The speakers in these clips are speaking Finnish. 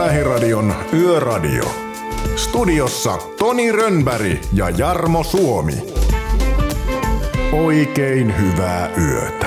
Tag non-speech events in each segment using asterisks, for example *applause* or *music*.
Lähiradion Yöradio. Studiossa Toni Rönnberg ja Jarmo Suomi. Oikein hyvää yötä.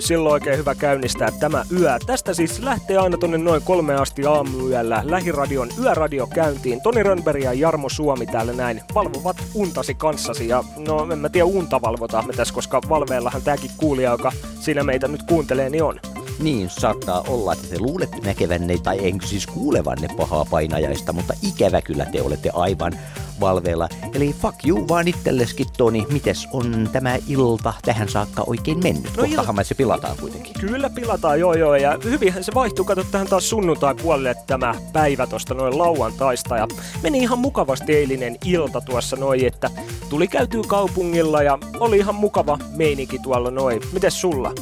oli silloin oikein hyvä käynnistää tämä yö. Tästä siis lähtee aina tonne noin kolme asti aamuyöllä Lähiradion yöradio käyntiin. Toni Rönnberg ja Jarmo Suomi täällä näin valvovat untasi kanssasi. Ja no en mä tiedä unta valvotaan me tässä, koska valveellahan tääkin kuulija, joka siinä meitä nyt kuuntelee, niin on. Niin, saattaa olla, että te luulette näkevänne tai en siis kuulevanne pahaa painajaista, mutta ikävä kyllä te olette aivan valveella. Eli fuck you vaan itselleskin, Toni. Mites on tämä ilta tähän saakka oikein mennyt? No Kohtahan il... me se pilataan kuitenkin. Kyllä pilataan, joo joo. Ja hyvinhän se vaihtuu. Kato tähän taas sunnuntai puolelle tämä päivä tuosta noin lauantaista. Ja meni ihan mukavasti eilinen ilta tuossa noin, että tuli käytyy kaupungilla ja oli ihan mukava meininki tuolla noin. Mites sulla?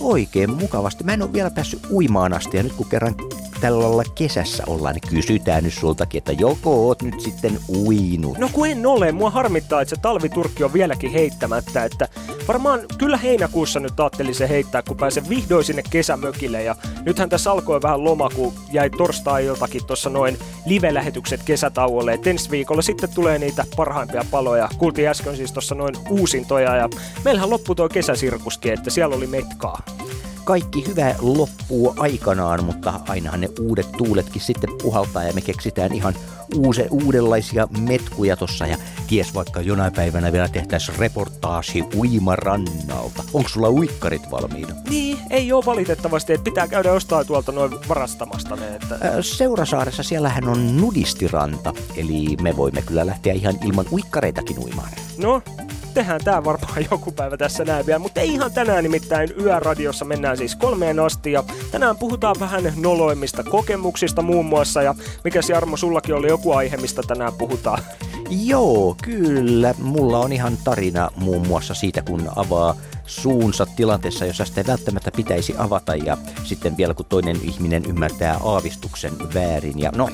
oikein mukavasti. Mä en ole vielä päässyt uimaan asti ja nyt kun kerran tällä lailla kesässä ollaan, niin kysytään nyt sultakin, että joko oot nyt sitten uinut? No kun en ole, mua harmittaa, että se talviturkki on vieläkin heittämättä, että varmaan kyllä heinäkuussa nyt ajattelin se heittää, kun pääsen vihdoin sinne kesämökille ja nythän tässä alkoi vähän loma, kun jäi torstai-iltakin tuossa noin live-lähetykset kesätauolle, että ensi viikolla sitten tulee niitä parhaimpia paloja. Kuultiin äsken siis tuossa noin uusintoja ja meillähän loppui tuo kesäsirkuskin, että siellä oli metkaa kaikki hyvä loppuu aikanaan, mutta ainahan ne uudet tuuletkin sitten puhaltaa ja me keksitään ihan uuse, uudenlaisia metkuja tossa ja ties vaikka jonain päivänä vielä tehtäisiin reportaasi uimarannalta. Onko sulla uikkarit valmiina? Niin, ei ole valitettavasti, että pitää käydä jostain tuolta noin varastamasta ne. Että... Seurasaaressa siellähän on nudistiranta, eli me voimme kyllä lähteä ihan ilman uikkareitakin uimaan. No, tehdään tää varmaan joku päivä tässä näin vielä, mutta ei ihan tänään nimittäin Yöradiossa mennään siis kolmeen asti ja tänään puhutaan vähän noloimmista kokemuksista muun muassa ja mikä Jarmo sullakin oli joku aihe, mistä tänään puhutaan? Joo, kyllä. Mulla on ihan tarina muun muassa siitä, kun avaa suunsa tilanteessa, jossa sitä välttämättä pitäisi avata ja sitten vielä kun toinen ihminen ymmärtää aavistuksen väärin. Ja no,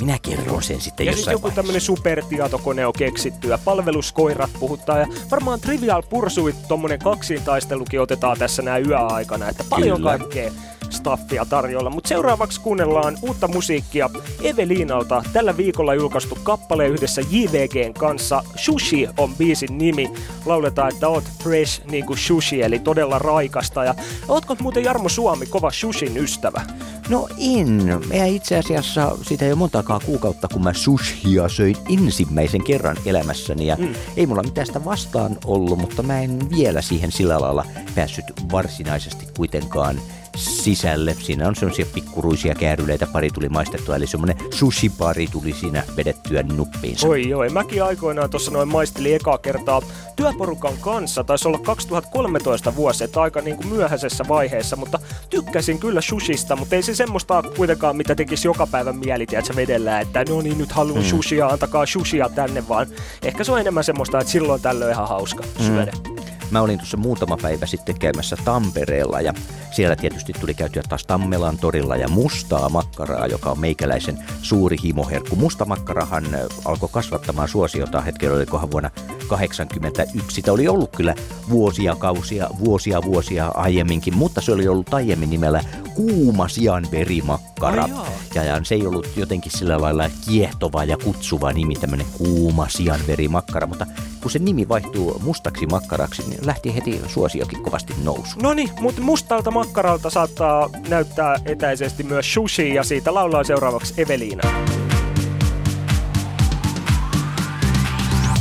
minä kerron sen sitten ja jossain joku tämmönen supertietokone on keksitty ja palveluskoirat puhuttaa ja varmaan Trivial Pursuit tommonen kaksintaistelukin otetaan tässä näin yöaikana, että paljon Kyllä. kaikkea staffia tarjolla. Mutta seuraavaksi kuunnellaan uutta musiikkia Eveliinalta. Tällä viikolla julkaistu kappale yhdessä JVGn kanssa. Sushi on biisin nimi. Lauletaan, että oot fresh niin kuin sushi, eli todella raikasta. Ja ootko muuten Jarmo Suomi kova sushin ystävä? No en. Mä itse asiassa siitä ei ole montakaan kuukautta, kun mä sushia söin ensimmäisen kerran elämässäni. Ja mm. ei mulla mitään sitä vastaan ollut, mutta mä en vielä siihen sillä lailla päässyt varsinaisesti kuitenkaan sisälle. Siinä on semmoisia pikkuruisia kääryleitä, pari tuli maistettua, eli semmoinen sushi-pari tuli siinä vedettyä nuppiinsa. Oi joo, mäkin aikoinaan tuossa noin maistelin ekaa kertaa työporukan kanssa, taisi olla 2013 vuosi, että aika niin kuin myöhäisessä vaiheessa, mutta tykkäsin kyllä sushista, mutta ei se semmoista kuitenkaan, mitä tekisi joka päivä mieli, että vedellään, että no niin, nyt haluan mm. sushia, antakaa sushia tänne, vaan ehkä se on enemmän semmoista, että silloin tällöin ihan hauska mm. Mä olin tuossa muutama päivä sitten käymässä Tampereella ja siellä tietysti tuli käytyä taas Tammelan torilla ja mustaa makkaraa, joka on meikäläisen suuri himoherkku. Musta makkarahan alkoi kasvattamaan suosiota hetken, olikohan vuonna 1981. Sitä oli ollut kyllä vuosia, kausia, vuosia, vuosia aiemminkin, mutta se oli ollut aiemmin nimellä kuuma sianverimakkara. ja, ja se ei ollut jotenkin sillä lailla kiehtova ja kutsuva nimi, tämmöinen kuuma sianverimakkara, mutta kun se nimi vaihtuu mustaksi makkaraksi, niin lähti heti suosiokin kovasti nousu. No niin, mutta mustalta makkaralta saattaa näyttää etäisesti myös sushi ja siitä laulaa seuraavaksi Eveliina.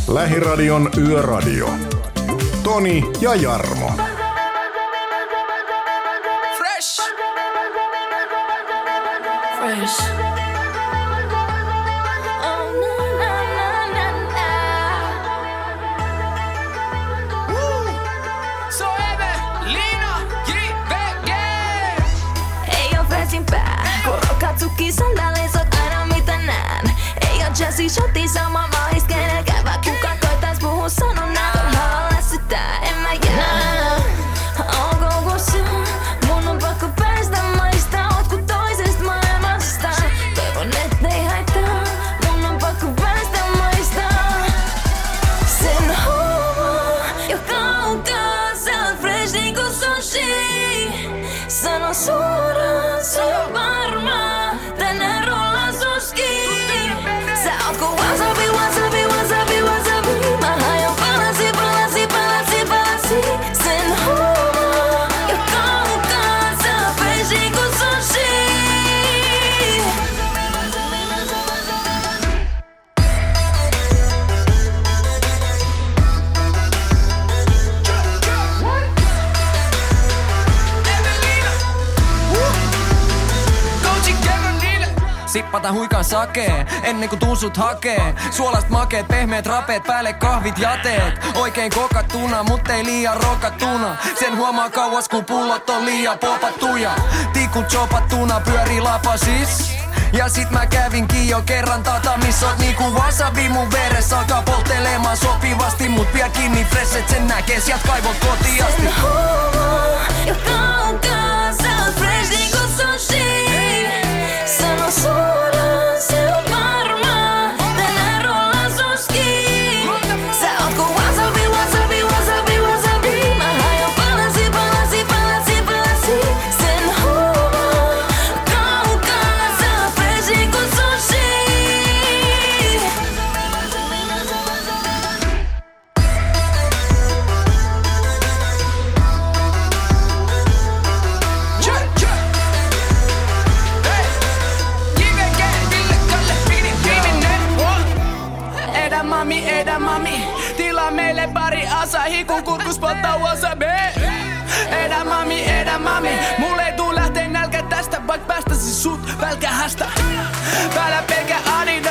Lähiradion Yöradio. Toni ja Jarmo. Ei oo jazzy Sippata huikan sakee, ennen kuin tunsut hakee. Suolast makeet, pehmeät rapeet, päälle kahvit jateet. Oikein kokattuna, mut ei liian rokattuna Sen huomaa kauas, kun pullot on liian popattuja. Tikut chopattuna, pyörii lapasis. Ja sit mä kävinkin jo kerran tata, missä oot niinku wasabi. Mun veressä Alkaa polttelemaan sopivasti, mut pian kiinni fresh, sen näkee sieltä kaivon kotiasti. Sen huomaa, joka on kanssa fresh niinku sushi se on varmaa. Asahi, kun kurkus polttaa wasabi. Edamami, edamami, mulle ei tuu lähtee nälkä tästä, vaik päästäsi sut välkähästä. Päällä pelkä adidasta,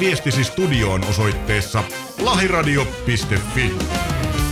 viestisi studioon osoitteessa lahiradio.fi.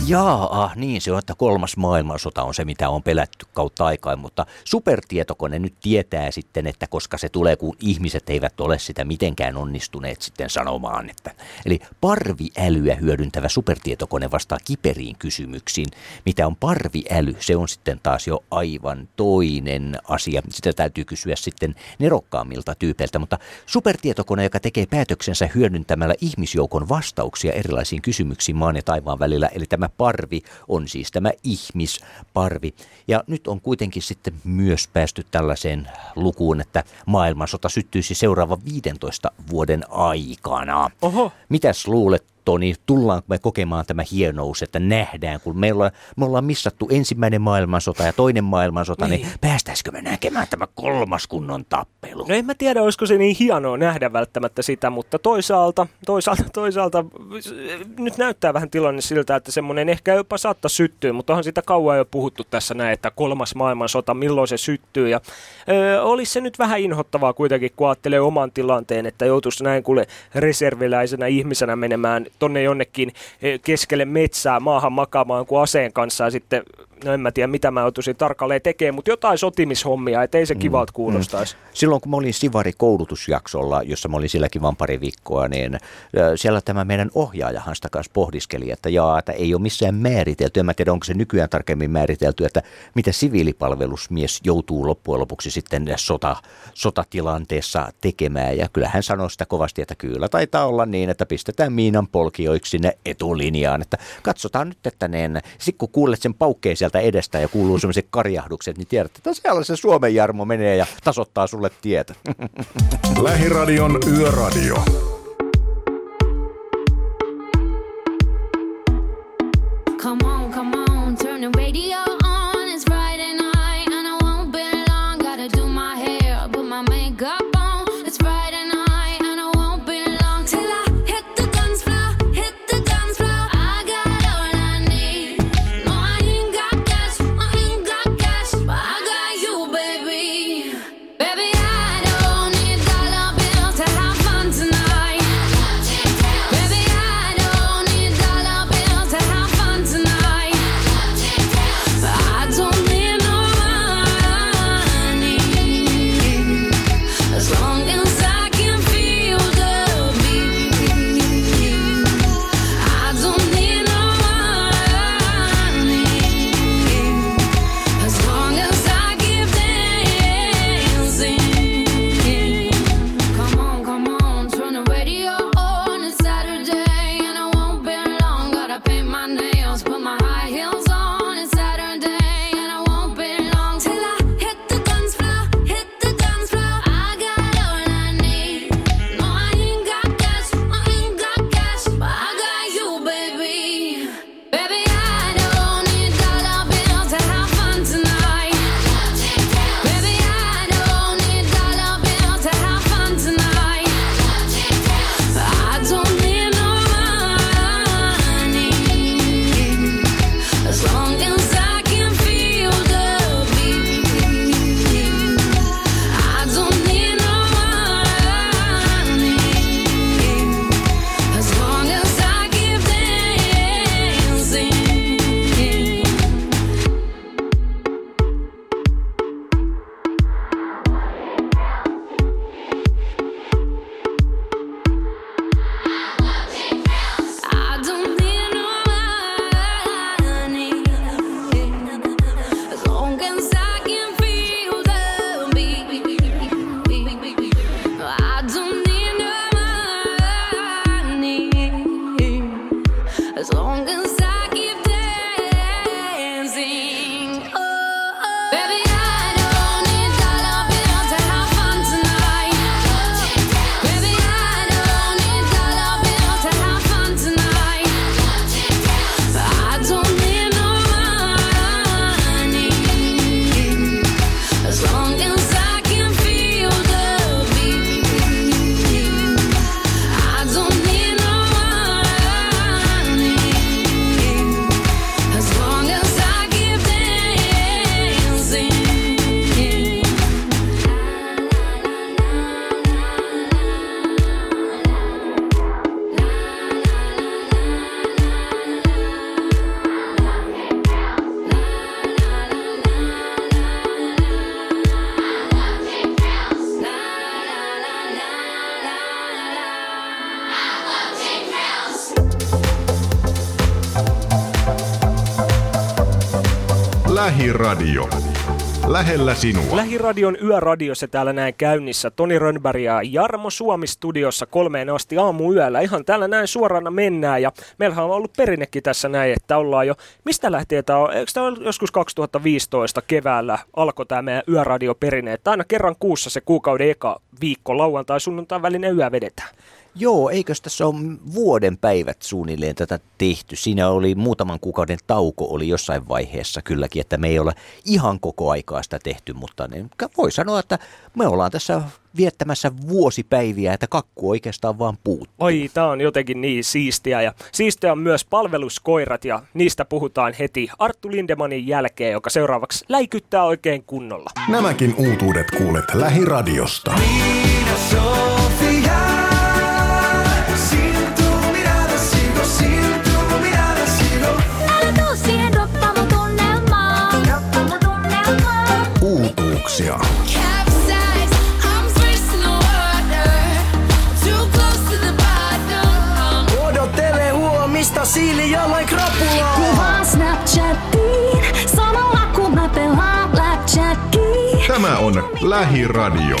Jaa, niin se on, että kolmas maailmansota on se, mitä on pelätty kautta aikaan, mutta supertietokone nyt tietää sitten, että koska se tulee, kun ihmiset eivät ole sitä mitenkään onnistuneet sitten sanomaan, että eli parviälyä hyödyntävä supertietokone vastaa kiperiin kysymyksiin. Mitä on parviäly, se on sitten taas jo aivan toinen asia. Sitä täytyy kysyä sitten nerokkaammilta tyypeiltä, mutta supertietokone, joka tekee päätöksensä hyödyntämällä ihmisjoukon vastauksia erilaisiin kysymyksiin maan ja taivaan välillä, eli tämä parvi on siis tämä ihmisparvi. Ja nyt on kuitenkin sitten myös päästy tällaiseen lukuun, että maailmansota syttyisi seuraavan 15 vuoden aikana. Oho. Mitäs luulet, Toni, tullaanko me kokemaan tämä hienous, että nähdään, kun me ollaan, me ollaan missattu ensimmäinen maailmansota ja toinen maailmansota, niin, niin päästäisikö me näkemään tämä kolmas kunnon tappelu? No en mä tiedä, olisiko se niin hienoa nähdä välttämättä sitä, mutta toisaalta, toisaalta, toisaalta nyt näyttää vähän tilanne siltä, että semmoinen ehkä jopa saattaa syttyä, mutta onhan sitä kauan jo puhuttu tässä näin, että kolmas maailmansota, milloin se syttyy. Ja, ö, olisi se nyt vähän inhottavaa kuitenkin, kun ajattelee oman tilanteen, että joutuisi näin kuule reserviläisenä ihmisenä menemään tonne jonnekin ö, keskelle metsää maahan makaamaan kuin aseen kanssa ja sitten, no en mä tiedä mitä mä joutuisin tarkalleen tekemään, mutta jotain sotimishommia, ettei se kivalta kuulostaisi. Silloin kun mä olin Sivari-koulutusjaksolla, jossa mä olin silläkin vain pari viikkoa, niin siellä tämä meidän ohjaajahan sitä kanssa pohdiskeli, että jaa, että ei ole missään määritelty. En mä tiedä, onko se nykyään tarkemmin määritelty, että mitä siviilipalvelusmies joutuu loppujen lopuksi sitten sota, sotatilanteessa tekemään. Ja kyllä hän sanoi sitä kovasti, että kyllä taitaa olla niin, että pistetään miinan polkijoiksi sinne etulinjaan. Että katsotaan nyt, että ne, sit kun kuulet sen paukkeen sieltä edestä ja kuuluu sellaiset karjahdukset, niin tiedät, että siellä se Suomen Jarmo menee ja tasoittaa sulle tietä. Lähiradion Yöradio. Lähiradio. Lähellä sinua. Lähiradion yöradiossa täällä näin käynnissä Toni Rönnberg ja Jarmo Suomi studiossa kolmeen asti aamuyöllä. Ihan täällä näin suorana mennään ja meillähän on ollut perinnekin tässä näin, että ollaan jo, mistä lähtien tämä on, eikö tämä ole joskus 2015 keväällä alkoi tämä meidän yöradioperinne, että aina kerran kuussa se kuukauden eka viikko lauantai sunnuntai välinen yö vedetään. Joo, eikös tässä ole vuoden päivät suunnilleen tätä tehty? Siinä oli muutaman kuukauden tauko oli jossain vaiheessa kylläkin, että me ei ole ihan koko aikaa sitä tehty, mutta niin, voi sanoa, että me ollaan tässä viettämässä vuosipäiviä, että kakku oikeastaan vaan puuttuu. Oi, tää on jotenkin niin siistiä. Ja siistiä on myös palveluskoirat ja niistä puhutaan heti Arttu Lindemanin jälkeen, joka seuraavaksi läikyttää oikein kunnolla. Nämäkin uutuudet kuulet Lähiradiosta. Älä bottom. Odottele huomista siilialain krapulaa. Kuvaan Snapchatiin, samalla kun mä pelaan. Tämä on Lähiradio.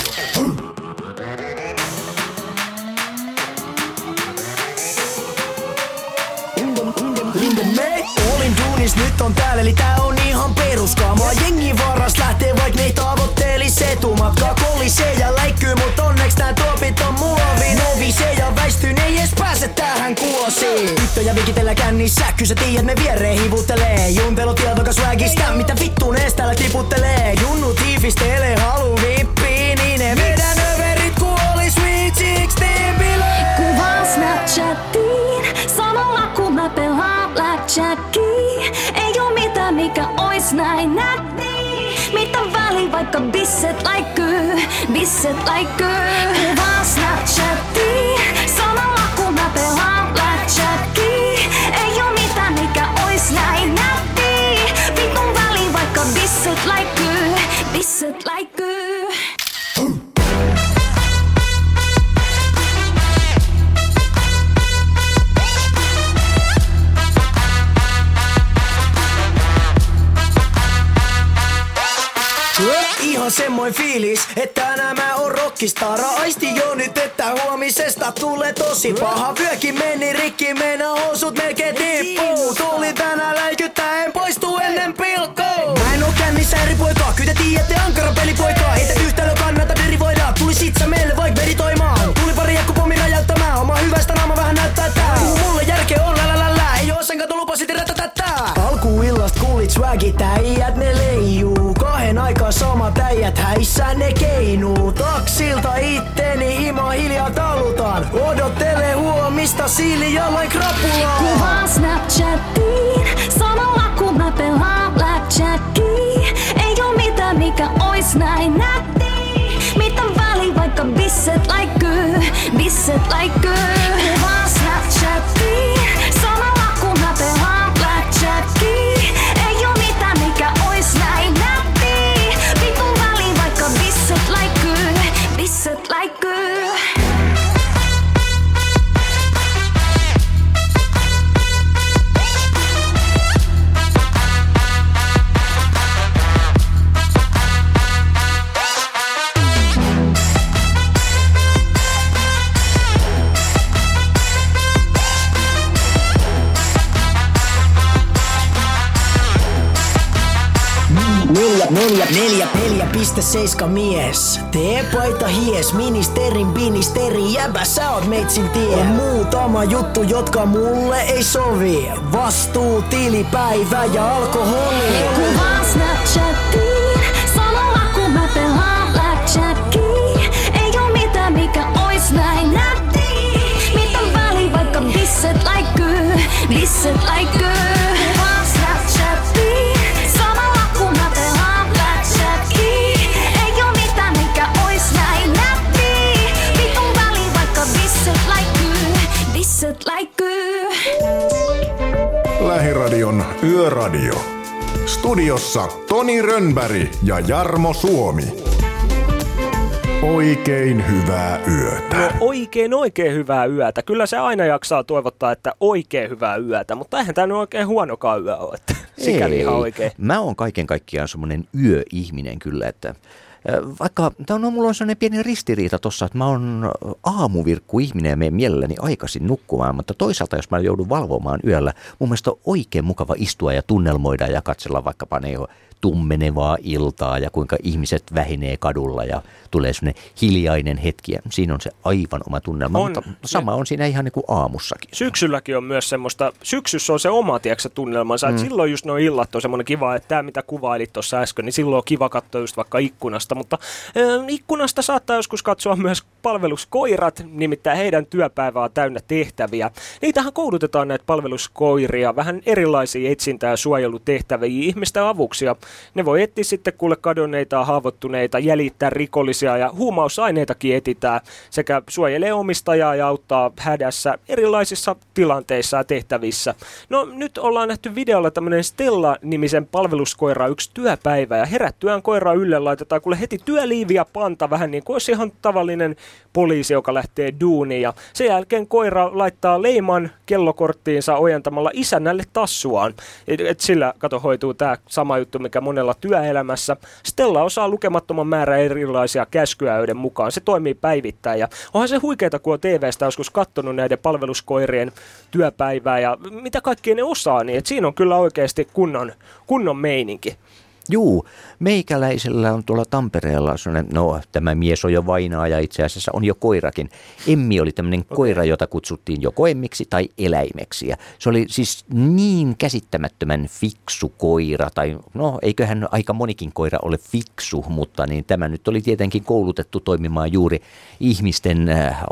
Duunis, nyt on täällä, eli tää on ihan peruskaamaa Jengi varas lähtee, vaik ne tavoitteli setumatka Kolisee ja läikkyy, mut onneks nää tuopit on muovi Novisee ja väistyy, ne ei edes pääse tähän kuosiin Tyttöjä vikitellä kännissä, kyllä sä tiedät me viereen hivuttelee Juntelo tietoka swagista, mitä vittuun ees täällä tiputtelee. Junnu tiifistelee, halu vippiin, niin ne vedän överit ku olis Sweet 16 bilee Kuvaan Snapchatiin, samalla kun mä pelaan Blackjackia. Näin nätti. Mitä väli, vaikka bisset läikkyy, bisset läikkyy. Kuvaan Snapchatiin, samalla kun mä pelaan Blackjackia. Ei oo mitään, mikä ois näin nätti. Vitun väli, vaikka bisset läikkyy, bisset läikkyy. Ihan semmoin fiilis, että tänään mä oon rockistara Aisti jo nyt, että huomisesta tulee tosi paha. Vyökin meni rikki, meina housut melkein tippuu. Tuli tänään läikyttäen, Alkuillast kuulit swagit, äijät ne leijuu Kahden aikaa samat äijät häissä ne keinuu Taksilta itteni hima hiljaa talutaan Odottele huomista siilialain krapulaa Kuvaan Snapchatiin, samalla kun mä pelaan Blackjackia. Ei oo mitään, mikä ois näin nätti. Mitä väli, vaikka bisset läikkyy, bisset läikkyy. Neljä, neljä, neljä, piste seiska mies. Tee paita hies, ministerin ministeri, jäbä sä oot meitsin tie. On muutama juttu, jotka mulle ei sovi. Vastuu, tilipäivä ja alkoholi. Kuvaan Snapchatiin, samalla kun mä pelaan Blackjackia. Ei oo mitään, mikä ois näin nätti. Mitä väli, vaikka bisset läikkyy, bisset läikkyy. Kuvaan Lähiradion Yöradio. Studiossa Toni Rönnberg ja Jarmo Suomi. Oikein hyvää yötä. No oikein oikein hyvää yötä. Kyllä se aina jaksaa toivottaa, että oikein hyvää yötä, mutta eihän tämä nyt oikein huonokaan yö ole. Että sikäli Ei. ihan oikein. Mä oon kaiken kaikkiaan semmoinen yöihminen kyllä, että vaikka tämä on, mulla on sellainen pieni ristiriita tossa, että mä oon aamuvirkku-ihminen ja menen mielelläni aikaisin nukkumaan, mutta toisaalta jos mä joudun valvomaan yöllä, mun mielestä on oikein mukava istua ja tunnelmoida ja katsella vaikkapa ne tummenevaa iltaa ja kuinka ihmiset vähenee kadulla ja tulee sellainen hiljainen hetki. Ja siinä on se aivan oma tunnelma, On. mutta sama on siinä ihan niin kuin aamussakin. Syksylläkin on myös semmoista, syksyssä on se oma tiedätkö, tunnelmansa, mm. että silloin just nuo illat on semmoinen kiva, että tämä mitä kuvailit tuossa äsken, niin silloin on kiva katsoa just vaikka ikkunasta, mutta äh, ikkunasta saattaa joskus katsoa myös palveluskoirat, nimittäin heidän työpäivä on täynnä tehtäviä. Niitähän koulutetaan näitä palveluskoiria vähän erilaisiin etsintä- ja suojelutehtäviin ihmisten avuksi, ja ne voi etsiä sitten kuule kadonneita haavoittuneita, jäljittää rikollisia ja huumausaineitakin etitään sekä suojelee omistajaa ja auttaa hädässä erilaisissa tilanteissa ja tehtävissä. No nyt ollaan nähty videolla tämmöinen Stella-nimisen palveluskoira yksi työpäivä ja herättyään koira ylle laitetaan kuule heti työliivi ja panta vähän niin kuin olisi ihan tavallinen poliisi, joka lähtee duuniin ja sen jälkeen koira laittaa leiman kellokorttiinsa ojentamalla isännälle tassuaan. Et, et sillä kato hoituu tämä sama juttu, mikä monella työelämässä. Stella osaa lukemattoman määrä erilaisia käskyä, joiden mukaan se toimii päivittäin. Ja onhan se huikeeta, kun on TVstä joskus kattonut näiden palveluskoirien työpäivää ja mitä kaikkea ne osaa, niin siinä on kyllä oikeasti kunnon, kunnon meininki. Juu, meikäläisellä on tuolla Tampereella sellainen, no tämä mies on jo vainaaja, itse asiassa on jo koirakin. Emmi oli tämmöinen okay. koira, jota kutsuttiin joko emmiksi tai eläimeksi. Ja se oli siis niin käsittämättömän fiksu koira, tai no eiköhän aika monikin koira ole fiksu, mutta niin tämä nyt oli tietenkin koulutettu toimimaan juuri ihmisten äh,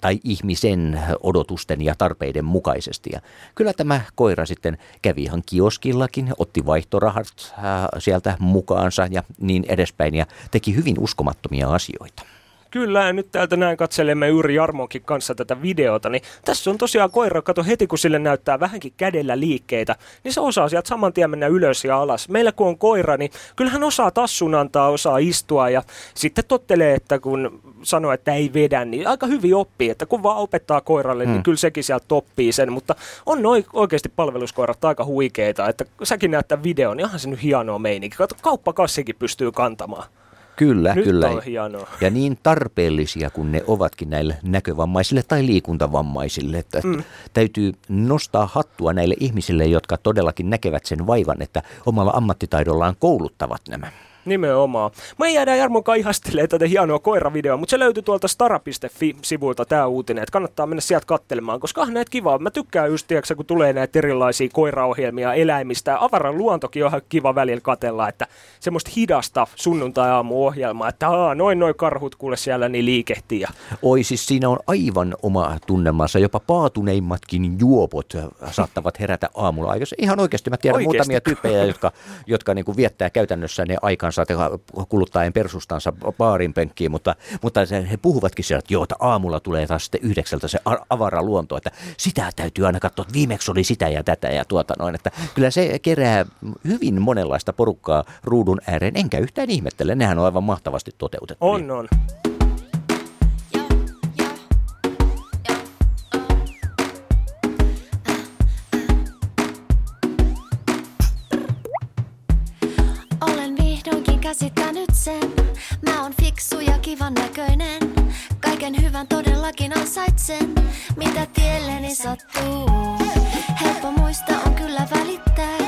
tai ihmisen odotusten ja tarpeiden mukaisesti. Ja kyllä tämä koira sitten kävi ihan kioskillakin, otti vaihtorahat äh, sieltä mukaansa ja niin edespäin ja teki hyvin uskomattomia asioita. Kyllä, ja nyt täältä näin katselemme juuri Jarmonkin kanssa tätä videota, niin tässä on tosiaan koira, kato heti kun sille näyttää vähänkin kädellä liikkeitä, niin se osaa sieltä saman tien mennä ylös ja alas. Meillä kun on koira, niin kyllähän osaa tassun antaa, osaa istua ja sitten tottelee, että kun sanoo, että ei vedä, niin aika hyvin oppii, että kun vaan opettaa koiralle, niin Hmm. kyllä sekin sieltä oppii sen, mutta on noin oikeasti palveluskoirat aika huikeita, että säkin näet tämän videon, niin onhan se nyt hienoa meininki. Kato, kauppakassikin pystyy kantamaan. Kyllä, Nyt kyllä. on hienoa. Ja niin tarpeellisia kuin ne ovatkin näille näkövammaisille tai liikuntavammaisille. Että mm. Täytyy nostaa hattua näille ihmisille, jotka todellakin näkevät sen vaivan, että omalla ammattitaidollaan kouluttavat nämä. Nimenomaan. Me jäädään Jarmon kanssa ihastelemaan tätä hienoa koiravideoa, mutta se löytyy tuolta stara.fi-sivuilta tämä uutinen, että kannattaa mennä sieltä katselemaan, koska on näitä kivaa. Mä tykkään just, tiiäksä, kun tulee näitä erilaisia koiraohjelmia eläimistä. Avaran luontokin on ihan kiva välillä katella, että semmoista hidasta sunnuntai-aamuohjelmaa, että aa, noin noin karhut kuule siellä niin liikehtii. Ja Oi siis siinä on aivan oma tunnelmansa, jopa paatuneimmatkin juopot saattavat herätä aamulla aikaisin. Ihan oikeasti mä tiedän Oikeesti? muutamia tyyppejä, jotka, jotka niin viettää käytännössä ne aikansa kuluttaen perustustansa baarin penkkiin, mutta, mutta he puhuvatkin siellä, että joo, että aamulla tulee taas sitten yhdeksältä se avara luonto, että sitä täytyy aina katsoa, että viimeksi oli sitä ja tätä ja tuota noin, että kyllä se kerää hyvin monenlaista porukkaa ruudun ääreen, enkä yhtään ihmettele, nehän on aivan mahtavasti toteutettu. on, on. Kivan näköinen. Kaiken hyvän todellakin ansaitsen. Mitä tielleni sattuu. Helppo muista on kyllä välittää.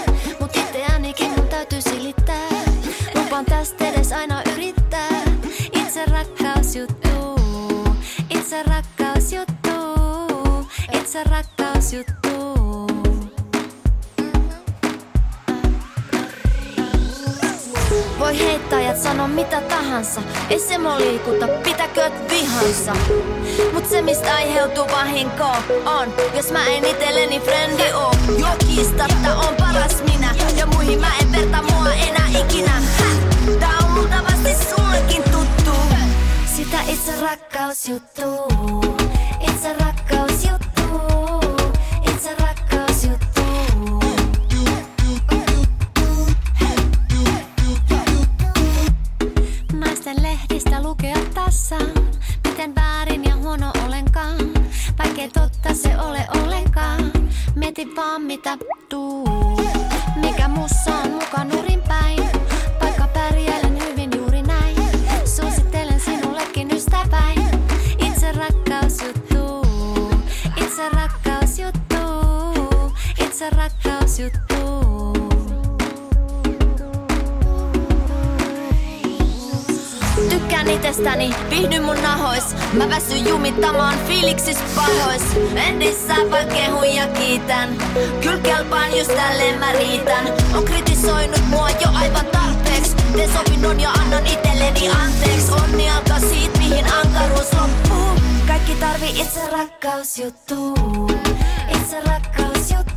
Mut itseäänikin mun täytyy silittää. Lupaan tästä edes aina yrittää. Itse rakkausjuttu. Itse rakkausjuttu. Itse rakkausjuttu. Voi heittäjät sano mitä tahansa. Ei se mua liikuta, pitäkööt vihansa. Mut se mistä aiheutuu vahinko on Jos mä en itelleni frendi oo. Jo kiistatta on paras minä Ja muihin mä en verta mua enää ikinä? Tää on luultavasti sullekin tuttu. Sitä itse rakkausjuttu Itse rakkausjuttu. Itse Meistä lukea tässä, miten väärin ja huono olenkaan. Vaikkei totta se ole ollenkaan, mieti vaan mitä tuu. Mikä mussa on muka nurin päin, vaikka pärjäilen hyvin juuri näin. Suosittelen sinullekin ystäväin, itse rakkaus juttuu. Itse rakkaus juttuu, itse rakkaus juttuu. Pidän itsestäni, viihdyn mun nahois. Mä väsyn jumittamaan fiiliksis pahois. En dissaa vaan kehun ja kiitän. Kyl kelpaan just tälleen mä riitän. On kritisoinut mua jo aivan tarpeeks. Teen sovinnon ja annan itselleni anteeks. Onni alkaa siitä, mihin ankaruus loppuu. Kaikki tarvii itse rakkausjuttu. Itse rakkausjuttu. Itse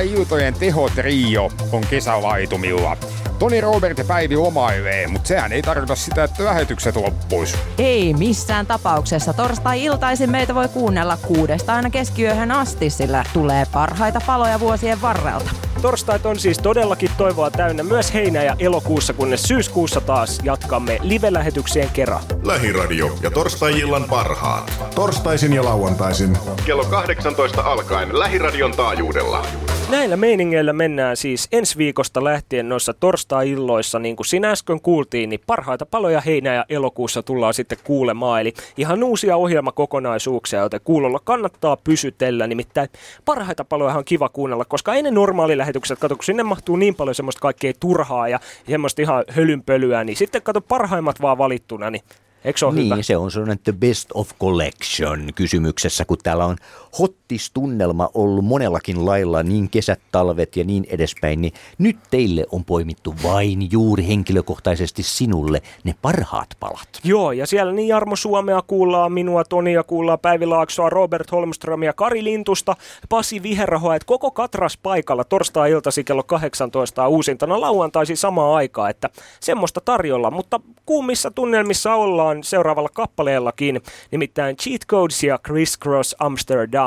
Torstai-iltojen tehotrio on kesälaitumilla. Toni Robert ja Päivi lomailee, mutta sehän ei tarkoita sitä, että lähetykset loppuis. Ei missään tapauksessa. Torstai-iltaisin meitä voi kuunnella kuudesta aina keskiyöhön asti, sillä tulee parhaita paloja vuosien varrelta. Torstait on siis todellakin toivoa täynnä myös heinä- ja elokuussa, kunnes syyskuussa taas jatkamme live-lähetyksien kerran. Lähiradio ja torstai-illan parhaat. Torstaisin ja lauantaisin. Kello 18 alkaen Lähiradion taajuudella. Näillä meiningeillä mennään siis ensi viikosta lähtien noissa torstai-illoissa, niin kuin sinä äsken kuultiin, niin parhaita paloja heinä- ja elokuussa tullaan sitten kuulemaan. Eli ihan uusia ohjelmakokonaisuuksia, joten kuulolla kannattaa pysytellä. Nimittäin parhaita paloja on kiva kuunnella, koska ei ne normaalilähetykset, kato kun sinne mahtuu niin paljon semmoista kaikkea turhaa ja semmoista ihan hölynpölyä, niin sitten kato parhaimmat vaan valittuna, niin eikö se ole Niin, hyvä? se on sellainen the best of collection kysymyksessä, kun täällä on hottistunnelma ollut monellakin lailla, niin kesät, talvet ja niin edespäin, niin nyt teille on poimittu vain juuri henkilökohtaisesti sinulle ne parhaat palat. Joo, ja siellä niin Jarmo Suomea kuullaan, minua, Tonia kuullaan, Päivi Laaksoa, Robert Holmströmiä, Kari Lintusta, Pasi Viherrahoa, että koko Katras paikalla torstai-iltasi kello 18 uusintana lauantaisin samaan aikaan, että semmoista tarjolla, mutta kuumissa tunnelmissa ollaan seuraavalla kappaleellakin, nimittäin Cheat Codes ja Criss Cross Amsterdam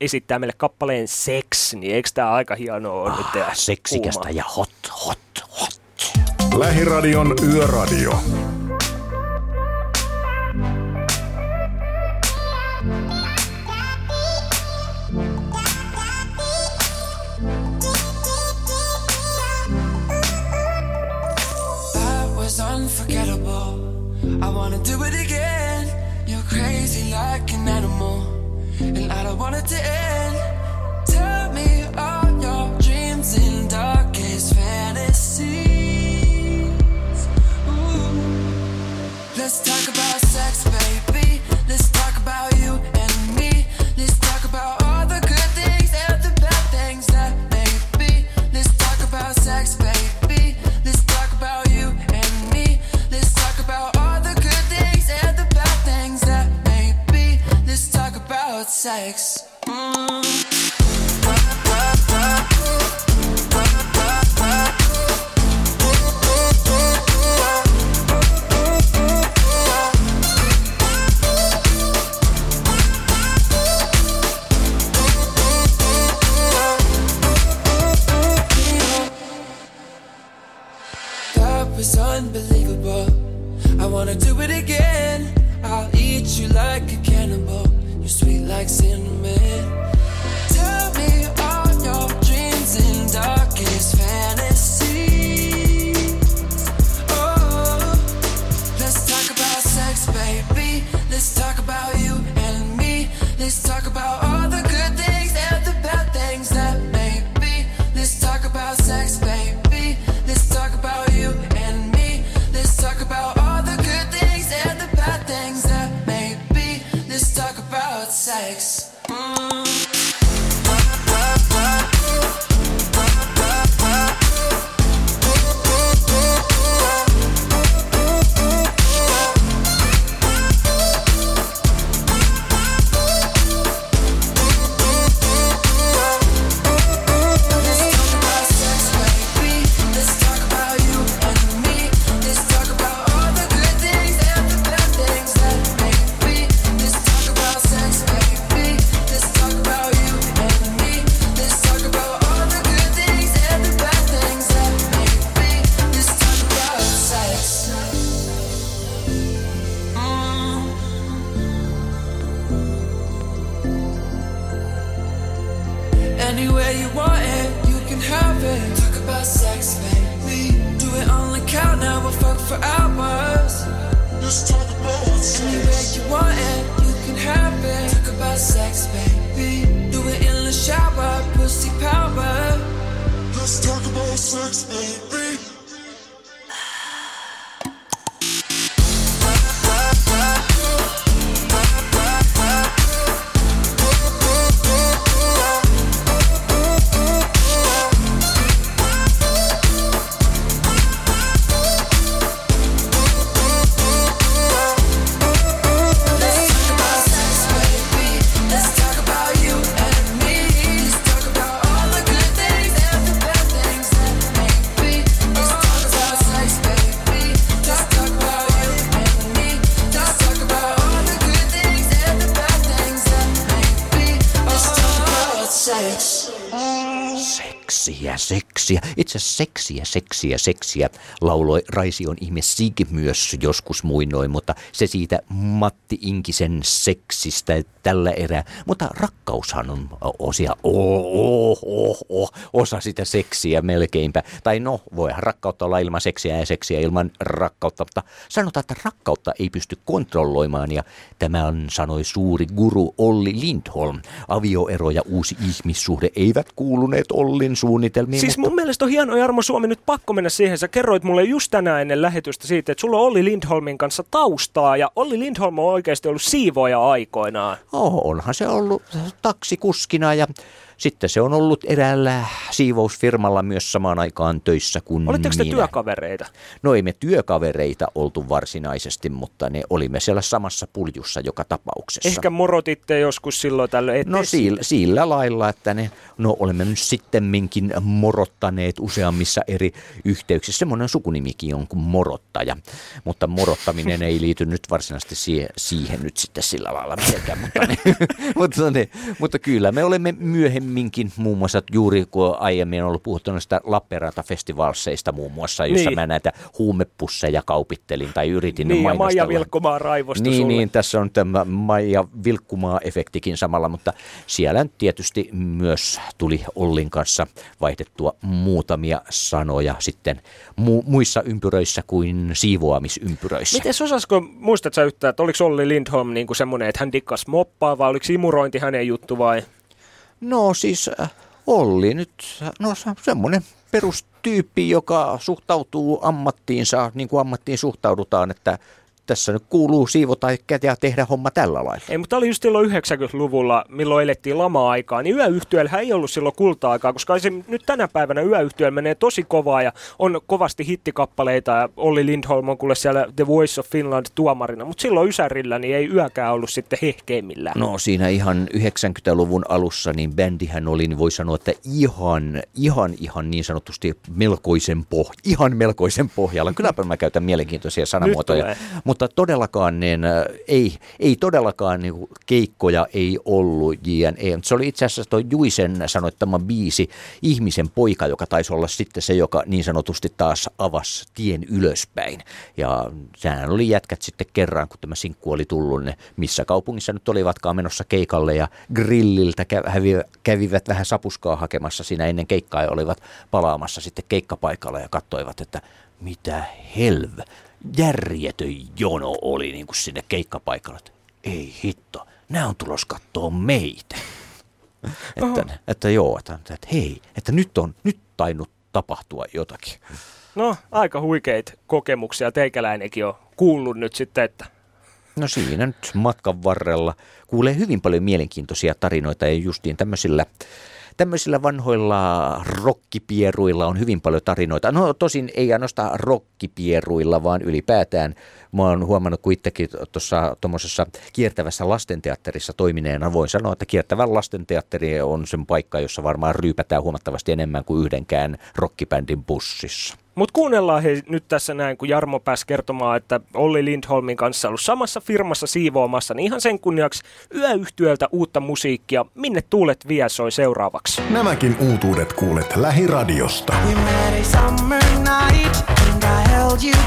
esittää meille kappaleen Sex, niin eikö tää aika hienoa ole nyt? ja Ah, Seksikästä kuumaa? ja hot, hot, hot. Lähiradion yöradio. That was unforgettable. I wanna do it again. You're crazy like an animal, and I don't want it to end. Tell me all your dreams darkest fantasies. Let's talk sex. Was unbelievable. I wanna do it again. I'll eat you like a cannibal. Sweet like cinnamon. Tell me all your dreams and darkest fantasies. Oh, let's talk about sex, baby. Let's talk about you and me. Let's talk about Anywhere you want it, you can have it. Talk about sex, baby. Do it in the shower, pussy power. Let's talk about sex, baby. Seksiä, seksiä. Itse seksiä, seksiä, seksiä lauloi Raision ihme Sig myös joskus muinoin, mutta se siitä Matti Inkisen seksistä tällä erää. Mutta rakkaushan on osia, oh, oh, oh, oh, osa sitä seksiä melkeinpä. Tai no, voihan rakkautta olla ilman seksiä ja seksiä ilman rakkautta, mutta sanotaan, että rakkautta ei pysty kontrolloimaan ja tämä on, sanoi suuri guru Olli Lindholm. Avioero ja uusi ihmissuhde eivät kuuluneet Ollin suunnitelmiin, Siis mutta mun mielestä on hieno Jarmo Suomi nyt pakko mennä siihen. Sä kerroit mulle just tänään ennen lähetystä siitä, että sulla on Olli Lindholmin kanssa taustaa ja Olli Lindholm on oikeasti ollut siivoja aikoinaan. Oh, onhan se ollut taksikuskina ja sitten se on ollut eräällä siivousfirmalla myös samaan aikaan töissä kuin Olitteko te minä. työkavereita? No ei me työkavereita oltu varsinaisesti, mutta ne olimme siellä samassa puljussa joka tapauksessa. Ehkä morotitte joskus silloin tällöin. No sillä, sillä lailla, että ne, no olemme nyt sittemminkin morottaneet useammissa eri yhteyksissä. Semmoinen sukunimikin on kuin morottaja, mutta morottaminen ei liity nyt varsinaisesti siihen, siihen nyt sitten sillä lailla mitenkään. Mutta, ne, *laughs* mutta, ne, mutta kyllä me olemme myöhemminkin muun muassa juuri kun aiemmin on ollut puhuttu näistä Lappeenranta-festivalseista muun muassa, jossa Niin. mä näitä huumepusseja kaupittelin tai yritin Niin, ja Maija mainostella. Vilkkumaa raivostui Niin, sulle. niin, tässä on tämä Maija Vilkkumaa-efektikin samalla, mutta siellä tietysti myös tuli Ollin kanssa vaihdettua muutamia sanoja sitten mu- muissa ympyröissä kuin siivoamisympyröissä. Miten osasko, muistat sä yhtään, että oliko Olli Lindholm niin kuin semmoinen, että hän dikkas moppaa vai oliko imurointi hänen juttu vai? No siis äh, Olli nyt, no se- semmoinen perustyyppi, joka suhtautuu ammattiinsa niin kuin ammattiin suhtaudutaan, että tässä nyt kuuluu siivota ja tehdä homma tällä lailla. Ei, mutta oli just silloin 90-luvulla, milloin elettiin lama-aikaa, niin yöyhtiöillä ei ollut silloin kulta-aikaa, koska se nyt tänä päivänä yöyhtiöillä menee tosi kovaa ja on kovasti hittikappaleita ja Olli Lindholm on kuule siellä The Voice of Finland tuomarina, mutta silloin Ysärillä niin ei yökään ollut sitten hehkeimmillään. No siinä ihan 90-luvun alussa niin bändihän oli, niin voi sanoa, että ihan, ihan, ihan niin sanotusti melkoisen poh, ihan melkoisen pohjalla. Kylläpä mä käytän mielenkiintoisia sanamuotoja. tulee. Mutta todellakaan niin, äh, ei, ei todellakaan niin, keikkoja ei ollut JNE. Se oli itse asiassa tuo Juisen sanoittama biisi, Ihmisen poika, joka taisi olla sitten se, joka niin sanotusti taas avasi tien ylöspäin. Ja sehän oli jätkät sitten kerran, kun tämä sinkku oli tullut, ne missä kaupungissa nyt olivatkaan menossa keikalle ja grilliltä kävivät vähän sapuskaa hakemassa siinä ennen keikkaa ja olivat palaamassa sitten keikkapaikalla ja katsoivat, että mitä helve, järjetön jono oli niin kuin sinne keikkapaikalle. että Ei hitto, nämä on tulos kattoo meitä. *laughs* Että, että joo, että, että hei, että nyt on nyt tainnut tapahtua jotakin. No, aika huikeita kokemuksia teikäläinenkin on kuullut nyt sitten, että No siinä nyt matkan varrella kuulee hyvin paljon mielenkiintoisia tarinoita ja justiin tämmöisillä, tämmöisillä vanhoilla rokkipieruilla on hyvin paljon tarinoita. No tosin ei ainoastaan rokkipieruilla, vaan ylipäätään mä oon huomannut, kun itsekin tuossa tuommoisessa kiertävässä lastenteatterissa toimineena voin sanoa, että kiertävä lastenteatteri on sen paikka, jossa varmaan ryypätään huomattavasti enemmän kuin yhdenkään rockibändin bussissa. Mutta kuunnellaan he nyt tässä näin, kun Jarmo pääsi kertomaan, että Olli Lindholmin kanssa ollut samassa firmassa siivoamassa, niin ihan sen kunniaksi yöyhtiöltä uutta musiikkia. Minne tuulet vie soi seuraavaksi? Nämäkin uutuudet kuulet lähiradiosta. We met a summer night and I held you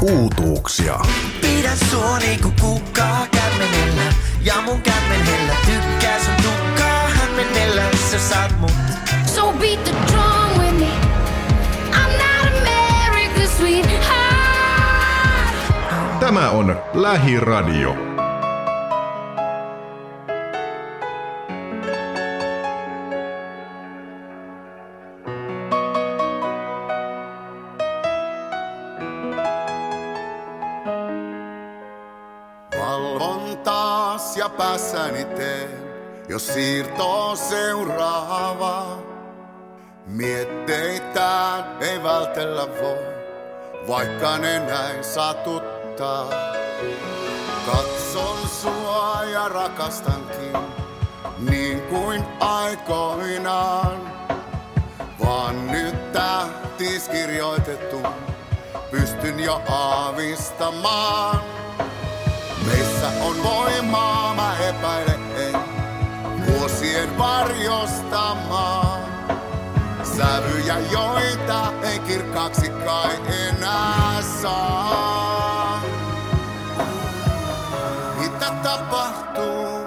Uutuuksia. Pidä sua niinku kukkaa kämmenellä ja mun kämmenellä tykkää sun tukkaa jos saat mun. So beat the drum with me. I'm not America's sweetheart. Tämä on Lähiradio. Ja päässäni teen, jos siirtoo seuraava. Mietteitään ei vältellä voi, vaikka ne näin satuttaa. Katson sua ja rakastankin, niin kuin aikoinaan. Vaan nyt tähtis kirjoitettu, pystyn jo aavistamaan. Meissä on voimaa, mä epäilen en, vuosien varjostamaan. Sävyjä, joita ei kirkkaaksi kai enää saa. Mitä tapahtuu,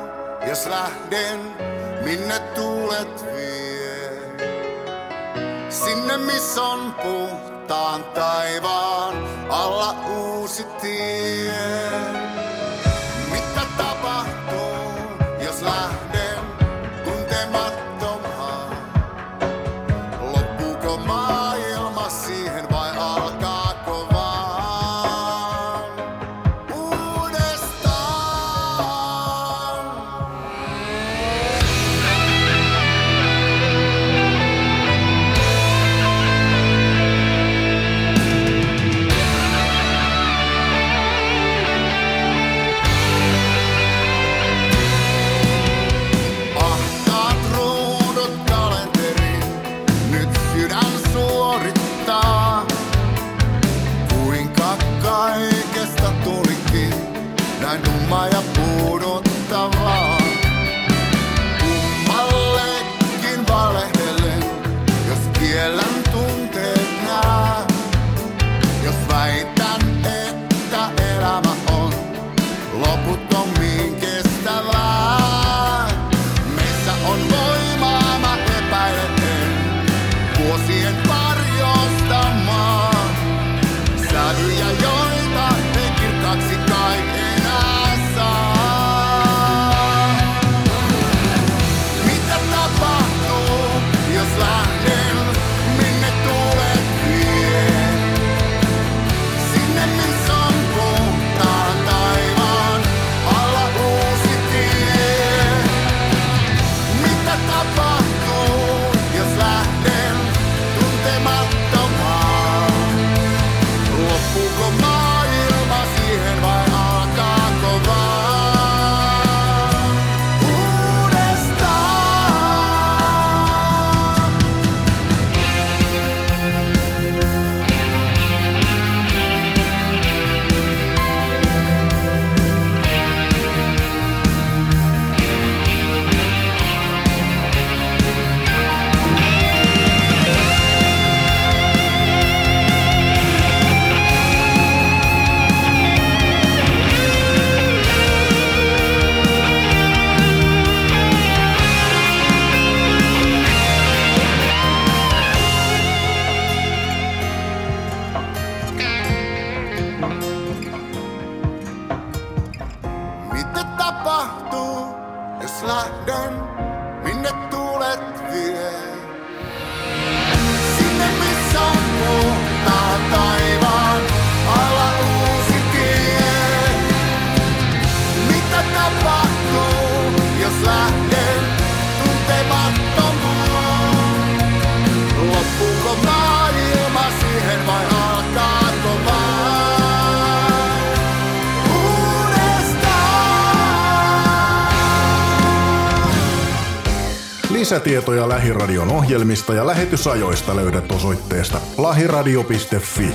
jos lähden, minne tuulet vie? Sinne missä on puhtaan taivaan alla uusi tie. Jos Lisätietoja Lähiradion ohjelmista ja lähetysajoista löydät osoitteesta lahiradio.fi.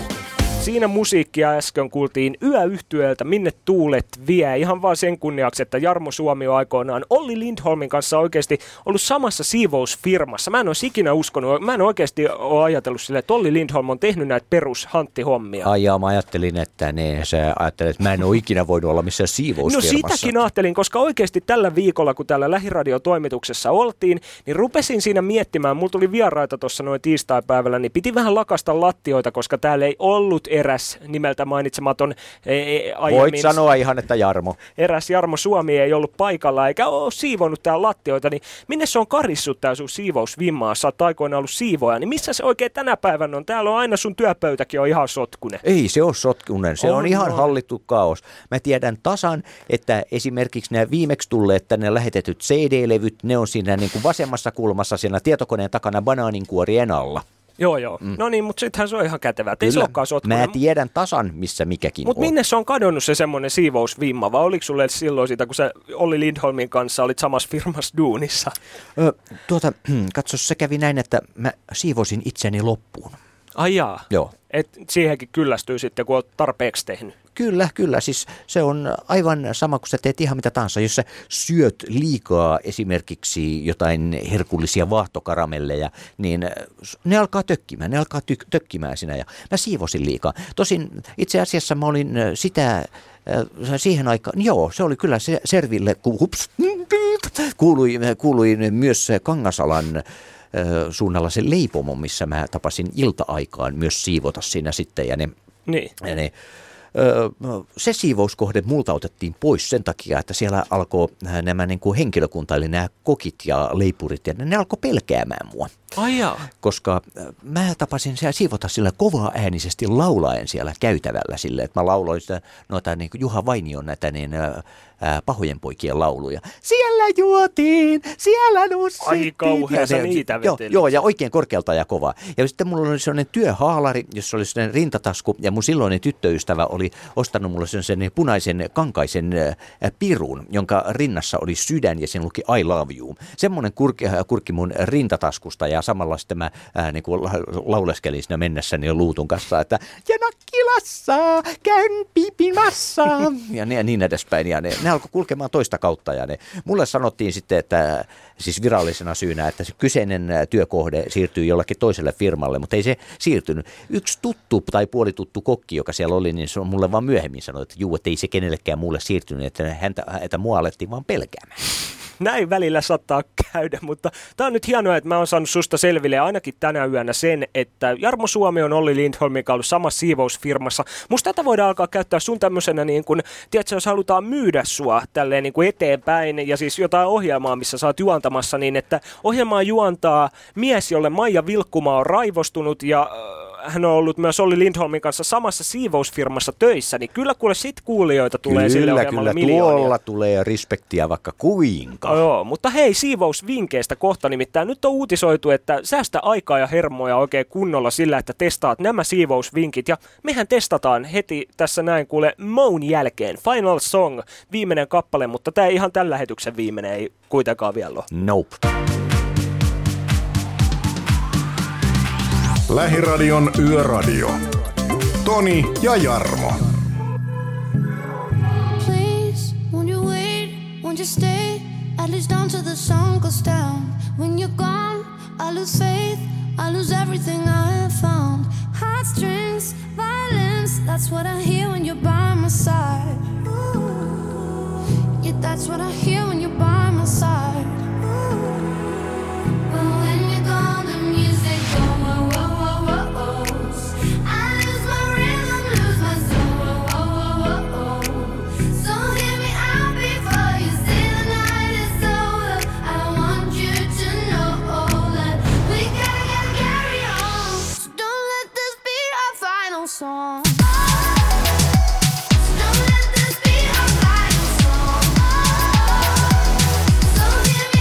Siinä musiikkia äsken kuultiin yöyhtyöltä Minne tuulet vie. Ihan vaan sen kunniaksi, että Jarmo Suomi on aikoinaan Olli Lindholmin kanssa oikeasti ollut samassa siivousfirmassa. Mä en olisi ikinä uskonut, mä en oikeasti ole ajatellut sille, että Olli Lindholm on tehnyt näitä perushanttihommia. Ai jaa, mä ajattelin, että ne, sä ajattelet, että mä en ole ikinä voinut olla missään No siivousfirmassa. sitäkin ajattelin, koska oikeasti tällä viikolla, kun täällä lähiradiotoimituksessa oltiin, niin rupesin siinä miettimään, mulla tuli vieraita tuossa noin tiistaipäivällä, niin piti vähän lakasta lattioita, koska täällä ei ollut eräs nimeltä mainitsematon e, e, aiemmin. Voit sanoa ihan, että Jarmo. Eräs Jarmo Suomi ei ollut paikalla eikä ole siivonut täällä lattioita, niin minne se on karissut tää sun siivousvimmaa? Sä oot aikoina ollut siivoja, niin missä se oikein tänä päivänä on? Täällä on aina sun työpöytäkin on ihan sotkunen. Ei se ole sotkunen, se on, On, on ihan on. hallittu kaos. Mä tiedän tasan, että esimerkiksi nämä viimeksi tulleet tänne lähetetyt CD-levyt, ne on siinä niin kuin vasemmassa kulmassa siinä tietokoneen takana banaaninkuorien alla. Joo, joo. Mm. No niin, mutta sittenhän se on ihan kätevää. Ei se olekaan sotkunen. Mä tiedän tasan, missä mikäkin Mutta minne se on kadonnut se semmoinen siivousvimma, vai oliko sulle silloin sitä, kun sä Olli Lindholmin kanssa olit samassa firmassa duunissa? Ö, tuota, *clears throat* katso, se kävi näin, että mä siivosin itseni loppuun. Ai jaa. Joo. Et siihenkin kyllästyy sitten, kun oot tarpeeksi tehnyt. Kyllä, kyllä. Siis se on aivan sama, kun sä teet ihan mitä tahansa. Jos sä syöt liikaa esimerkiksi jotain herkullisia vaahtokaramelleja, niin äh, ne alkaa tökkimään, ne alkaa ty- tökkimään sinä. Ja mä siivosin liikaa. Tosin itse asiassa mä olin äh, sitä äh, siihen aikaan, joo, se oli kyllä se Serville, ku, hups, kuului, kuului myös Kangasalan ö, suunnalla se leipomo, missä mä tapasin ilta-aikaan myös siivota siinä sitten ja ne Niin. ja ne, se siivouskohde multa otettiin pois sen takia, että siellä alkoi nämä niin kuin henkilökunta, eli nämä kokit ja leipurit, ja ne alkoi pelkäämään mua. Ai jaa. Koska äh, mä tapasin siellä siivota sillä kovaa äänisesti laulaen siellä käytävällä sille, että mä lauloin sitä noita niin kuin Juha Vainion näitä niin, ä, ä, pahojen poikien lauluja. Siellä juotiin, siellä nussittiin. Ai kauhea, Ja sä ne- niitä joo, joo, ja oikein korkealta ja kovaa. Ja sitten mulla oli sellainen työhaalari, jossa oli sellainen rintatasku, ja mun silloinen tyttöystävä oli ostanut mulle sellaisen punaisen kankaisen pirun, jonka rinnassa oli sydän, ja siinä luki I love you. Semmoinen kurki, äh, kurkki mun rintataskusta, ja samalla sitten mä ää, niin kuin la- lauleskelin siinä mennessäni luutun kanssa, että ja Nakkilassa käyn piipimassa, *laughs* ja, ne, ja niin edespäin. Ja ne, ne alkoi kulkemaan toista kautta, ja ne, mulle sanottiin sitten, että siis virallisena syynä, että se kyseinen työkohde siirtyy jollakin toiselle firmalle, mutta ei se siirtynyt. Yksi tuttu tai puolituttu kokki, joka siellä oli, niin se on mulle vaan myöhemmin sanoi, että juu, että ei se kenellekään muulle siirtynyt, että, häntä, että mua alettiin vaan pelkäämään. Näin välillä saattaa käydä, mutta tämä on nyt hienoa, että mä oon saanut susta selville ainakin tänä yönä sen, että Jarmo Suomi on Olli Lindholmin kanssa ollut samassa siivousfirmassa. Musta tätä voidaan alkaa käyttää sun tämmöisenä, niin kun, tiedätkö, jos halutaan myydä sua tälleen niin kuin eteenpäin ja siis jotain ohjelmaa, missä sä oot juontamassa, niin että ohjelmaa juontaa mies, jolle Maija Vilkkuma on raivostunut ja äh, hän on ollut myös Olli Lindholmin kanssa samassa siivousfirmassa töissä, niin kyllä kuule sit kuulijoita tulee sille kyllä, ohjelmalle kyllä, miljoonia. tuolla tulee respektiä vaikka kuinka. Joo, mutta hei, siivousvinkkeistä kohta nimittäin. Nyt on uutisoitu, että säästä aikaa ja hermoja oikein kunnolla sillä, että testaat nämä siivousvinkit. Ja mehän testataan heti tässä näin kuule Moan jälkeen. Final Song, viimeinen kappale, mutta tämä ei ihan tällä lähetyksen viimeinen ei kuitenkaan vielä ole. Nope. Lähiradion Yöradio. Toni ja Jarmo. When you're gone, I lose faith. I lose everything I found. Heartstrings, violence. That's what I hear when you're by my side. Yeah, that's what I hear when you're by my side. Final song. Don't let this be our final song. So hear me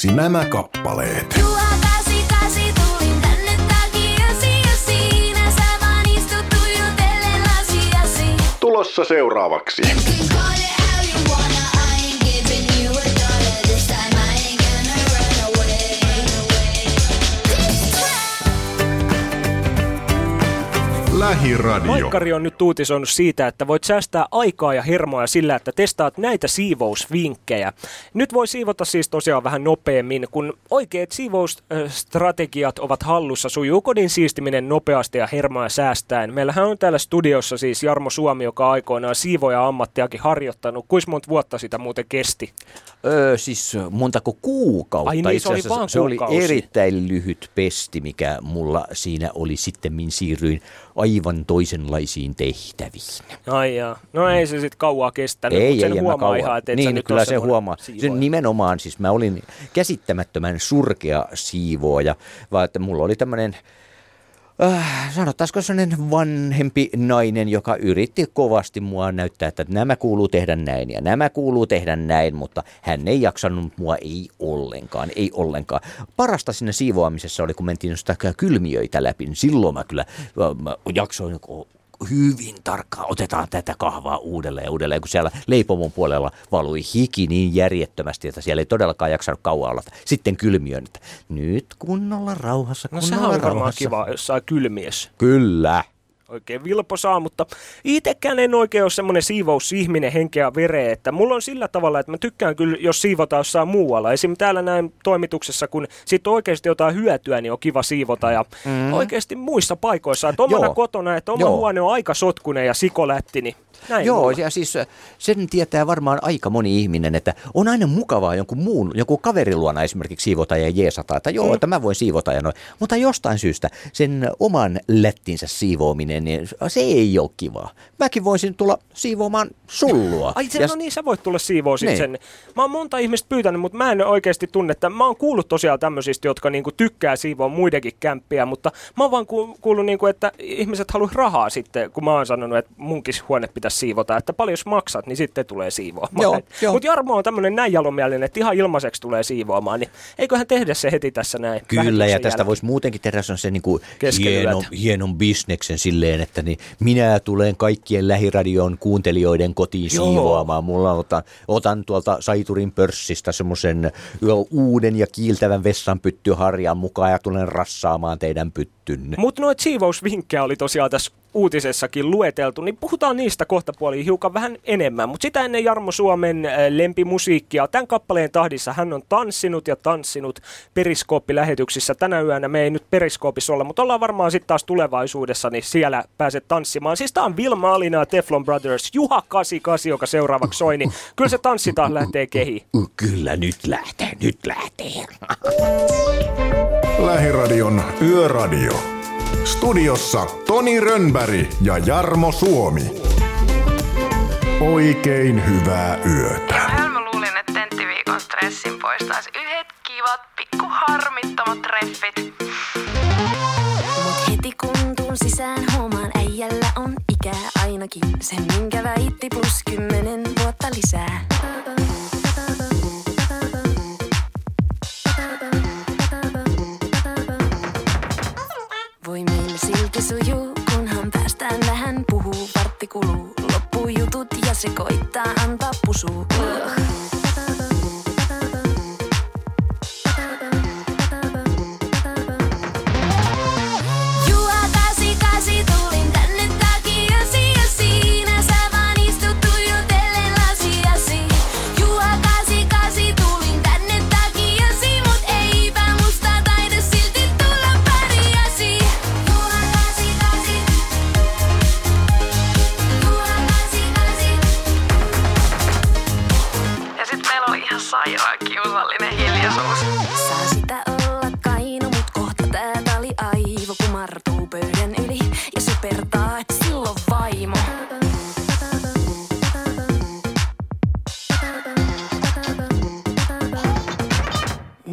seuraavaksi nämä kappaleet. Juha kasi kasi tulin tänne takiasi ja siinä sä vaan istut tuijotellen lasiasi. Tulossa seuraavaksi. Lähiradio. Maikkari on nyt uutisoinut siitä, että voit säästää aikaa ja hermoja sillä, että testaat näitä siivousvinkkejä. Nyt voi siivota siis tosiaan vähän nopeammin, kun oikeat siivousstrategiat ovat hallussa, sujuu kodin siistiminen nopeasti ja hermoja säästäen. Meillähän on täällä studiossa siis Jarmo Suomi, joka aikoinaan siivoja ammattiakin harjoittanut. Kuinka monta vuotta sitä muuten kesti? Öö, siis montako kuukautta? Ai niin, se Itse oli asiassa vaan se oli erittäin lyhyt pesti, mikä mulla siinä oli sitten, min siirryin aivan toisenlaisiin tehtäviin. Ai jaa. No ei se sitten kauaa kestänyt, ei, mutta sen ei, huomaa ihan, että et niin, sä nyt kyllä se huomaa. Sen nimenomaan, siis mä olin käsittämättömän surkea siivooja, vaan että mulla oli tämmöinen Äh, sanottaisiko sellainen vanhempi nainen, joka yritti kovasti mua näyttää, että nämä kuuluu tehdä näin ja nämä kuuluu tehdä näin, mutta hän ei jaksanut mua ei ollenkaan, ei ollenkaan. Parasta siinä siivoamisessa oli, kun mentiin sitä kylmiöitä läpi, niin silloin mä kyllä äh, mä jaksoin hyvin tarkkaan, otetaan tätä kahvaa uudelleen ja uudelleen, kun siellä leipomon puolella valui hiki niin järjettömästi, että siellä ei todellakaan jaksanut kauan olla. Sitten kylmiön, että nyt kunnolla rauhassa, No kunnolla sehän on varmaan rauhassa. kiva jossain kylmiössä. Kyllä. Oikein vilpo saa, mutta itsekään en oikein ole semmoinen siivousihminen henkeä vereä, että mulla on sillä tavalla, että mä tykkään kyllä, jos siivota jossain muualla. Esim. täällä näin toimituksessa, kun sit oikeasti jotain hyötyä, niin on kiva siivota ja mm. oikeasti muissa paikoissa, että omana Joo. kotona, että oma Joo. huone on aika sotkunen ja sikolätti, niin näin Joo, mulla. ja siis äh, sen tietää varmaan aika moni ihminen, että on aina mukavaa jonkun muun, joku kaverin luona esimerkiksi siivota ja jeesata, että joo, Mm. että mä voin siivota ja noin. Mutta jostain syystä sen oman lättinsä siivoaminen, niin se ei ole kivaa. Mäkin voisin tulla siivoamaan sullua. Ai se, Ja no niin, sä voit tulla siivoo Niin. sen. Mä oon monta ihmistä pyytänyt, mutta mä en oikeasti tunne, että mä oon kuullut tosiaan tämmöisistä, jotka niinku tykkää siivoa muidenkin kämppiä, mutta mä oon vaan ku- kuullut, niinku, että ihmiset haluaa rahaa sitten, kun mä oon sanonut, että munkin huone pitäisi siivota, että paljon jos maksat, niin sitten tulee siivoamaan. Mutta Jarmo on tämmöinen näin jalomielinen, että ihan ilmaiseksi tulee siivoamaan, niin eiköhän tehdä se heti tässä näin. Kyllä, ja tästä voisi muutenkin tehdä se niin kuin hieno, hienon bisneksen silleen, että niin minä tulen kaikkien lähiradion kuuntelijoiden kotiin Joo. siivoamaan. Mulla otan, otan tuolta Saiturin pörssistä semmoisen uuden ja kiiltävän vessanpyttyharjan mukaan ja tulen rassaamaan teidän pyttynne. Mutta noita siivousvinkkejä oli tosiaan tässä uutisessakin lueteltu, niin puhutaan niistä kohta puoliin hiukan vähän enemmän. Mutta sitä ennen Jarmo Suomen äh, lempimusiikkia. Tämän kappaleen tahdissa hän on tanssinut ja tanssinut periskooppilähetyksissä. Tänä yönä me ei nyt periskoopissa olla, mutta ollaan varmaan sitten taas tulevaisuudessa, niin siellä pääset tanssimaan. Siis tää on Vilma Alina ja Teflon Brothers, Juha 88, joka seuraavaksi soi, niin kyllä se tanssi taas lähtee kehiin. Kyllä nyt lähtee, nyt lähtee. Lähiradion Yöradio. Studiossa Toni Rönnberg ja Jarmo Suomi. Oikein hyvää yötä. Vähän mä luulin, että tenttiviikon stressin poistaisi yhdet kivat, pikku harmittomat treffit. Mut heti kun tuun sisään huomaan äijällä on ikää ainakin se minkä väitti plus kymmenen vuotta lisää. Silti sujuu, kunhan päästään vähän puhuu, vartti kuluu, loppuu jutut ja se koittaa antaa pusuu. Ugh.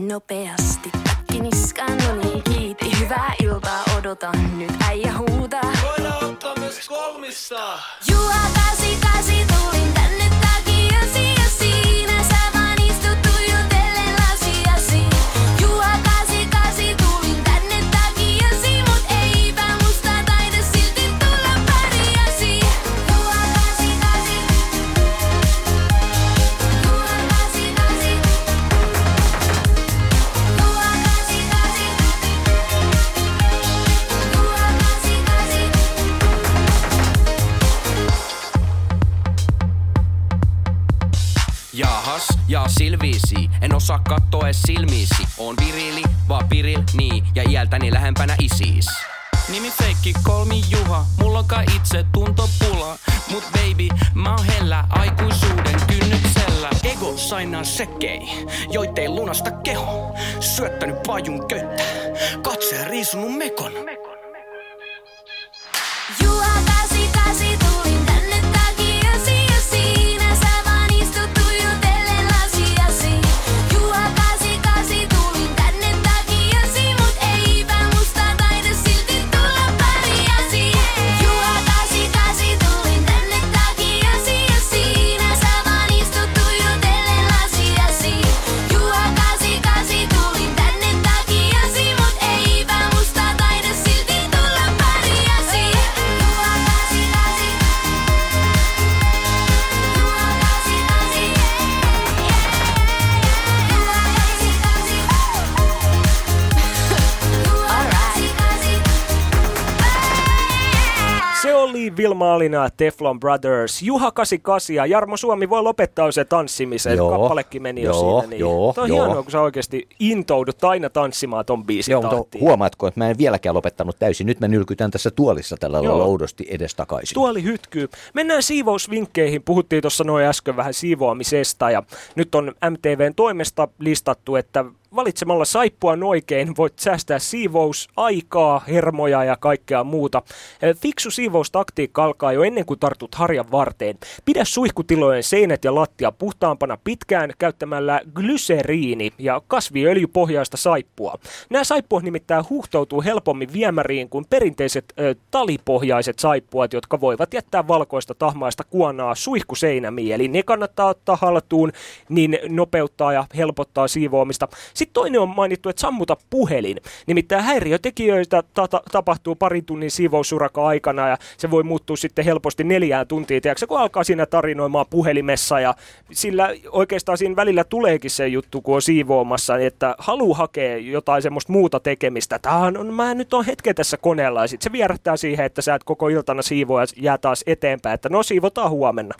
Nopeasti takki niskaan, no niin kiitti, hyvää iltaa odotan, nyt äijä huutaa. Voidaan ottaa myös kolmista. Juha silviisi. En osaa katsoa edes silmiisi. On virili, vaan piril, niin. Ja iältäni lähempänä isiis. Nimi feikki kolmi Juha, mulla kai itse tunto pula. Mut baby, mä oon hellä aikuisuuden kynnyksellä. Ego sainaa sekei, joitei lunasta keho. Syöttänyt pajun köyttä, katseen riisunut mekon. Juha oli Vilma Alina Teflon Brothers. Juha 88 ja Jarmo Suomi voi lopettaa se tanssimisen. Joo, Kappalekin meni jo joo, siinä. Niin. joo, on joo. hienoa, kun sä oikeasti intoudut aina tanssimaan ton biisin Joo, mutta huomaatko, että mä en vieläkään lopettanut täysin. Nyt mä nylkytän tässä tuolissa tällä lailla Joo. oudosti edestakaisin. Tuoli hytkyy. Mennään siivousvinkkeihin. Puhuttiin tuossa noin äsken vähän siivoamisesta ja nyt on MTVn toimesta listattu, että valitsemalla saippuan oikein voit säästää siivousaikaa, hermoja ja kaikkea muuta. Fiksu siivoustaktiikka alkaa jo ennen kuin tartut harjan varteen. Pidä suihkutilojen seinät ja lattia puhtaampana pitkään käyttämällä glyseriini ja kasviöljypohjaista saippua. Nämä saippuat nimittäin huuhtoutuu helpommin viemäriin kuin perinteiset ö, talipohjaiset saippuat, jotka voivat jättää valkoista tahmaista kuonaa suihkuseinämiin. Eli ne kannattaa ottaa haltuun, niin nopeuttaa ja helpottaa siivoamista. Sitten toinen on mainittu, että sammuta puhelin. Nimittäin häiriötekijöitä ta- ta- tapahtuu parin tunnin siivousuraka aikana ja se voi muuttua sitten helposti neljään tuntiin. Tiedätkö, kun alkaa siinä tarinoimaan puhelimessa ja sillä oikeastaan siinä välillä tuleekin se juttu, kun on siivoamassa, että halu hakea jotain semmoista muuta tekemistä. Tämä on, mä nyt on hetken tässä koneella ja sitten se vierähtää siihen, että sä et koko iltana siivoa ja jää taas eteenpäin, että no siivotaan huomenna.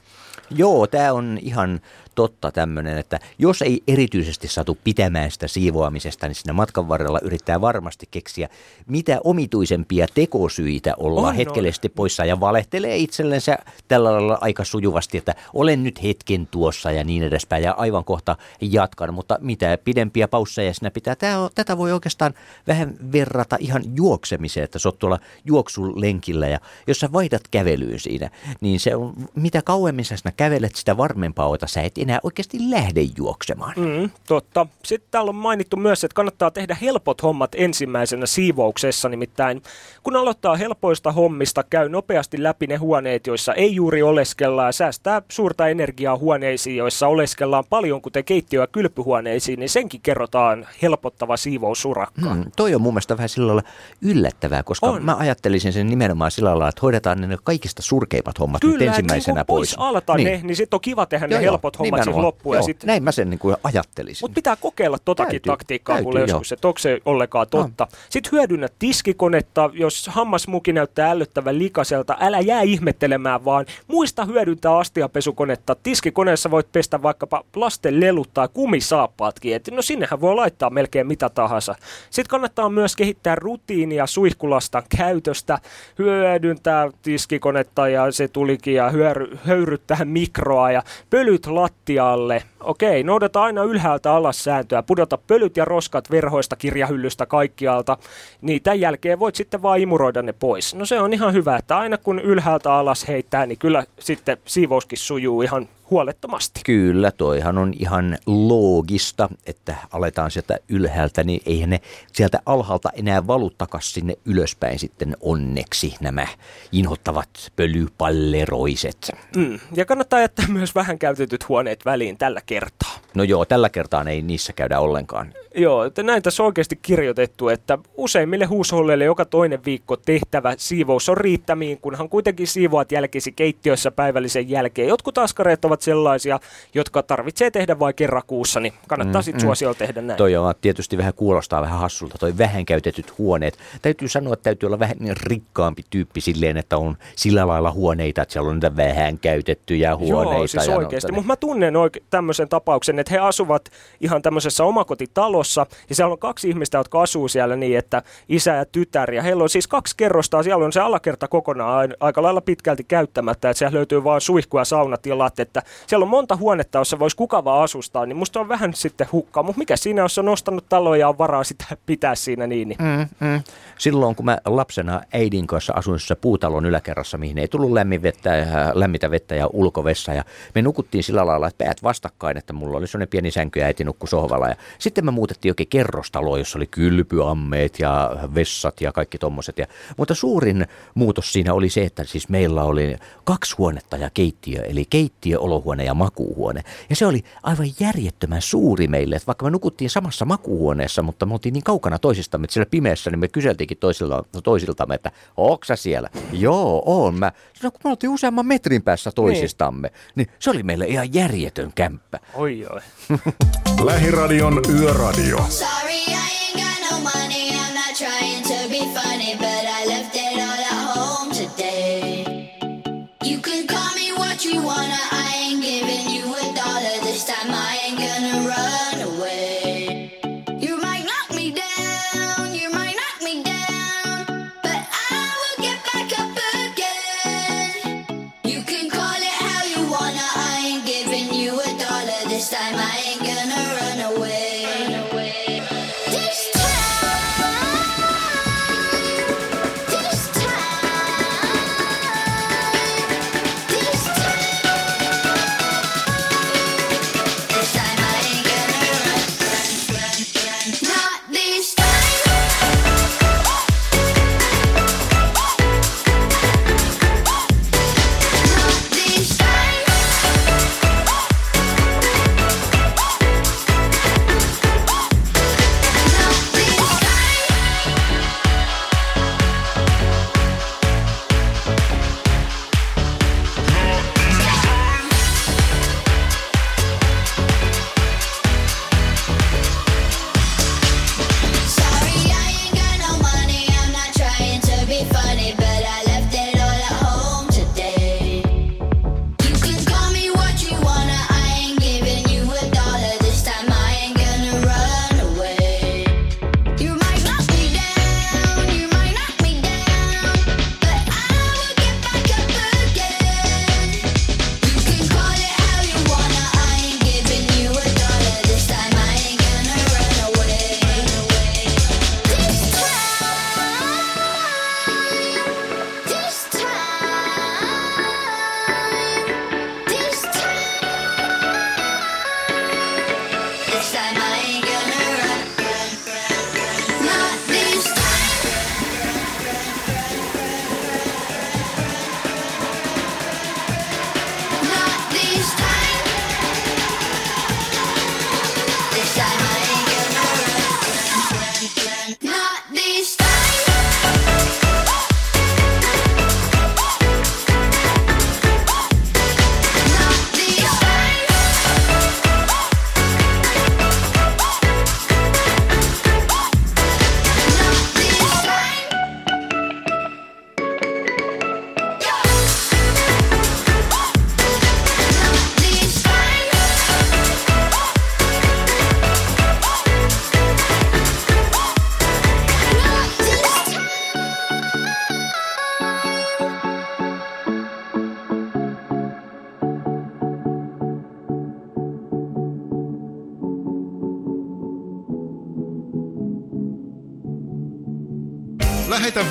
Joo, tämä on ihan totta tämmöinen, että jos ei erityisesti satu pitämään sitä siivoamisesta, niin siinä matkan varrella yrittää varmasti keksiä mitä omituisempia tekosyitä olla On, on, on. hetkellisesti poissa ja valehtelee itsellensä tällä lailla aika sujuvasti, että olen nyt hetken tuossa ja niin edespäin ja aivan kohta jatkan, mutta mitä pidempiä pausseja siinä pitää. Tää on, tätä voi oikeastaan vähän verrata ihan juoksemiseen, että sä oot tuolla juoksulenkillä ja jos sä vaihdat kävelyyn siinä, niin se on, mitä kauemmin sä siinä kävelet, sitä varmempaa oota, sä et enää oikeasti lähde juoksemaan. Mm, totta. Sitten täällä on mainittu myös, että kannattaa tehdä helpot hommat ensimmäisenä siivouksessa. Nimittäin kun aloittaa helpoista hommista, käy nopeasti läpi ne huoneet, joissa ei juuri oleskella ja säästää suurta energiaa huoneisiin, joissa oleskellaan paljon, kuten keittiö- ja kylpyhuoneisiin, niin senkin kerrotaan helpottava siivousurakka. Hmm, toi on mun mielestä vähän sillä lailla yllättävää, koska On. mä ajattelisin sen nimenomaan sillä lailla, että hoidetaan ne kaikista surkeimmat hommat nyt Kyllä, ensimmäisenä että niin pois. pois alta niin. ne, niin sitten on kiva tehdä ne helpot hommat siihen loppuun. Ja Joo, sit, Näin mä sen niin kuin ajattelisin. Mutta pitää kokeilla totakin Täytyy, taktiikkaa täytyy, joskus, että onko se ollenkaan totta. Sitten hyödynnä tiskikonetta, jos hammasmuki näyttää ällöttävän likaselta, älä jää ihmettelemään, vaan muista hyödyntää astiapesukonetta. Tiskikoneessa voit pestä vaikkapa lasten lelut tai kumisaappaatkin, että no sinnehän voi laittaa melkein mitä tahansa. Sitten kannattaa myös kehittää rutiinia suihkulastan käytöstä, hyödyntää tiskikonetta ja se tulikin ja hyöry, höyryttää mikroa ja pölyt lattialle. Okei, noudata aina ylhäältä alas sääntöä, pudota pölyt ja roskat verhoista kirjahyllystä kaikkialta, niin tämän jälkeen voit sitten vaan imuroida ne pois. No se on ihan hyvä, että aina kun ylhäältä alas heittää, niin kyllä sitten siivouskin sujuu ihan huolettomasti. Kyllä, toihan on ihan loogista, että aletaan sieltä ylhäältä, niin eihän ne sieltä alhaalta enää valu takas sinne ylöspäin sitten onneksi nämä inhottavat pölypalleroiset. Mm. Ja kannattaa jättää myös vähän käytetyt huoneet väliin tällä kertaa. No joo, tällä kertaa ei niissä käydä ollenkaan. Joo, että näin tässä on oikeasti kirjoitettu, että useimmille huusholleille joka toinen viikko tehtävä siivous on riittämiin, kunhan kuitenkin siivoat jälkisi keittiössä päivällisen jälkeen. Jotkut askareet ovat sellaisia, jotka tarvitsee tehdä vain kerran kuussa, niin kannattaa Mm, sitten mm. suosiolla tehdä näin. Toi on tietysti vähän kuulostaa vähän hassulta, toi vähän käytetyt huoneet. Täytyy sanoa, että täytyy olla vähän niin rikkaampi tyyppi silleen, että on sillä lailla huoneita, että siellä on niitä vähän käytettyjä huoneita. Joo, siis ja oikeasti. Mutta mä tunnen oike- tämmöisen tapauksen, että että he asuvat ihan tämmöisessä omakotitalossa ja siellä on kaksi ihmistä, jotka asuu siellä niin, että isä ja tytär ja heillä on siis kaksi kerrosta, siellä on se alakerta kokonaan ai- aika lailla pitkälti käyttämättä, että siellä löytyy vain suihku ja saunatilat, että siellä on monta huonetta, jossa voisi kuka vaan asustaa, niin musta on vähän sitten hukkaa, mutta mikä siinä, jos on ostanut taloja ja on varaa sitä *laughs* pitää siinä niin, niin. Mm, mm. Silloin kun mä lapsena äidin kanssa asuin puutalon yläkerrassa, mihin ei tullut lämmin vettä, ja- lämmitä vettä ja ulkovessa. Ja me nukuttiin sillä lailla, että päät vastakkain, että mulla oli sellainen pieni sänky ja äiti nukkui sohvalla. Ja sitten me muutettiin oikein kerrostaloon, jossa oli kylpyammeet ja vessat ja kaikki tommoset. Ja, mutta suurin muutos siinä oli se, että siis meillä oli kaksi huonetta ja keittiö, eli keittiö, olohuone ja makuuhuone. Ja se oli aivan järjettömän suuri meille, että vaikka me nukuttiin samassa makuuhuoneessa, mutta me oltiin niin kaukana toisistamme, että siellä pimeässä, niin me kyseltiinkin toisilla, toisiltamme, että onko siellä? Joo, on mä. No kun me oltiin useamman metrin päässä toisistamme, niin, niin se oli meille ihan järjetön kämppä. Oi oi. Lähiradion Yöradio. Sorry, I ain't got no money. I'm not trying to be funny,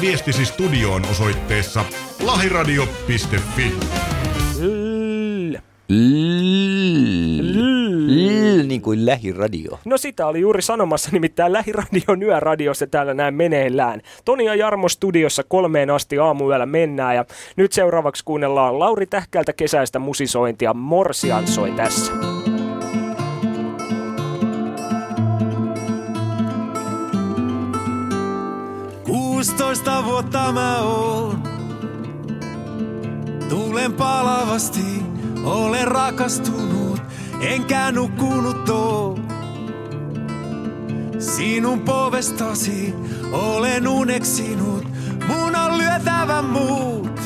viestisi studioon osoitteessa lahiradio.fi. L, niin kuin lähiradio. No sitä oli juuri sanomassa, nimittäin Lähiradion yöradiossa täällä näin meneillään. Toni ja Jarmo studiossa kolmeen asti aamuyöllä mennään ja nyt seuraavaksi kuunnellaan Lauri Tähkältä kesäistä musisointia. Morsian soi tässä. 16 vuotta mä oon. Tuulen palavasti, olen rakastunut, enkä nukkunut oo. Sinun povestasi olen uneksinut, mun on lyötävä muut.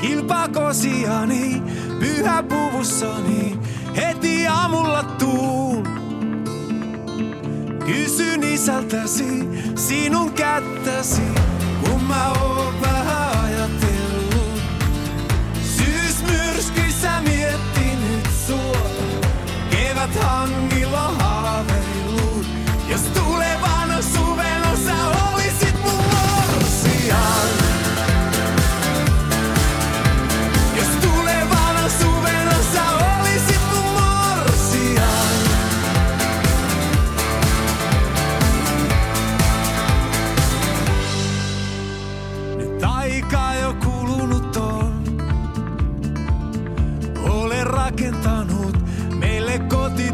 Kilpakosiani, pyhä puvussani, heti aamulla tuun. Kysyn isältäsi sinun kättäsi, kun mä oon vähän ajatellut. Syysmyrskyissä miettinyt sua, kevät hangilla haaveillut.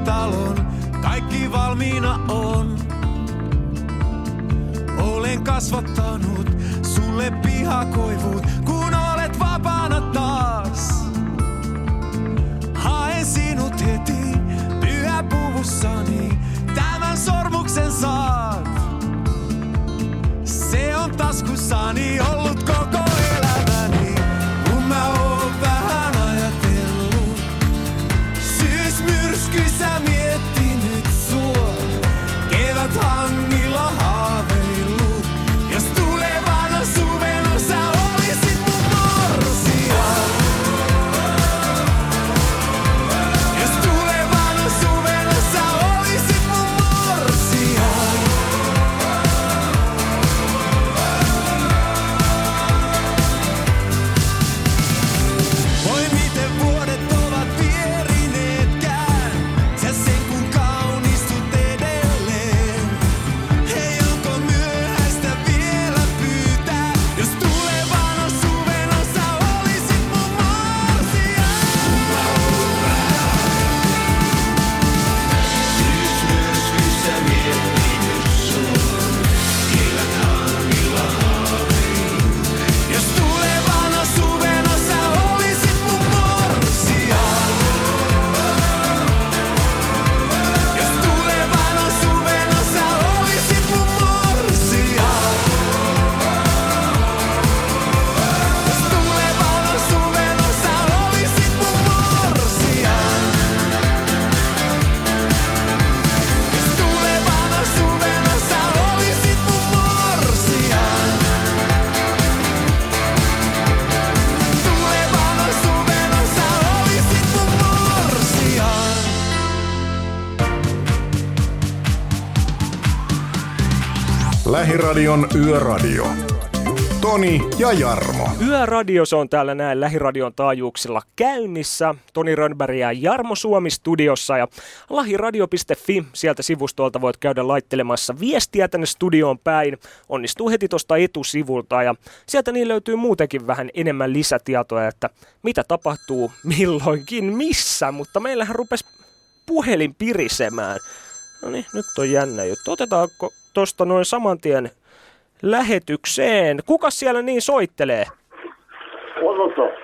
Kotitalon. Kaikki valmiina on. Olen kasvattanut sulle pihakoivut, kun olet vapaana taas. Haen sinut heti pyhäpuvussani, tämän sormuksen saat. Se on taskussani ollut koko Syysmyrskyissä miettinyt sua, kevät hangilla Lähiradion Yöradio. Toni ja Jarmo. Yöradio, on täällä näin Lähiradion taajuuksilla käynnissä. Toni Rönnberg ja Jarmo Suomi studiossa ja lahiradio.fi, sieltä sivustolta voit käydä laittelemassa viestiä tänne studioon päin. Onnistuu heti tuosta etusivulta ja sieltä niin löytyy muutenkin vähän enemmän lisätietoja, että mitä tapahtuu milloinkin missä, mutta meillähän rupesi puhelin pirisemään. No niin, nyt on jännä juttu. Otetaanko tuosta noin saman tien lähetykseen. Kuka siellä niin soittelee? Odota,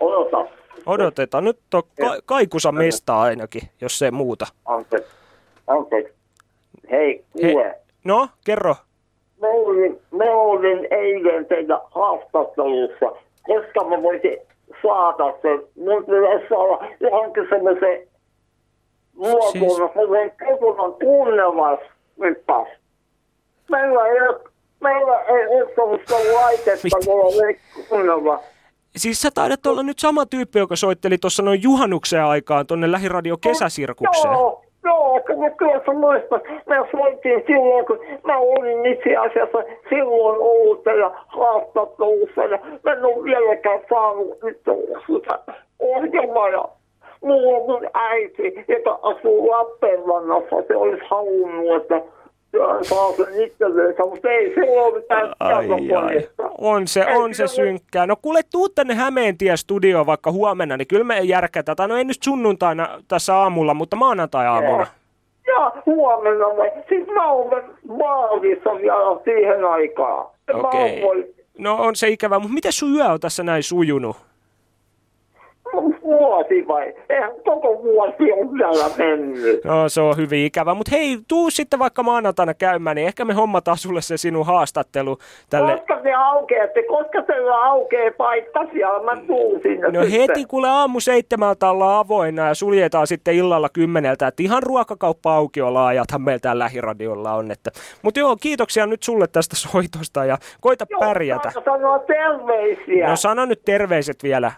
odota. Odotetaan. Nyt on ka- kaikusa mesta ainakin, jos ei muuta. Anteeksi, anteeksi. Hei, kuule. No, kerro. Mä olin, mä olin eilen teidän haastattelussa. Koska mä voisin saada sen, mun pitäisi saada johonkin semmoisen muotoon, siis... mä voin kotona kuunnella nyt taas. Meillä ei ole, meillä ei ole laitetta, jolla voi kuunnella. Siis sä taidat olla nyt sama tyyppi, joka soitteli tuossa noin juhannuksen aikaan tonne Lähiradio kesäsirkukseen. Joo, joo, kyllä, kyllä sä muistat. Mä soitin silloin, kun mä olin itse asiassa silloin ollut teidän haastattelussa ja mä en ole vieläkään saanut nyt sitä ohjelmaa. Ja mulla on mun äiti, joka asuu Lappeenrannassa, se olisi halunnut, että hän saa sen itsellensä, mutta ei se ole mitään Ai, ai. On se, on se synkkää. No kuule, tuu tänne Hämeentie studioon vaikka huomenna, niin kyllä me ei järkätä. Tai no ei nyt sunnuntaina tässä aamulla, mutta maanantai-aamulla. Ja huomenna, siis mä oon maalissa vielä siihen aikaan. Okei. voin No on se ikävä, mutta miten sun yö on tässä näin sujunut? Vuosi vai? Eihän koko vuosi ole vielä mennyt. No se on hyvin ikävä, mutta hei, tuu sitten vaikka maanantaina käymään, niin ehkä me hommataan sulle se sinun haastattelu tälle. Koska te aukeatte, koska teillä aukeaa paikka siellä, mä tuun sinne No sitten. heti kuule aamu seitsemältä ollaan avoinna ja suljetaan sitten illalla kymmeneltä, että ihan ruokakauppa aukiolaajathan meillä täällä lähiradiolla on. Että. Mutta joo, kiitoksia nyt sulle tästä soitosta ja koita Joo, pärjätä. saanko sanoa terveisiä. No sano nyt terveiset vielä.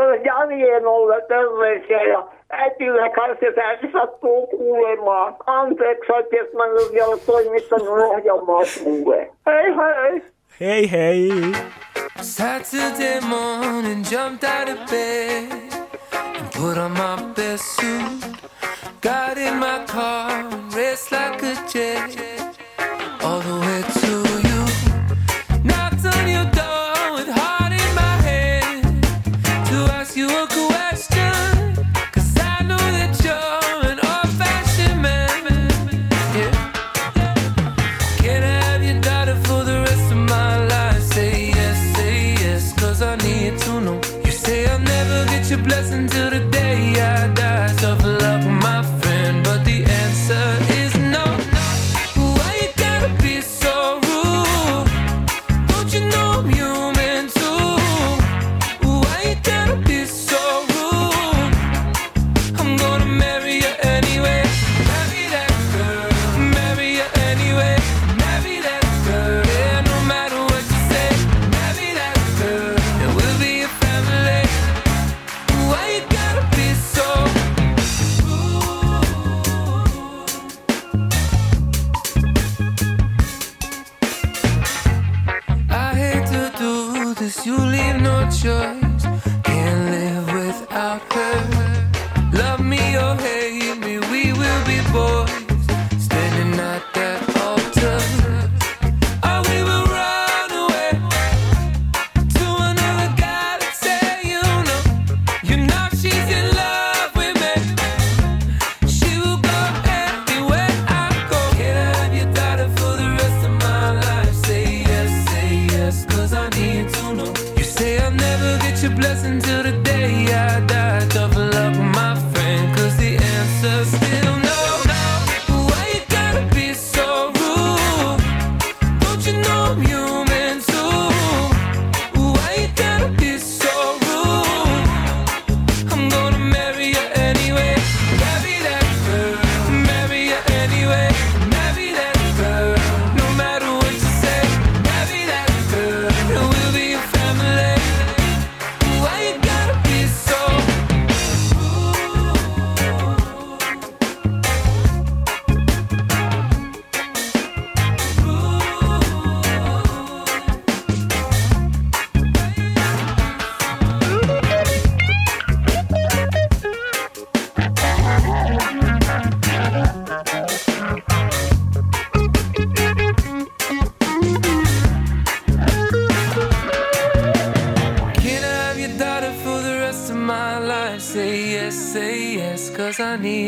Tuolle Janienolle terveisiä ja äitille kanssa, että äiti sattuu kuulemaan. Anteeksi että mä ole vielä toimittanut ohjelmaa sulle. Hei hei! Hei hei! Saturday morning, jumped out of bed and put on my best suit. Got in my car and raced like a jet all the way to you.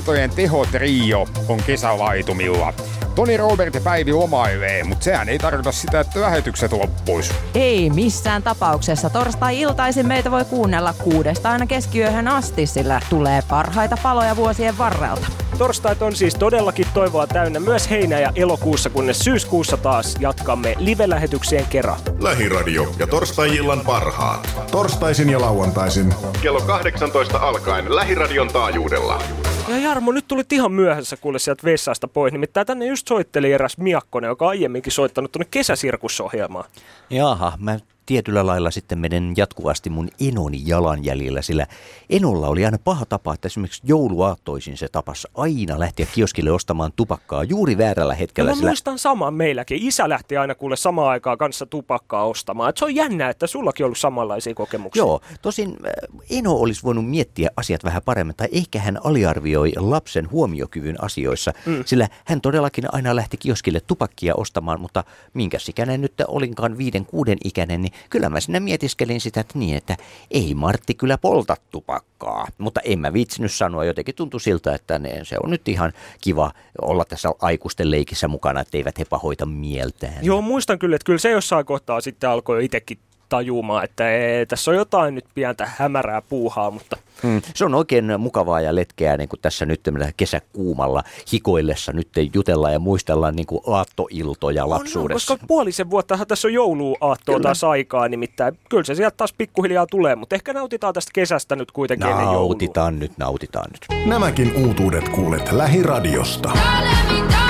Torstai-iltojen tehotrio on kesälaitumilla. Toni Robert ja Päivi lomailee, mutta sehän ei tarkoita sitä, että lähetykset loppuis. Ei missään tapauksessa. Torstai-iltaisin meitä voi kuunnella kuudesta aina keskiyöhön asti, sillä tulee parhaita paloja vuosien varrelta. Torstait on siis todellakin toivoa täynnä myös heinä- ja elokuussa, kunnes syyskuussa taas jatkamme live-lähetyksien kerran. Lähiradio ja torstai-illan parhaat. Torstaisin ja lauantaisin. Kello 18 alkaen Lähiradion taajuudella. Ja Jarmo, nyt tulit ihan myöhässä kuule sieltä vessasta pois. Nimittäin tänne just soitteli eräs Miakkonen, joka aiemminkin soittanut tuonne kesäsirkusohjelmaan. Jaha, mä tietyllä lailla sitten menen jatkuvasti mun enoni jalanjäljellä, sillä enolla oli aina paha tapa, että esimerkiksi jouluaattoisin se tapas aina lähteä kioskille ostamaan tupakkaa juuri väärällä hetkellä. mä Sillä muistan saman meilläkin. Isä lähti aina kuule samaan aikaan kanssa tupakkaa ostamaan. Et se on jännä, että sullakin on ollut samanlaisia kokemuksia. Joo, tosin äh, Eno olisi voinut miettiä asiat vähän paremmin, tai ehkä hän aliarvioi lapsen huomiokyvyn asioissa, Mm. sillä hän todellakin aina lähti kioskille tupakkia ostamaan, mutta minkäs ikäinen nyt olinkaan viiden, kuuden ikäinen, niin kyllä mä sinne mietiskelin sitä että niin, että ei Martti kyllä polta tupakkaa. Mutta en mä viitsinyt sanoa, jotenkin tuntui siltä, että ne, se on nyt ihan kiva olla tässä aikuisten leikissä mukana, etteivät he pahoita mieltään. Joo, muistan kyllä, että kyllä se jossain kohtaa sitten alkoi jo itsekin tajumaan, että ee, tässä on jotain nyt pientä hämärää puuhaa, mutta Mm, se on oikein mukavaa ja letkeää niin kuin tässä nyt kesäkuumalla hikoillessa nyt jutellaan ja muistellaan niin kuin aattoiltoja No, lapsuudessa. koska puolisen vuottahan tässä on jouluaattoa Kyllä. taas aikaa, nimittäin kyllä se sieltä taas pikkuhiljaa tulee, mutta ehkä nautitaan tästä kesästä nyt kuitenkin ennen joulua. Nautitaan nyt, nautitaan nyt. Nämäkin uutuudet kuulet lähiradiosta. Don't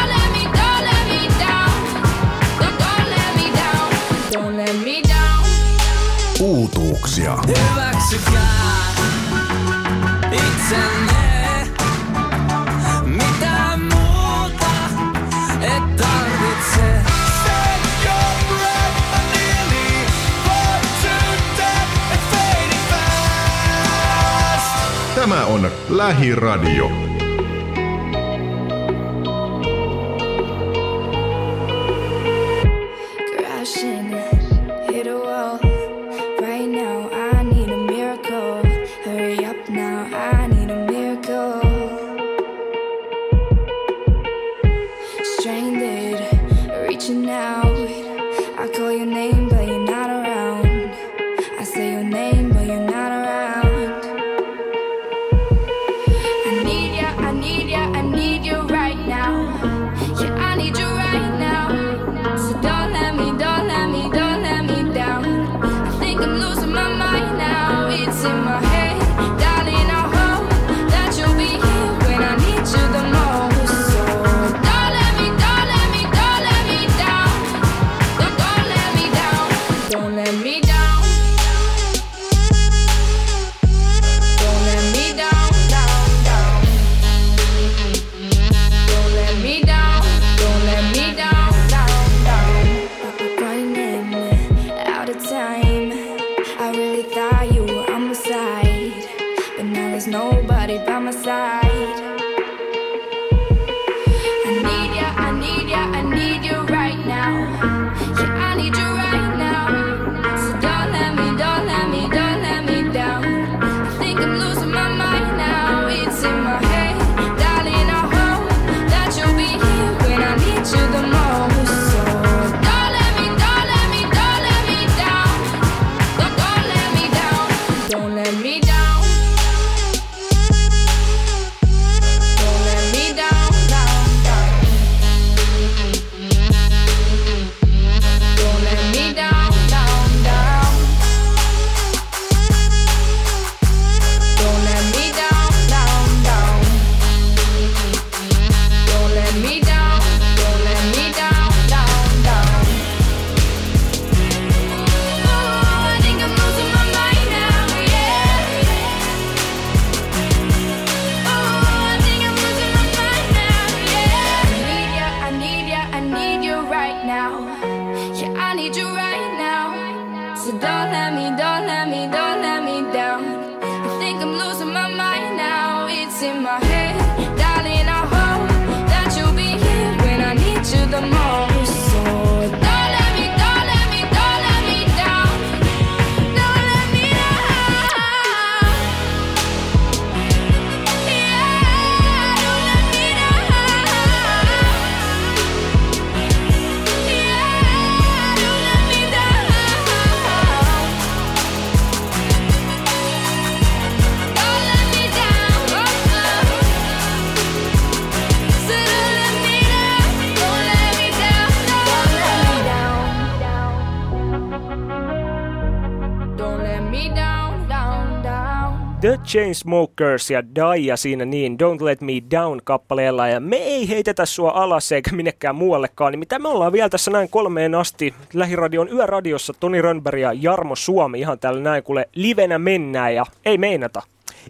Uutuuksia. Hyväksykää itsenne. Muuta et tarvitse. Tämä on Lähiradio. The Chainsmokers ja Daia siinä niin Don't Let Me Down kappaleella. Ja me ei heitetä sua alas eikä minnekään muuallekaan, niin mitä me ollaan vielä tässä näin kolmeen asti Lähiradion yöradiossa? Toni Rönnberg ja Jarmo Suomi ihan täällä näin kuule livenä mennään ja ei meinata.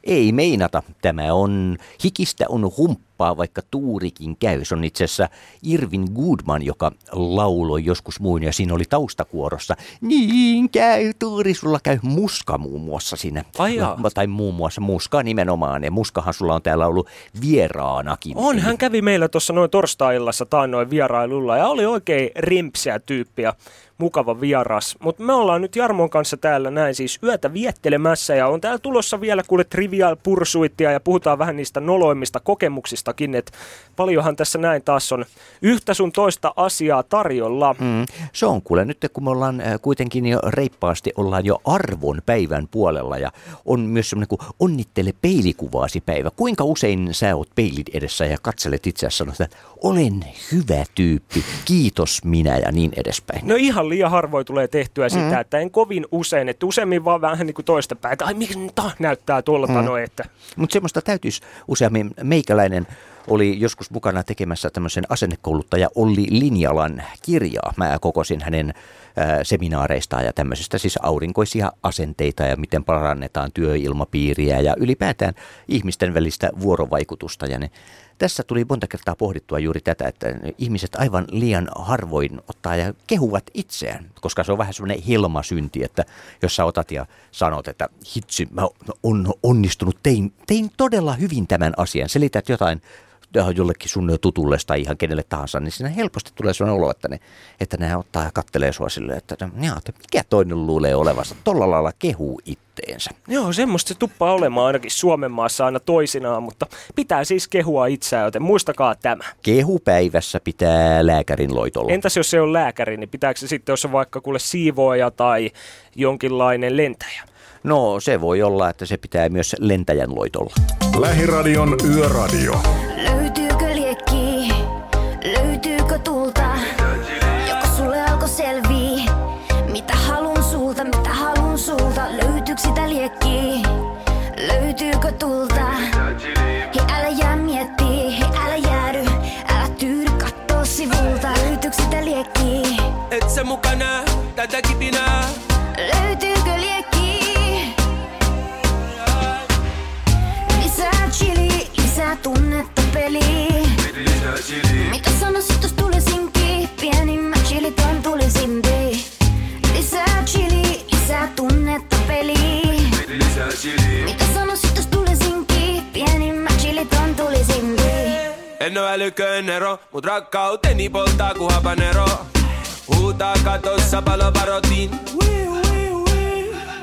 Ei meinata. Tämä on hikistä on humppaa, vaikka tuurikin käy. Se on itse asiassa Irvin Goodman, joka lauloi joskus muun ja siinä oli taustakuorossa. Niin käy, tuuri, sulla käy muska muun muassa siinä. Ai jaa. Tai muun muassa muska nimenomaan. Ja muskahan sulla on täällä ollut vieraanakin. On, hän kävi meillä tuossa noin torstai-illassa taannoin vierailulla ja oli oikein rimpseä tyyppi ja mukava vieras. Mutta me ollaan nyt Jarmon kanssa täällä näin siis yötä viettelemässä ja on täällä tulossa vielä kuule trivial pursuittia ja puhutaan vähän niistä noloimmista kokemuksistakin, että paljonhan tässä näin taas on yhtä sun toista asiaa tarjolla. Mm, se on kuule nyt, kun me ollaan äh, kuitenkin jo reippaasti, ollaan jo arvon päivän puolella ja on myös semmoinen kuin onnittele peilikuvaasi päivä. Kuinka usein sä oot peilin edessä ja katselet itseäsi sanot, että olen hyvä tyyppi, kiitos minä ja niin edespäin. No ihan liian harvoin tulee tehtyä sitä, Mm. että en kovin usein, että useimmin vaan vähän niin kuin toista päin, että ai miksi ta näyttää tuolta Mm. noin, että Mutta semmoista täytyisi useammin. Meikäläinen oli joskus mukana tekemässä tämmöisen asennekouluttaja Olli Linjalan kirjaa. Mä kokosin hänen ää, seminaareistaan ja tämmöisistä siis aurinkoisia asenteita ja miten parannetaan työilmapiiriä ja ylipäätään ihmisten välistä vuorovaikutusta. Ja ne, tässä tuli monta kertaa pohdittua juuri tätä, että ihmiset aivan liian harvoin ottaa ja kehuvat itseään, koska se on vähän semmoinen hilmasynti, että jos sä otat ja sanot, että hitsi, mä on onnistunut, tein, tein todella hyvin tämän asian, selität jotain jollekin sun tutulle tai ihan kenelle tahansa, niin siinä helposti tulee sellainen olo, että ne, että ne ottaa ja kattelee sua silleen, että, jaa, että mikä toinen luulee olevansa, tolla lailla kehuu itteensä. Joo, semmoista se tuppaa olemaan ainakin Suomen maassa aina toisinaan, mutta pitää siis kehua itseään, joten muistakaa tämä. Kehupäivässä pitää lääkärin loitolla. Entäs jos se on lääkäri, niin pitääkö se sitten, jos on vaikka kuule siivooja tai jonkinlainen lentäjä? No se voi olla, että se pitää myös lentäjän loitolla. Lähiradion yöradio. Löytyykö liekki? Löytyykö tulta? Joko sulle alkoi selvii? Mitä halun sulta, mitä halun sulta? Löytyykö sitä liekki? Löytyykö tulta? Hei älä jää miettii, hei älä jäädy Älä tyydy kattoo sivulta Löytyykö sitä liekki? Et sä mukana tätä kipinää? En oo älyköön ero, mut rakkauteni polttaa ku habanero. Huutaa katossa palovarotin.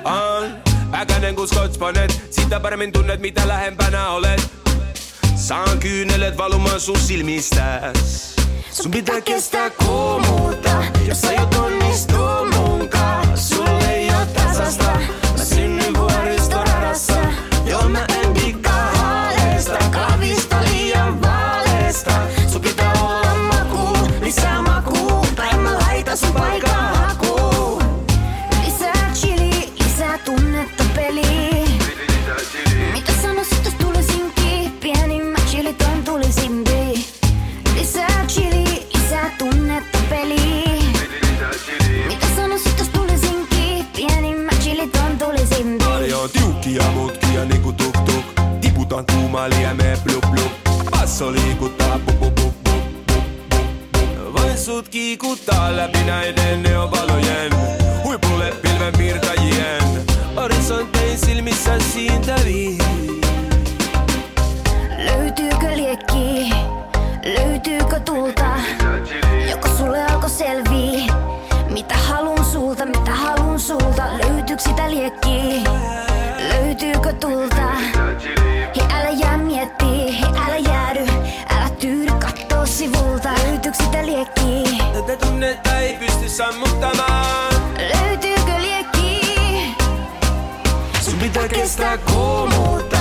On äkänen ku skotsponet, sitä paremmin tunnet mitä lähempänä olet. Saan kyynelet valumaan sun silmistäs. Sun pitää kestää kuumuutta, jos sä aiot onnistua munkaan. Sulle ei oo tasasta, Tiputan kuumaa liemeen blup blup. Basso liikuttaa pup pup pup pup pup. Voin sut kiikuttaa läpi näiden neovalojen. Huipulle pilven virtajien. Horisontein silmissä siintäviin. Löytyykö liekki? Löytyykö tulta? Joko sulle alkoi selvii? Mitä halun sulta, mitä halun sulta? Löytyykö sitä liekki? Ei pysty sammuttamaan. Löytyykö liekki? Sun pitää kestää kuumuutta,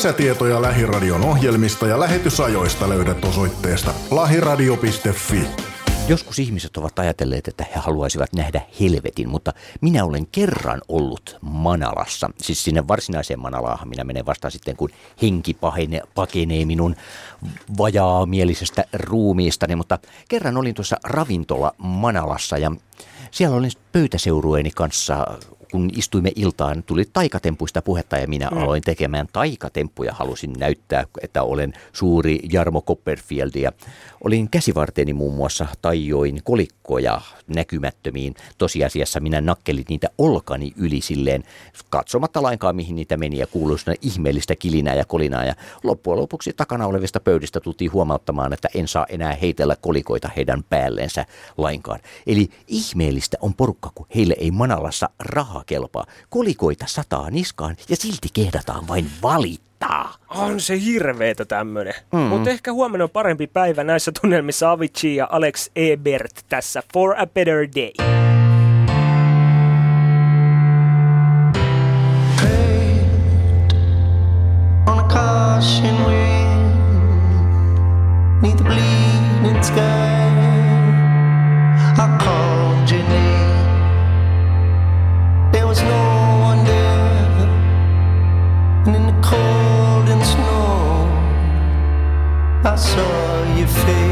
Lisätietoja Lähiradion ohjelmista ja lähetysajoista löydät osoitteesta lahiradio.fi. Joskus ihmiset ovat ajatelleet, että he haluaisivat nähdä helvetin, mutta minä olen kerran ollut Manalassa. Siis sinne varsinaiseen Manalaahan minä menen vasta sitten, kun henki pahene, pakenee minun vajaamielisestä ruumiistani. Mutta kerran olin tuossa ravintola Manalassa ja siellä olin pöytäseurueeni kanssa kun istuimme iltaan, tuli taikatempuista puhetta ja minä Mm. aloin tekemään taikatemppuja. Halusin näyttää, että olen suuri Jarmo Copperfield ja olin käsivarteeni muun muassa tajoin kolikkoja näkymättömiin. Tosiasiassa minä nakkelin niitä olkani yli silleen, katsomatta lainkaan mihin niitä meni ja kuului ihmeellistä kilinää ja kolinaa. Ja loppujen lopuksi takana olevista pöydistä tultiin huomauttamaan, että en saa enää heitellä kolikoita heidän päällensä lainkaan. Eli ihmeellistä on porukka, kun heille ei Manalassa raha kelpaa. Kolikoita sataa niskaan ja silti kehdataan vain valittaa. On se hirveetä tämmönen. Mm. Mutta ehkä huomenna on parempi päivä näissä tunnelmissa Avicii ja Alex Ebert tässä For a Better Day. caution wind neath the bleeding sky. I saw your face.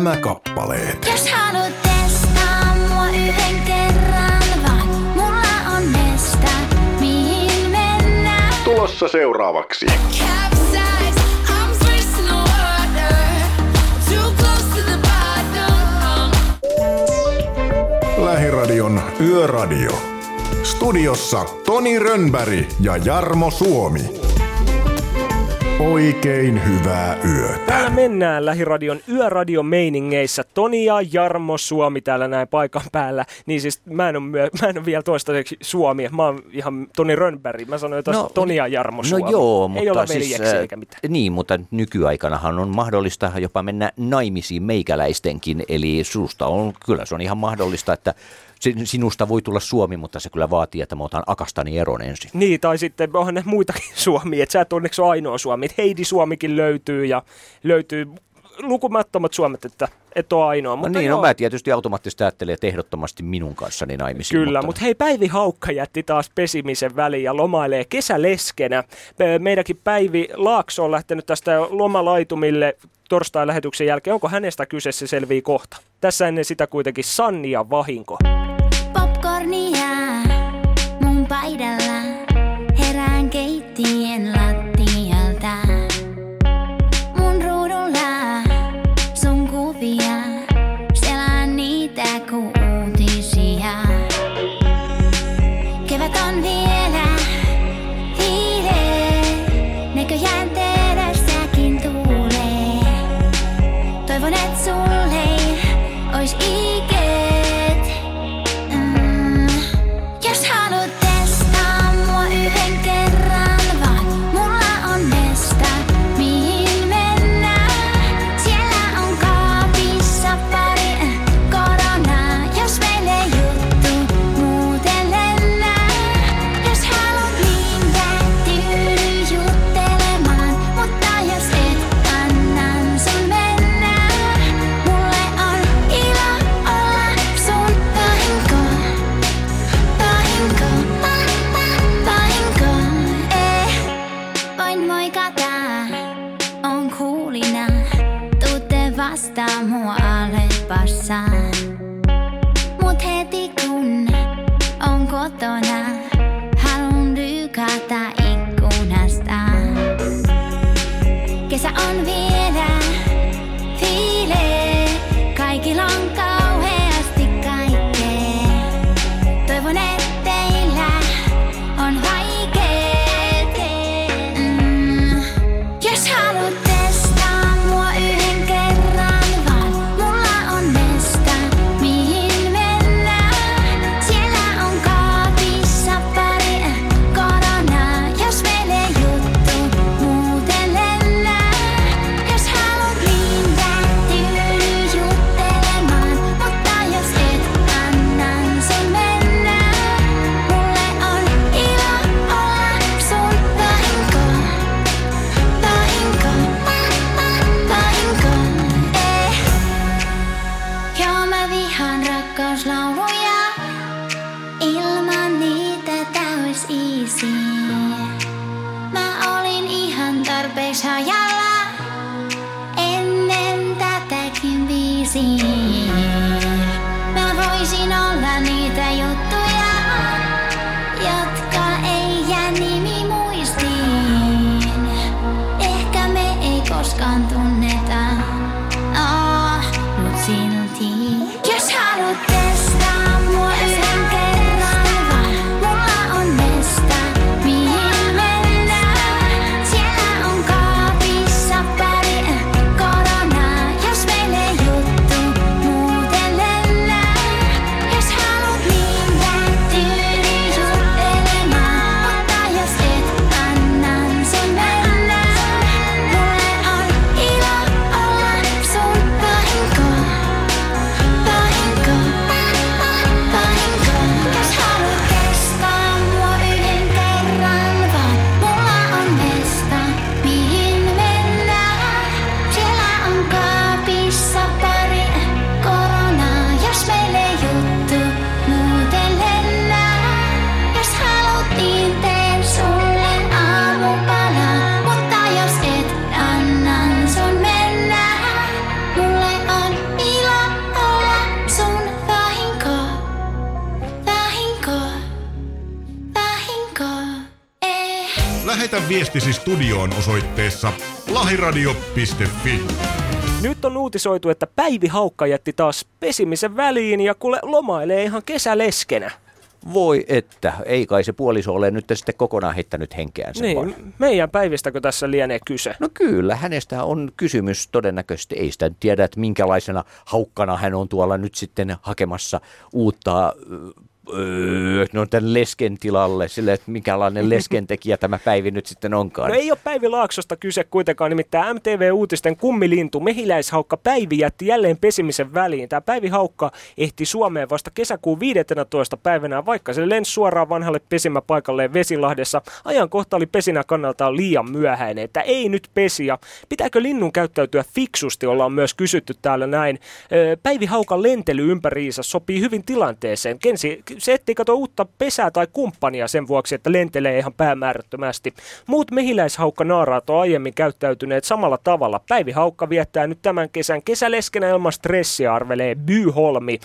Nämä kappaleet. Jos haluat testaa mua yhden kerran vaan, mulla on mestä, mihin mennään. Tulossa seuraavaksi. Capsize, I'm racing the water, too close to the bottom. Lähiradion Yöradio. Studiossa Toni Rönnberg ja Jarmo Suomi. Oikein hyvää yötä. Täällä mennään Lähiradion yöradiomeiningeissä. Toni ja Jarmo Suomi täällä näin paikan päällä. Niin siis mä en ole, myö, mä en ole vielä toistaiseksi Suomi. Mä oon ihan Toni Rönnberg. Mä sanoin tuosta no, Toni ja Jarmo Suomi. No joo, Ei mutta olla siis, äh, eikä mitään. Niin, mutta nykyaikanahan on mahdollista jopa mennä naimisiin meikäläistenkin, eli susta on, kyllä se on ihan mahdollista, että sinusta voi tulla Suomi, mutta se kyllä vaatii, että mä otan Akastani eron ensin. Niin, tai sitten onhan ne muitakin *laughs* Suomi, että sä et onneksi ole ainoa Suomi. Et Heidi Suomikin löytyy ja löytyy lukumattomat Suomet, että et ole ainoa. No Mutta niin, joo, no mä tietysti automaattisesti ajattelen, että ehdottomasti minun kanssani naimisiin. Kyllä, mutta... mutta hei Päivi Haukka jätti taas pesimisen väliin ja lomailee kesäleskenä. Me- Meidänkin Päivi Laakso on lähtenyt tästä lomalaitumille torstain lähetyksen jälkeen. Onko hänestä kyse, se selvii kohta. Tässä ennen sitä kuitenkin Sanni ja Vahinko. Kotona, haluun lykätä ikkunasta. Kesä on vielä niitä juttuja, jotka ei jää nimi muistiin. Ehkä me ei koskaan tunneta, viestisi studioon osoitteessa lahiradio.fi. Nyt on uutisoitu, että Päivi Haukka jätti taas pesimisen väliin ja kuule lomailee ihan kesäleskenä. Voi että, ei kai se puoliso ole nyt sitten kokonaan heittänyt henkeänsä vaan. Niin, meidän päivistäkö tässä lienee kyse? No kyllä, hänestä on kysymys todennäköisesti. Ei sitä tiedä, että minkälaisena haukkana hän on tuolla nyt sitten hakemassa uutta öö, no tämän lesken tilalle, sille, että minkälainen *laughs* leskentekijä tämä Päivi nyt sitten onkaan. No ei ole Päivi Laaksosta kyse kuitenkaan, nimittäin MTV-uutisten kummilintu mehiläishaukka Päivi jätti jälleen pesimisen väliin. Tämä Päivi Haukka ehti Suomeen vasta kesäkuun 15. päivänä, vaikka se lensi suoraan vanhalle pesimäpaikalleen Vesilahdessa. Ajankohta oli pesinä kannalta liian myöhäinen, että ei nyt pesiä. Pitääkö linnun käyttäytyä fiksusti, ollaan myös kysytty täällä näin. Päivi Haukan lentely ympäriinsä sopii hyvin tilanteeseen. Kensi, se etsii kato uutta pesää tai kumppania sen vuoksi, että lentelee ihan päämäärättömästi. Muut mehiläishaukka-naaraat on aiemmin käyttäytyneet samalla tavalla. Päivi Haukka viettää nyt tämän kesän kesäleskenä ilman stressiä, arvelee Byholmi,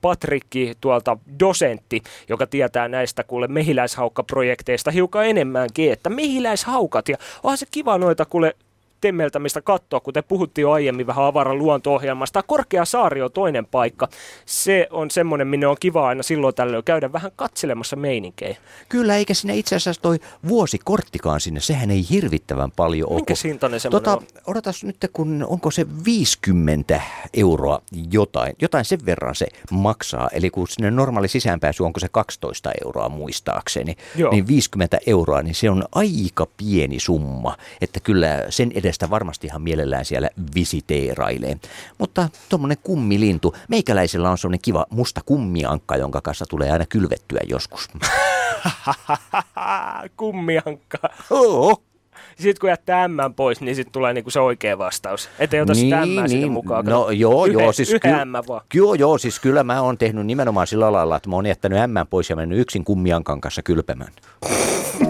Patrikki tuolta dosentti, joka tietää näistä kuule mehiläishaukka-projekteista hiukan enemmänkin, että mehiläishaukat, ja onhan se kiva noita kuule temmeltämistä katsoa, kuten puhuttiin jo aiemmin vähän avaran luonto-ohjelmasta. Korkea saari on toinen paikka. Se on semmoinen, minne on kiva aina silloin tällöin käydä vähän katselemassa meininkejä. Kyllä, eikä sinne itse asiassa toi vuosikorttikaan sinne, sehän ei hirvittävän paljon ole. Minkä hintainen semmoinen tota, on? Odotas nyt, kun onko se 50 euroa jotain, jotain sen verran se maksaa. Eli kun sinne normaali sisäänpääsy, onko se 12 euroa muistaakseni, Joo. niin 50 euroa, niin se on aika pieni summa. Että kyllä sen edestä varmasti ihan mielellään siellä visiteerailee. Mutta tuommoinen kummilintu, meikäläisellä on semmoinen kiva musta kummiankka, jonka kanssa tulee aina kylvettyä joskus. *laughs* Kummiankka. Oo. Sitten kun jättää M pois, niin sitten tulee niinku se oikea vastaus. Ettei ota sitä M sinne mukaan. No joo, Yhden- joo, siis M vaan. joo, joo, siis kyllä mä oon tehnyt nimenomaan sillä lailla, että mä oon jättänyt M pois ja mennyt yksin kummiankan kanssa kylpemään.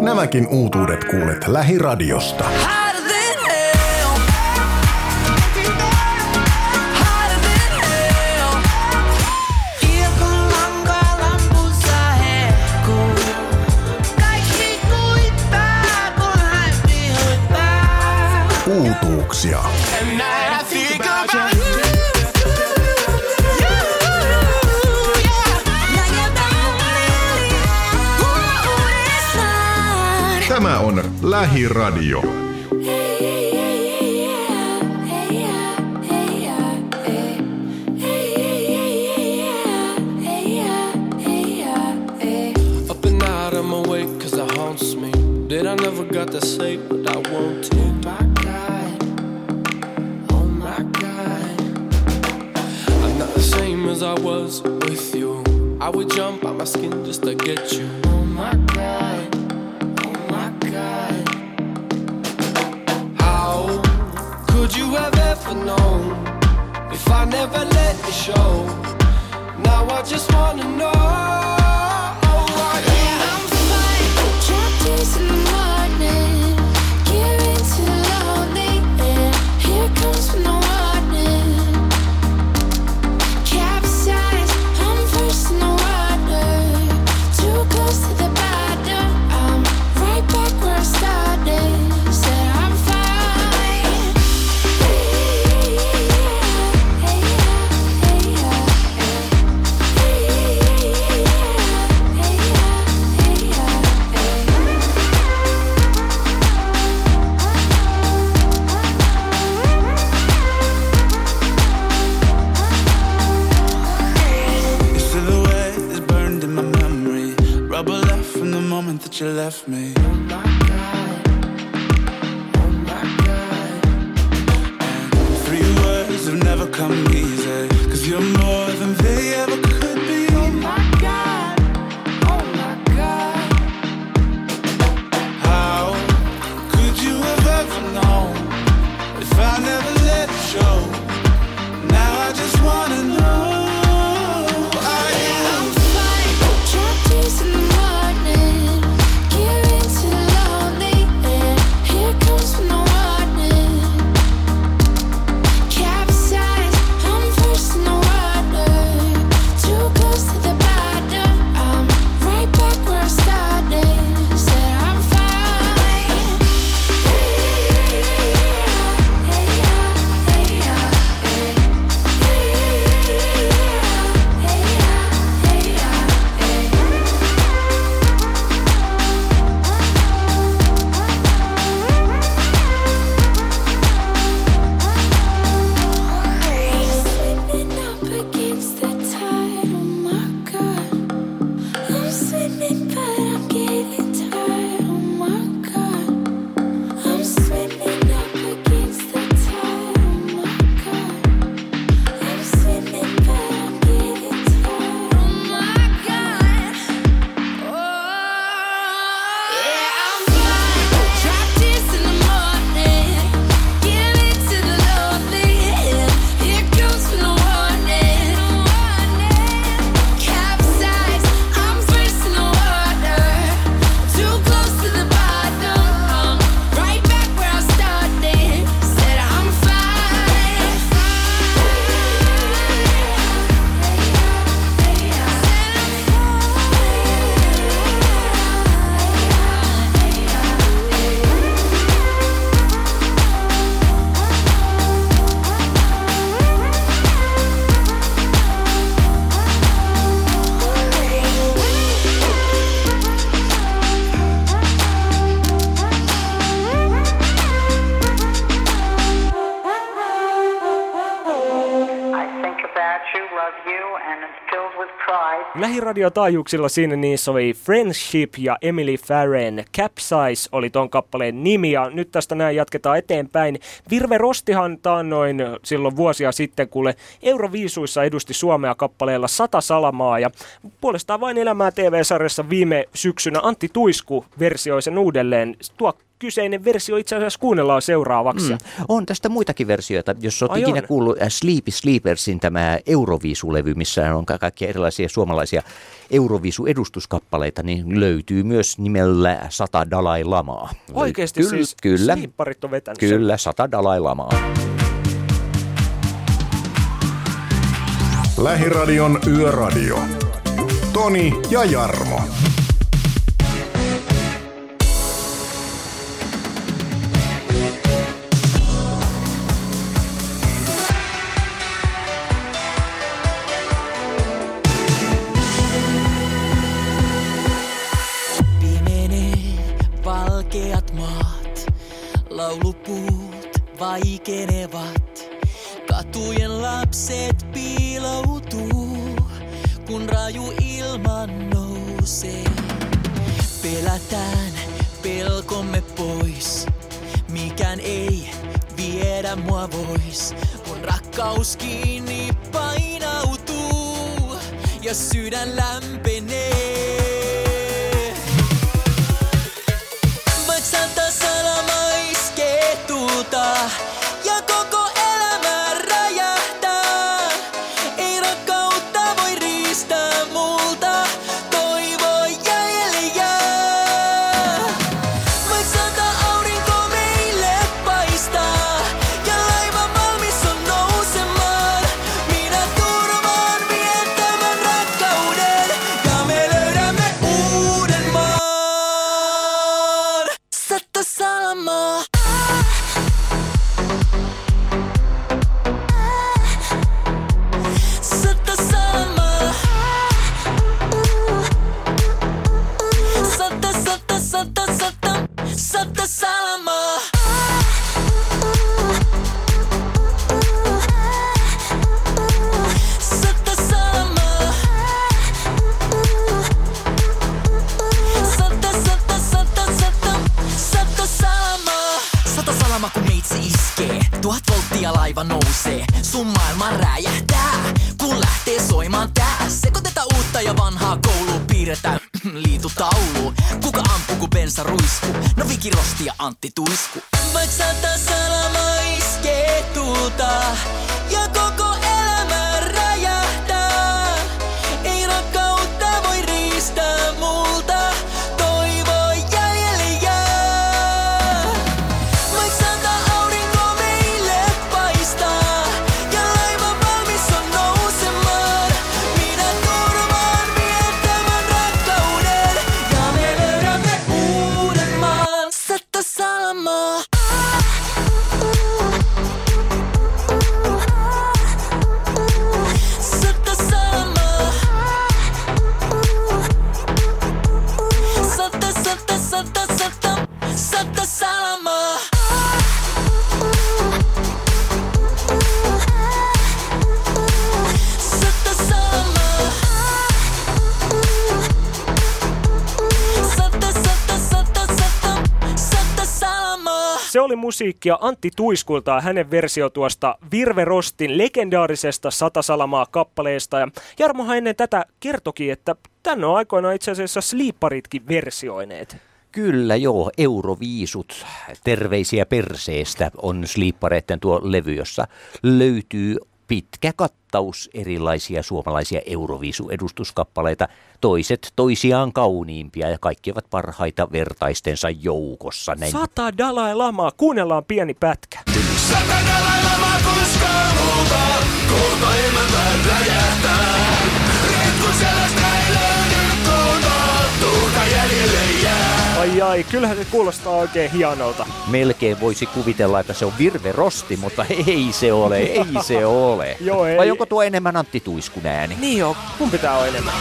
Nämäkin uutuudet kuulet lähiradiosta. Uutuuksia. Tämä on Lähiradio. That I never got to say as I was with you. I would jump out my skin just to get you. Oh my god. Oh my god. How could you have ever known if I never let it show? Now I just wanna know. Moment that you left me. Oh my god. Oh my god. And three words have never come easy. Cause you're pride. Lähiradiotaajuuksilla siinä niissä oli Friendship ja Emily Farren. Capsize oli ton kappaleen nimi ja nyt tästä näin jatketaan eteenpäin. Virve Rostihan taannoin silloin vuosia sitten, kuule Euroviisuissa edusti Suomea kappaleella Sata salamaa ja puolestaan vain elämää TV-sarjassa viime syksynä Antti Tuisku versioi sen uudelleen. Tuo kyseinen versio itse asiassa kuunnellaan seuraavaksi. Mm. On tästä muitakin versioita. Jos olet Ai ikinä on. kuullut äh, Sleepy Sleepersin tämä Euroviisulevy, missä on ka- kaikkia erilaisia suomalaisia Eurovisu-edustuskappaleita, niin löytyy myös nimellä Sata Dalai Lamaa. Oikeesti Kyllä, siis Kyllä, sliipparit on vetänyt sen. kyllä Sata Dalai Lamaa. Lähiradion Yöradio. Toni ja Jarmo. Laulupuut vaikenevat. Katujen lapset piiloutuu, kun raju ilman nousee. Pelätään pelkomme pois, mikään ei viedä mua vois, kun rakkaus kiinni painautuu ja sydän lämpenee. Sata salama iskee tuhat volttia laiva nousee. Sun maailma räjähtää, kun lähtee soimaan tää. Sekoitetaan uutta ja vanhaa kouluun, piirretään *clears throat* liitutaulu. Kuka ampuu kun bensa ruisku? No Viki Rosti ja Antti Tuisku. Vaik sata salama iskee tulta ja koko oli musiikkia Antti Tuiskulta ja hänen versio tuosta Virve Rostin legendaarisesta Satasalamaa kappaleesta. Ja Jarmohan ennen tätä kertoki, että tänne on aikoinaan itse asiassa Sleeparitkin versioineet. Kyllä joo, Euroviisut, terveisiä perseestä on Sleepareiden tuo levy, jossa löytyy pitkä kattaus erilaisia suomalaisia Euroviisu-edustuskappaleita. Toiset toisiaan kauniimpia ja kaikki ovat parhaita vertaistensa joukossa. Näin Sata Dalai Lamaa, kuunnellaan pieni pätkä. Ai ai, kyllähän se kuulostaa oikein hienolta. Melkein voisi kuvitella, että se on Virve Rosti, mutta ei se ole, ei se ole. Joo, ei. Vai onko tuo enemmän Antti Tuiskun ääni? Niin joo, kumpi tää on enemmän?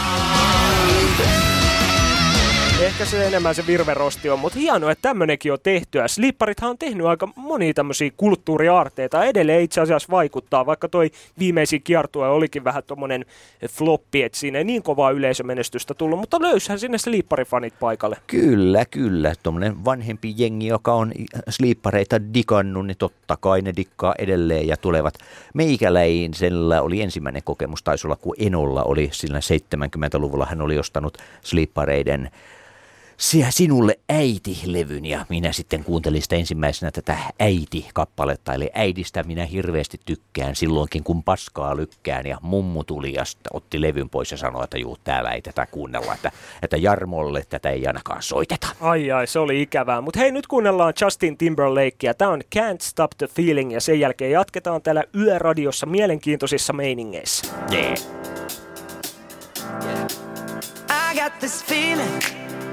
Ehkä se enemmän se virverosti on, mutta hienoa, että tämmönenkin on tehtyä. Slipparithan on tehnyt aika monia tämmöisiä kulttuuriaarteita. Edelleen itse asiassa vaikuttaa, vaikka toi viimeisin kiertue olikin vähän tommonen floppi, että siinä ei niin kovaa yleisömenestystä tullut, mutta löyshän sinne Slipparifanit paikalle. Kyllä, kyllä. Tuommoinen vanhempi jengi, joka on sliippareita digannut, niin totta kai ne dikkaa edelleen ja tulevat meikäläin. Sellä oli ensimmäinen kokemus, taisi olla kun Enolla oli sillä 70-luvulla. Hän oli ostanut sliippareiden Sia sinulle äiti-levyn ja minä sitten kuuntelin sitä ensimmäisenä tätä äiti-kappaletta. Eli äidistä minä hirveästi tykkään silloinkin kun paskaa lykkään ja mummu tuli ja sitten otti levyn pois ja sanoi, että juu täällä ei tätä kuunnella, että, että Jarmolle tätä ei ainakaan soiteta. Ai ai, se oli ikävää. Mutta hei, nyt kuunnellaan Justin Timberlakea. Tämä on Can't Stop the Feeling ja sen jälkeen jatketaan täällä Yöradiossa mielenkiintoisissa meiningeissä. Yeah. I got this feeling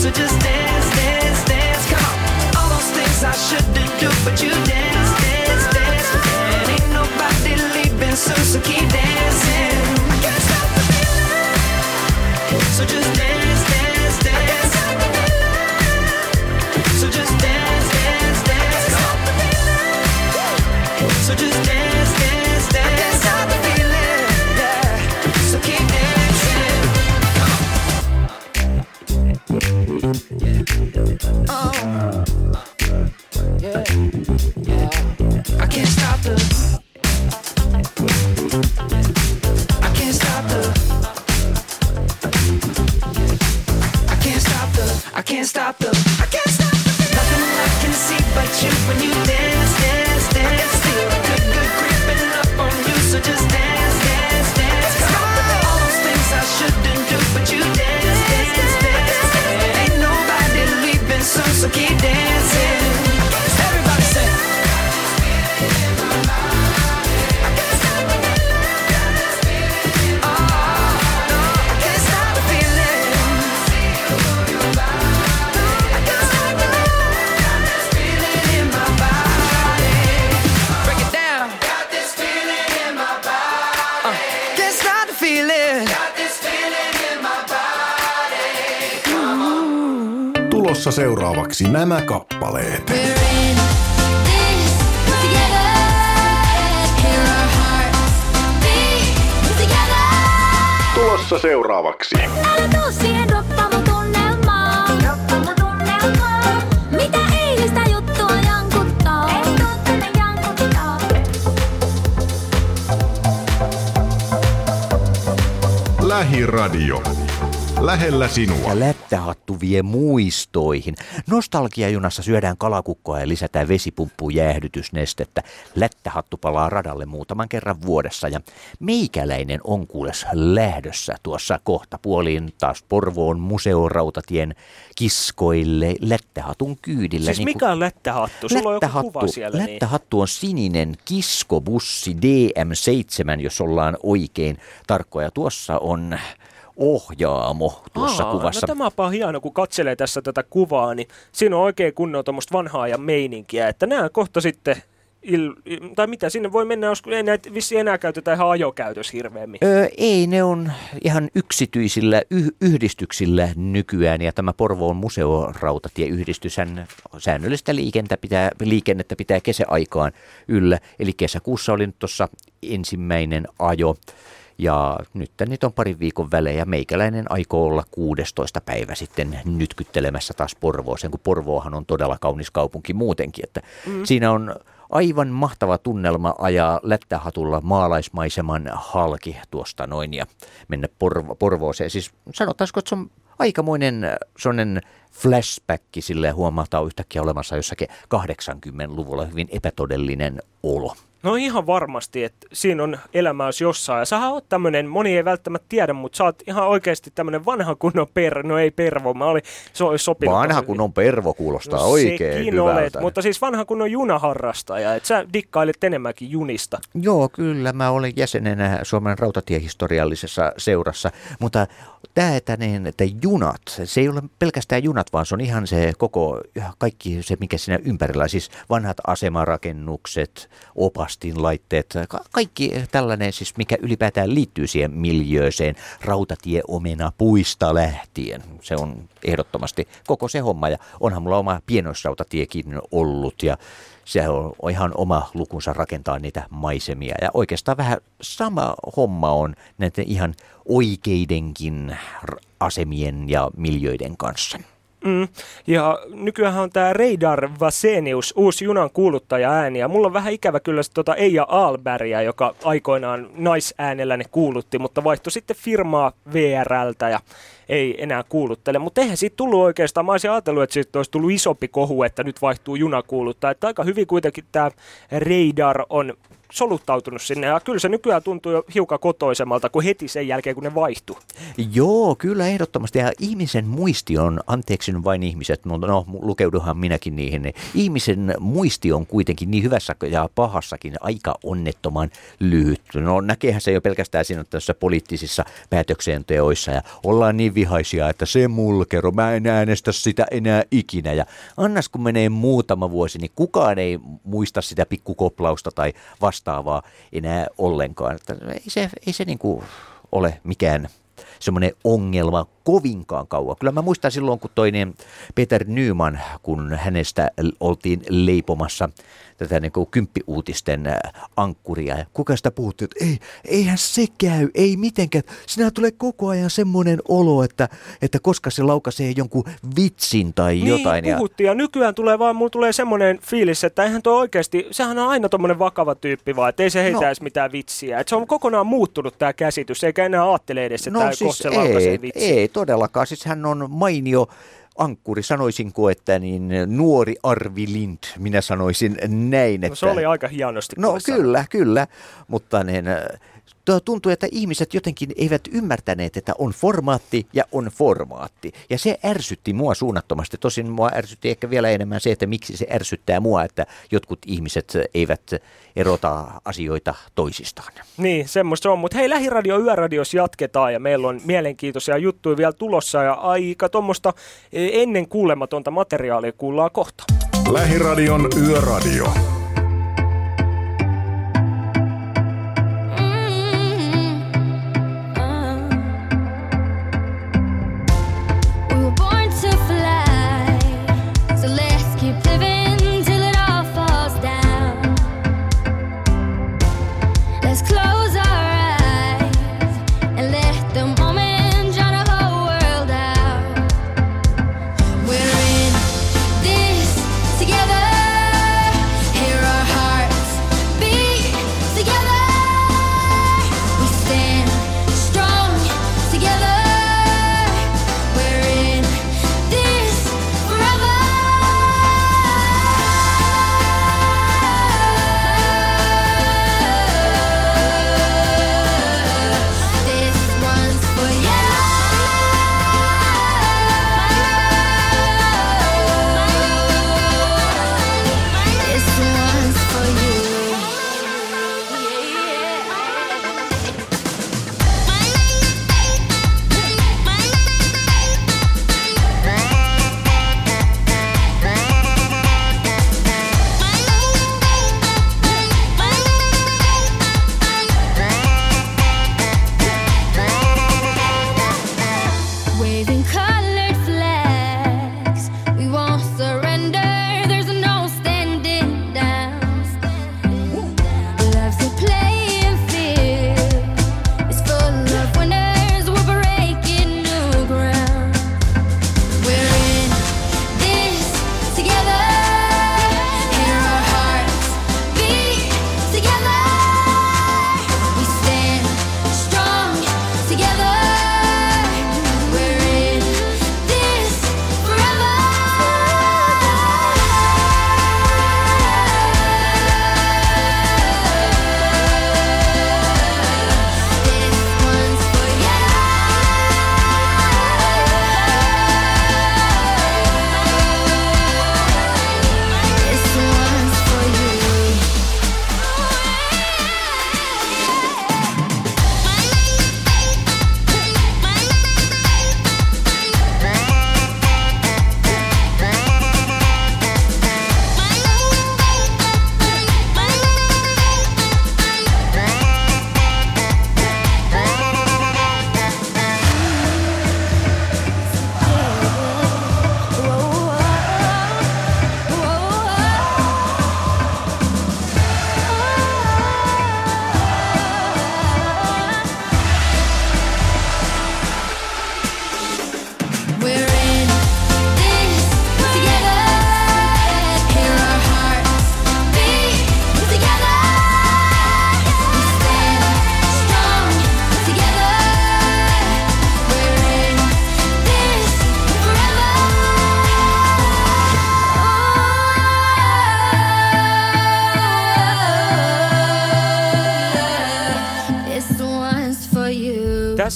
So just dance, dance, dance, come on. All those things I shouldn't do But you dance, dance, dance. Ain't nobody leaving, so so keep dancing. When you Radiossa seuraavaksi nämä kappaleet. Tulossa seuraavaksi. Älä tuu siihen Mitä eilistä juttua jankuttaa? Ei tuu. Lähiradio. Lähellä sinua. Ja lättähattu vie muistoihin. Nostalgiajunassa syödään kalakukkoa ja lisätään vesipumppuun jäähdytysnestettä. Lättähattu palaa radalle muutaman kerran vuodessa ja meikäläinen on kuules lähdössä tuossa kohta puoliin taas Porvoon museorautatien kiskoille lättähatun kyydillä. Siis niin mikä on lättähattu? Sulla on joku kuva siellä. Niin. Lättähattu on sininen kiskobussi DM7, jos ollaan oikein tarkkoja. Tuossa on ohjaamo tuossa Aa, kuvassa. No tämäpä on hieno, kun katselee tässä tätä kuvaa, niin siinä on oikein kunnon tuommoista vanhaa ja meininkiä, että nämä kohta sitten, il, tai mitä sinne voi mennä, jos ei näitä vissi enää käytetä ihan ajokäytössä hirveämmin. Öö, ei, ne on ihan yksityisillä yh- yhdistyksillä nykyään ja tämä Porvoon museorautatieyhdistyshän säännöllistä liikennettä pitää, liikennettä pitää kesäaikaan yllä. Eli kesäkuussa oli nyt tuossa ensimmäinen ajo ja nyt niitä on parin viikon välein ja meikäläinen aikoo olla 16. päivä sitten nytkyttelemässä taas Porvooseen, kun Porvoohan on todella kaunis kaupunki muutenkin. Että Mm. Siinä on aivan mahtava tunnelma ajaa lättähatulla maalaismaiseman halki tuosta noin ja mennä Porvo- Porvooseen. Siis sanotaanko, että se on aikamoinen äh, sellainen flashback, sille huomataan yhtäkkiä olemassa jossakin 80-luvulla hyvin epätodellinen olo. No ihan varmasti, että siinä on elämä jos jossain. Ja sähän oot tämmönen, moni ei välttämättä tiedä, mutta sä oot ihan oikeasti tämmönen vanha kunnon per, no ei pervo, mä olin, se olisi sopinut. Vanha tosi- kun on pervo kuulostaa no, oikein sekin hyvältä. olet, mutta siis vanha kunnon junaharrastaja, että sä dikkailet enemmänkin junista. Joo, kyllä. Mä olen jäsenenä Suomen rautatiehistoriallisessa seurassa, mutta tämä, että, niin, että junat, se ei ole pelkästään junat, vaan se on ihan se koko, kaikki se, mikä siinä ympärillä, siis vanhat asemarakennukset, opastinlaitteet, ka- kaikki tällainen, siis mikä ylipäätään liittyy siihen miljööseen, rautatieomena puista lähtien. Se on ehdottomasti koko se homma ja onhan mulla oma pienoisrautatiekin ollut ja se on ihan oma lukunsa rakentaa niitä maisemia. Ja oikeastaan vähän sama homma on näiden ihan oikeidenkin asemien ja miljöiden kanssa. Mm. Ja nykyään on tämä Reidar Vasenius, uusi junan kuuluttaja ääni. Ja mulla on vähän ikävä kyllä tota Eija Albergia, joka aikoinaan naisäänellä ne kuulutti, mutta vaihtoi sitten firmaa VRltä ja ei enää kuuluttele. Mutta eihän siitä tullut oikeastaan. Mä olisin ajatellut, että siitä olisi tullut isompi kohu, että nyt vaihtuu junakuuluttaja. Että aika hyvin kuitenkin tämä Reidar on soluttautunut sinne. Ja kyllä se nykyään tuntuu jo hiukan kotoisemmalta kuin heti sen jälkeen, kun ne vaihtuu. Joo, kyllä ehdottomasti. Ja ihmisen muisti on, anteeksi vain ihmiset, mutta no lukeuduhan minäkin niihin. niin Ihmisen muisti on kuitenkin niin hyvässä ja pahassakin aika onnettoman lyhyt. No näkeehän se jo pelkästään siinä tässä poliittisissa päätöksenteoissa ja ollaan niin vihaisia, että se mulkero, mä en äänestä sitä enää ikinä. Ja annas kun menee muutama vuosi, niin kukaan ei muista sitä pikkukoplausta tai vastaavaa enää ollenkaan. Että ei se, ei se niin kuin ole mikään semmoinen ongelma kovinkaan kauan. Kyllä mä muistan silloin, kun toinen Peter Nyman, kun hänestä oltiin leipomassa tätä niin kuin kymppiuutisten äh, ankkuria. Ja kuka sitä puhutti, että ei, eihän se käy, ei mitenkään. Sinä tulee koko ajan semmoinen olo, että, että koska se laukaisee jonkun vitsin tai niin, jotain. Ja, puhuttiin. Ja nykyään tulee vaan, mulla tulee semmoinen fiilis, että eihän tuo oikeasti, sehän on aina tommonen vakava tyyppi vaan, että ei se heitä No. edes mitään vitsiä. Et se on kokonaan muuttunut tämä käsitys, eikä enää ajattele edes, että no tämä siis ei, vitsiä. ei todellakaan. Siis hän on mainio ankkuri, sanoisinko, että niin nuori Arvi Lind, minä sanoisin näin. Että... No, se oli aika hienosti. No kyllä, kyllä, mutta niin, tuntuu, että ihmiset jotenkin eivät ymmärtäneet, että on formaatti ja on formaatti. Ja se ärsytti mua suunnattomasti. Tosin mua ärsytti ehkä vielä enemmän se, että miksi se ärsyttää mua, että jotkut ihmiset eivät erota asioita toisistaan. Niin, semmoista se on. Mutta hei, Lähiradio Yöradios jatketaan ja meillä on mielenkiintoisia juttuja vielä tulossa ja aika tuommoista ennen kuulematonta materiaalia kuullaan kohta. Lähiradion Yöradio.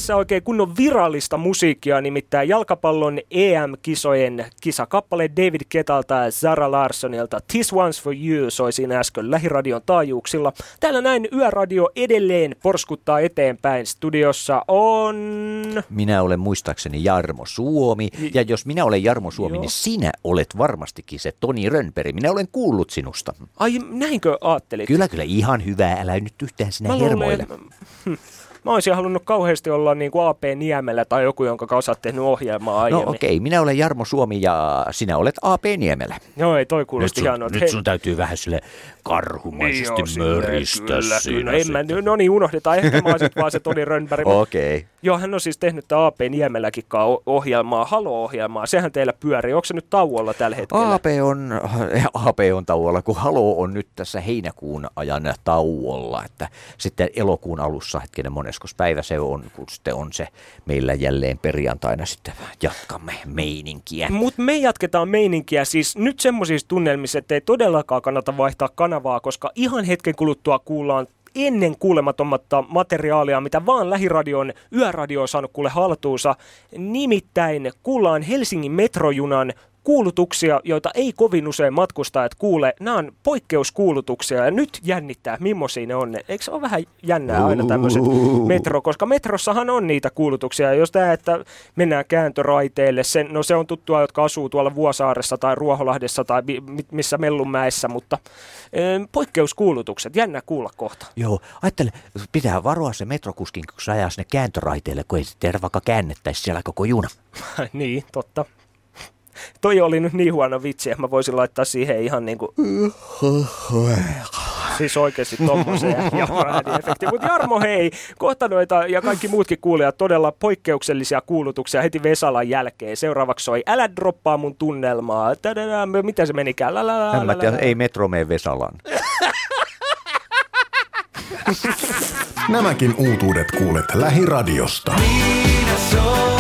Tässä oikein kunnon virallista musiikkia, nimittäin jalkapallon EM-kisojen kisakappale David Ketalta ja Zara Larsonilta This One's For You soi siinä äsken lähiradion taajuuksilla. Täällä näin Yöradio edelleen porskuttaa eteenpäin. Studiossa on... Minä olen muistaakseni Jarmo Suomi, ja jos minä olen Jarmo Suomi, Joo. niin sinä olet varmastikin se Toni Rönnperi. Minä olen kuullut sinusta. Ai, näinkö ajattelit? Kyllä, kyllä, ihan hyvää. Älä nyt yhtään sinä Mä luulen, hermoile. hm, Mä olisin halunnut kauheasti olla niin kuin AP Niemellä tai joku, jonka kanssa olet tehnyt ohjelmaa aiemmin. No okei, minä olen Jarmo Suomi ja sinä olet AP Niemelä. Joo, ei toi Nyt kuulosti sun, hienoa. nyt sun täytyy vähän sille karhumaisesti Niin möristä kyllä, siinä. kyllä. En mä, no niin, unohdetaan. Ehkä mä olisin vaan se Toni *laughs* Rönnberg. Okei. Okay. Joo, hän on siis tehnyt tämä AP o- ohjelmaa, Halo-ohjelmaa. Sehän teillä pyörii. Onko se nyt tauolla tällä hetkellä? AP on, *laughs* AP on tauolla, kun Halo on nyt tässä heinäkuun ajan tauolla, että sitten elokuun alussa, hetkinen moneskos päivä se on, kun sitten on se meillä jälleen perjantaina sitten jatkamme meininkiä. Mutta me jatketaan meininkiä siis nyt semmoisissa tunnelmissa, että ei todellakaan kannata vaihtaa kanavaa, koska ihan hetken kuluttua kuullaan ennen kuulematonmatta materiaalia, mitä vaan lähiradion yöradio on saanut kuule haltuunsa. Nimittäin kuullaan Helsingin metrojunan kuulutuksia, joita ei kovin usein matkustajat kuule. Nämä on poikkeuskuulutuksia ja nyt jännittää, millaisia ne on. Eikö se ole vähän jännää aina tämmöiset metro, koska metrossahan on niitä kuulutuksia. Jos tämä, että mennään kääntöraiteille, sen, no se on tuttua, jotka asuu tuolla Vuosaaressa tai Ruoholahdessa tai mi- mi- missä Mellunmäessä, mutta e, poikkeuskuulutukset, jännä kuulla kohta. Joo, ajattele, pitää varoa se metrokuskin, kun se ajaa sinne kääntöraiteille, kun ei sitten vaikka käännettäisi siellä koko juna. *laughs* niin, totta. Toi oli nyt niin huono vitsi, että mä voisin laittaa siihen ihan niinku... Siis oikeasti tommosen ja *laughs* ääniefekti. Mutta Jarmo, hei, kohta noita ja kaikki muutkin kuulijat todella poikkeuksellisia kuulutuksia heti Vesalan jälkeen. Seuraavaksi soi Älä droppaa mun tunnelmaa. Tadada, mitä se menikään? La, la, la, En mä tiedä, ei metro mene Vesalaan. Nämäkin uutuudet kuulet lähiradiosta. Nina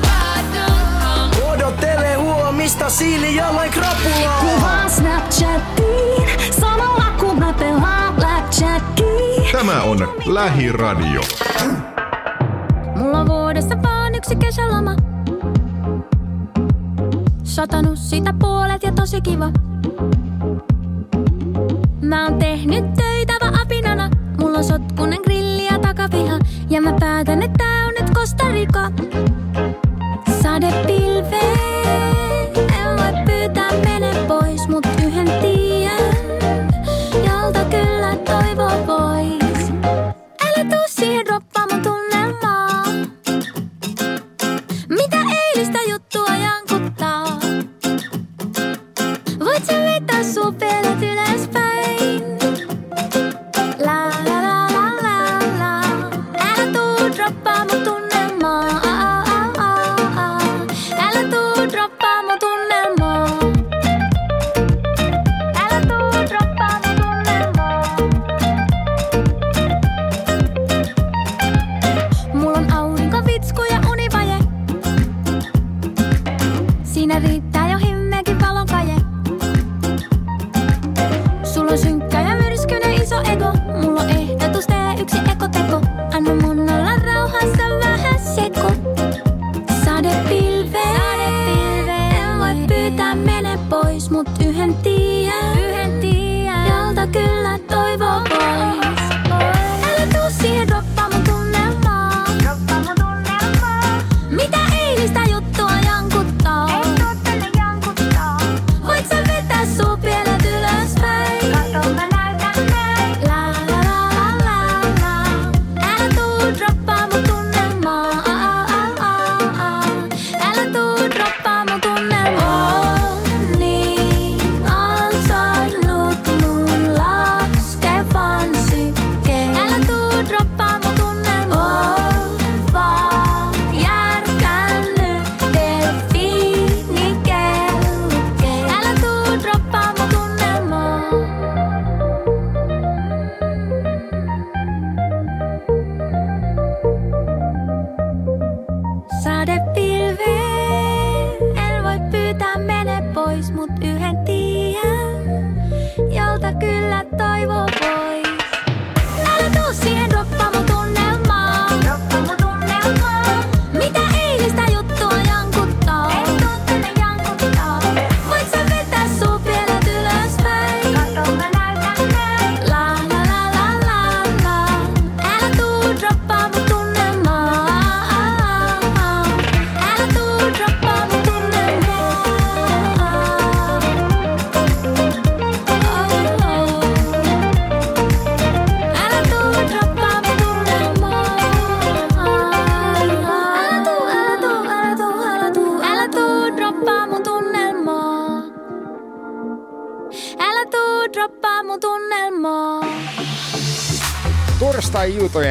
bottom. Odottele huomista siili jaloin krapulaa. Kuvaan Snapchattiin, samalla kun mä pelaan Blackjackia. Tämä on Lähiradio. Mulla on vuodessa vaan yksi kesäloma. Satanut sitä puolet ja tosi kiva. Mä oon tehnyt töitä vaan apinana. Mulla on sotkunen grilli ja takapiha. Ja mä päätän, että tää on nyt Costa Rica. Sadepilveen,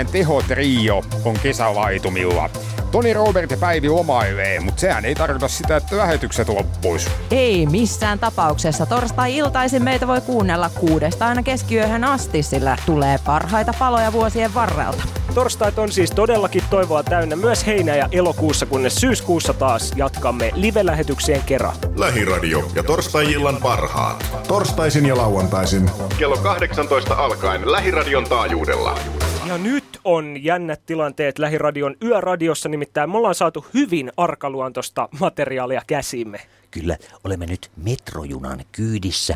Torstai-iltojen tehotrio on kesälaitumilla. Toni Robert ja Päivi lomailee, mutta sehän ei tarkoita sitä, että lähetykset loppuis. Ei missään tapauksessa. Torstai-iltaisin meitä voi kuunnella kuudesta aina keskiyöhön asti, sillä tulee parhaita paloja vuosien varrelta. Torstait on siis todellakin toivoa täynnä myös heinä- ja elokuussa, kunnes syyskuussa taas jatkamme live-lähetyksien kerran. Lähiradio ja torstai-illan parhaat. Torstaisin ja lauantaisin. Kello 18 alkaen Lähiradion taajuudella. Ja nyt on jännät tilanteet Lähiradion yöradiossa, nimittäin me ollaan saatu hyvin arkaluontoista materiaalia käsimme. Kyllä, olemme nyt metrojunan kyydissä.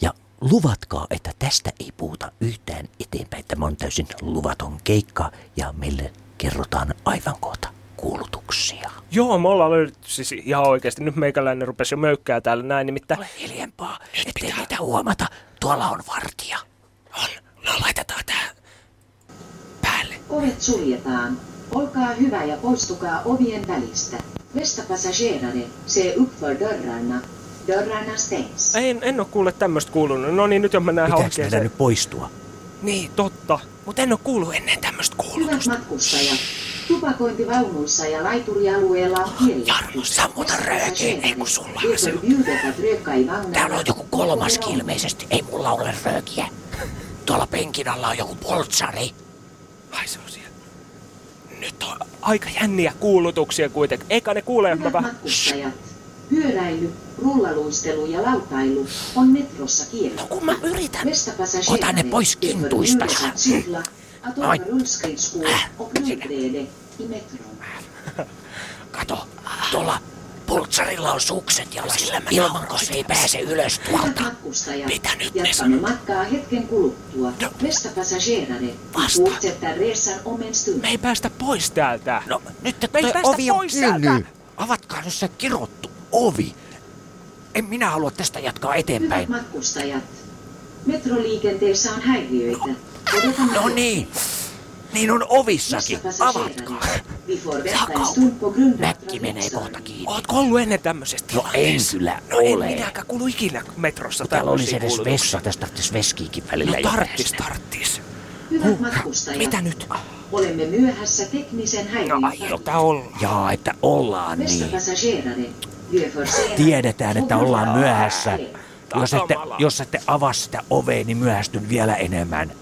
Ja luvatkaa, että tästä ei puhuta yhtään eteenpäin. Tämä on täysin luvaton keikka ja meille kerrotaan aivan kohta kuulutuksia. Joo, me ollaan löydetty siis ihan oikeasti. Nyt meikäläinen rupesi jo möykkää täällä näin, nimittäin... Ole hiljempaa, ettei meitä huomata. Tuolla on vartija. On. No laitetaan tää. Ovet suljetaan. Olkaa hyvä ja poistukaa ovien välistä. Nästa passagerare se uppför dörrarna. Dörrarna stängs. En, en ole kuule tämmöistä kuulunut. No niin, nyt jos mennään ihan meidän oikeeseen. nyt poistua? Niin, totta. Mutta en ole kuullut ennen tämmöistä Hyvät matkustajat. Tupakointivaunuissa ja laiturialueella on kielletty. Jarmo, sammuta röökiä, ei kun sulla on se. Täällä on joku kolmaskin ilmeisesti. Ei mulla ole röökiä. Tuolla penkin alla on joku poltsari. Ai se on siellä. Nyt on aika jänniä kuulutuksia kuitenkin. Eikä ne kuule, Hyvät vähän... Pyöräily, rullaluistelu ja lautailu on metrossa kielletty. No kun mä yritän. Ota ne pois kintuista. Noin. metron. Kato, tuolla poltsarilla on sukset jalassa. Ilman, kun se ei pääse ylös Hyvät tuolta. Mitä nyt ne jatkamme matkaa hetken kuluttua. Passagerare resan om en stund. Me ei päästä pois täältä. No, nyt Me ei toi päästä ovi on pois täältä. Avatkaa nyt se kirottu ovi. En minä halua tästä jatkaa Hyvät eteenpäin. matkustajat, metroliikenteessä on häiriöitä. Odotamme No niin, niin on ovissakin. Avatkaa. av Mäkki menee kohta kiinni. Ootko ollut ennen tämmöisestä No en kyllä No en ole. minäkään kuulu ikinä metrossa Kun täällä olisi tämmöisiä edes kuulutuksia. vessa, tästä tarvitsisi veskiikin välillä No tarttis, tarttis. Hyvät matkustajat, Mitä nyt? olemme myöhässä teknisen häiriön No aiota olla. Jaa, että ollaan niin. passagerare. Vi är försenade. Tiedetään, että ollaan myöhässä. Jos ette, jos ette avaa sitä ovea, niin myöhästyn vielä enemmän.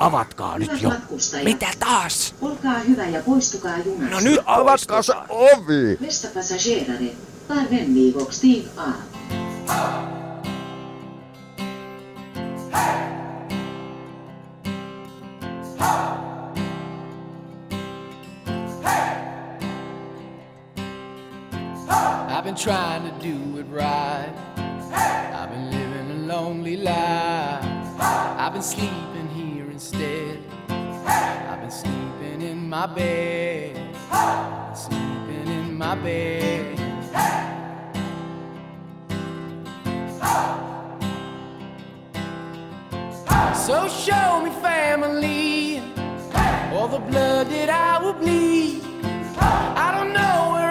Avatkaa nyt jo. matkustajat, Mitä taas? olkaa hyvä ja poistukaa junasta. No nyt Avatkaa se ovi! Nästa passagerare. Tar vänlig stig av. I've been trying to do it right. I've been living a lonely life. I've been sleeping instead. I've been sleeping in my bed. Sleeping in my bed. So show me family, all the blood that I will bleed. I don't know where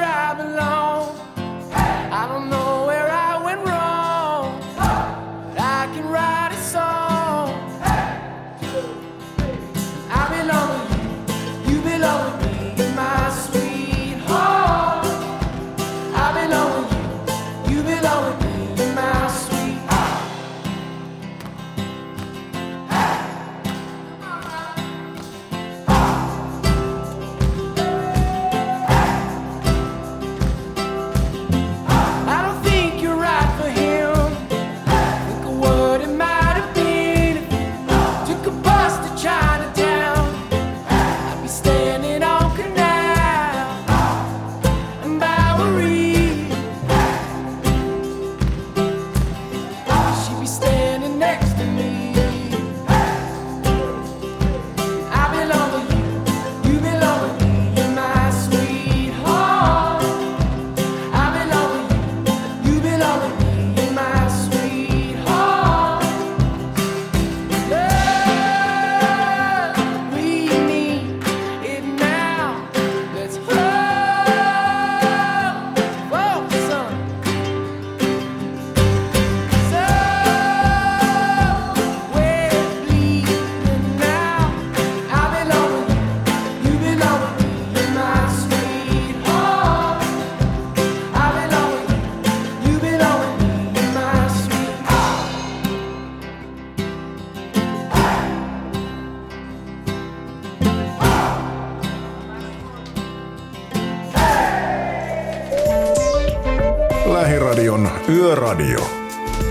Yöradio.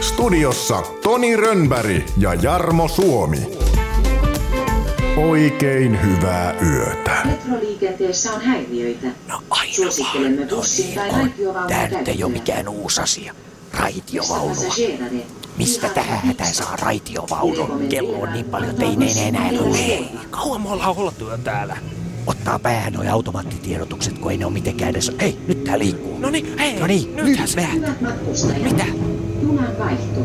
Studiossa Toni Rönnberg ja Jarmo Suomi. Oikein hyvää yötä. Metroliikenteessä on häiriöitä. No aina Suosittelemme bussin tai raitiovaunun Tää nyt ei ole mikään uusi asia. Raitiovaunua. Mistä tähän hätään saa raitiovaunun? Kello on niin paljon, että ei ne enää tule. Kauan me ollaan oltu jo täällä. Ottaa päähän noi automaattitiedotukset, kun ei ne ole mitenkään edes... Hei, nyt tää liikkuu. No niin, hei. No niin, nyt vähän. Mitä? Junan vaihto.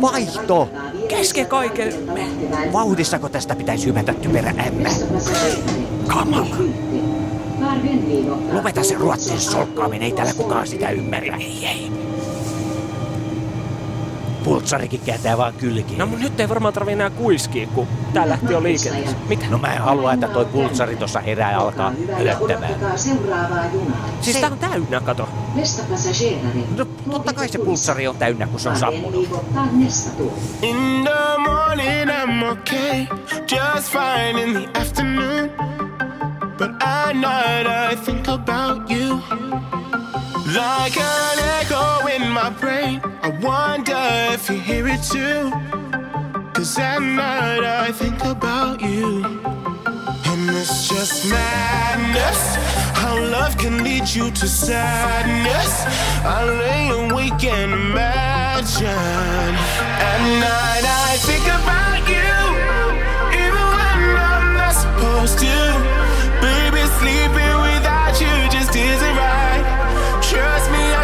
Vaihto! Kesken kaiken. Vauhdissako tästä pitäisi hypätä typerä ämmä? Kamala. Lopeta se ruotsin solkkaaminen, ei täällä kukaan sitä ymmärrä. Ei, ei. Pultsarikin kääntää vaan kylkiin. No mun nyt ei varmaan tarvi enää kuiskia, kun tää lähti jo liikenteessä. Mitä? No mä en halua, että toi pultsari tossa herää ja alkaa junaa. Siis tää on täynnä, kato. No, totta kai se pultsari on täynnä, kun se on sammunut. In the morning I'm okay, just fine in the afternoon. But at night I think about you. Like an echo in my brain, I wonder if you hear it too. Cause at night I think about you. And it's just madness how love can lead you to sadness. I lay awake and imagine. At night I think about you, even when I'm not supposed to. Baby, sleeping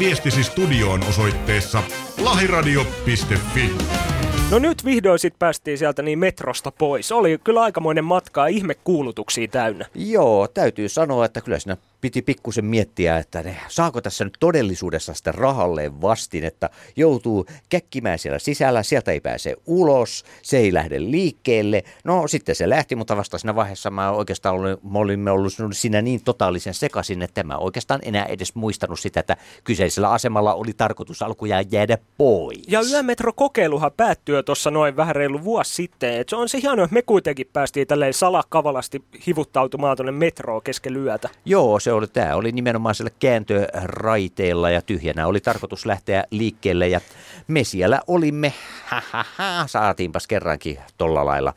viestisi studioon osoitteessa lahiradio.fi. No nyt vihdoin sit päästiin sieltä niin metrosta pois. Oli kyllä aikamoinen matka ja ihme kuulutuksia täynnä. Joo, täytyy sanoa, että kyllä siinä piti pikkusen miettiä, että ne, saako tässä nyt todellisuudessa sitä rahalleen vastin, että joutuu käkkimään siellä sisällä, sieltä ei pääse ulos, se ei lähde liikkeelle. No sitten se lähti, mutta vasta siinä vaiheessa mä oikeastaan olin, me olimme ollut siinä niin totaalisen sekaisin, että mä oikeastaan enää edes muistanut sitä, että kyseisellä asemalla oli tarkoitus alkujaan jäädä pois. Ja yömetrokokeiluhan päättyi jo tuossa noin vähän reilu vuosi sitten. Et se on se hienoa, että me kuitenkin päästiin tälleen salakavalasti hivuttautumaan tuonne metroon keskellä yötä. Joo, se oli, tämä oli nimenomaan siellä kääntöraiteella ja tyhjänä oli tarkoitus lähteä liikkeelle ja me siellä olimme, ha, ha, ha, saatiinpas kerrankin tolla lailla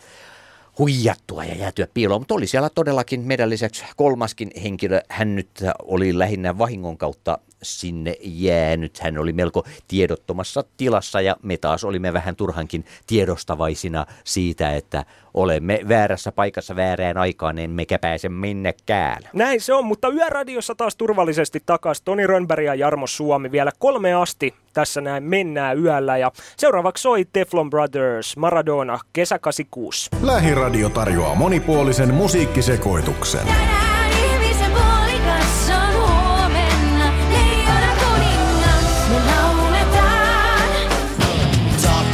huijattua ja jäätyä piiloon, mutta oli siellä todellakin meidän lisäksi kolmaskin henkilö. Hän nyt oli lähinnä vahingon kautta sinne jäänyt. Hän oli melko tiedottomassa tilassa ja me taas olimme vähän turhankin tiedostavaisina siitä, että olemme väärässä paikassa väärään aikaan, emmekä pääse minnekään. Näin se on, mutta Yöradiossa taas turvallisesti takaisin Toni Rönnberg ja Jarmo Suomi vielä kolme asti. Tässä näin mennään yöllä ja seuraavaksi soi Teflon Brothers Maradona kesä 86. Lähiradio tarjoaa monipuolisen musiikkisekoituksen.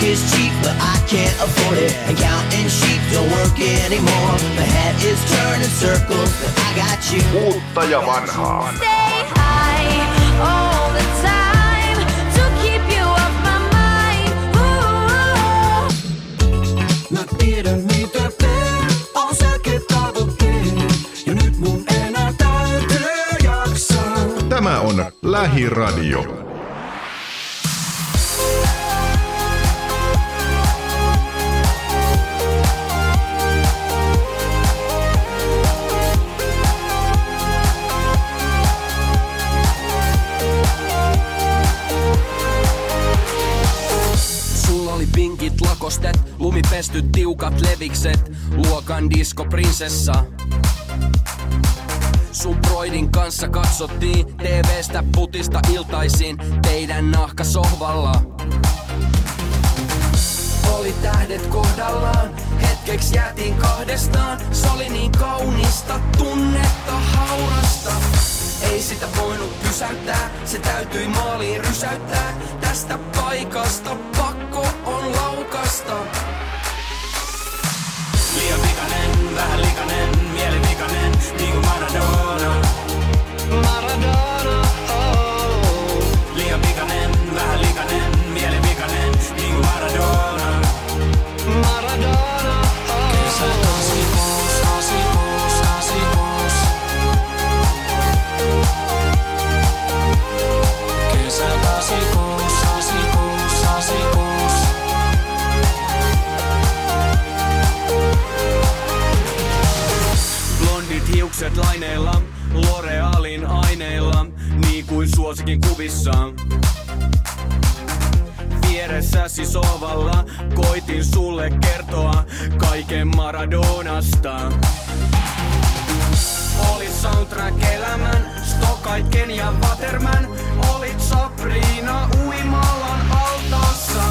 Is cheap, but I can't afford it. And counting sheep don't work anymore. My head is turning circles, but I got you. Uutta ja vanhaa. Stay high all the time to keep you off my mind. Ooh. Mä tiedän mitä teen, on selkeä tavoitteet. Ja nyt mun enää täytyy jaksaa. Tämä on Lähiradio. Pinkit lakostet, lumipestyt tiukat levikset, luokan diskoprinsessa. Sun broidin kanssa katsottiin TVstä putista iltaisin teidän nahkasohvalla. Oli tähdet kohdallaan, hetkeksi jäätiin kahdestaan. Se oli niin kaunista, tunnetta haurasta. Ei sitä voinut pysäyttää, se täytyi maaliin rysäyttää. Tästä paikasta pakko on laukasta. Liian vikanen, vähän likanen, mielivikanen, niinku Maradona. Maradona, Hiukset laineilla, L'Orealin aineilla, niin kuin suosikin kuvissa. Vieressäsi sovalla koitin sulle kertoa kaiken Maradonasta. Olit soundtrack elämän, Stokaitken ja Waterman. Olit Sabrina uimallan altaassa.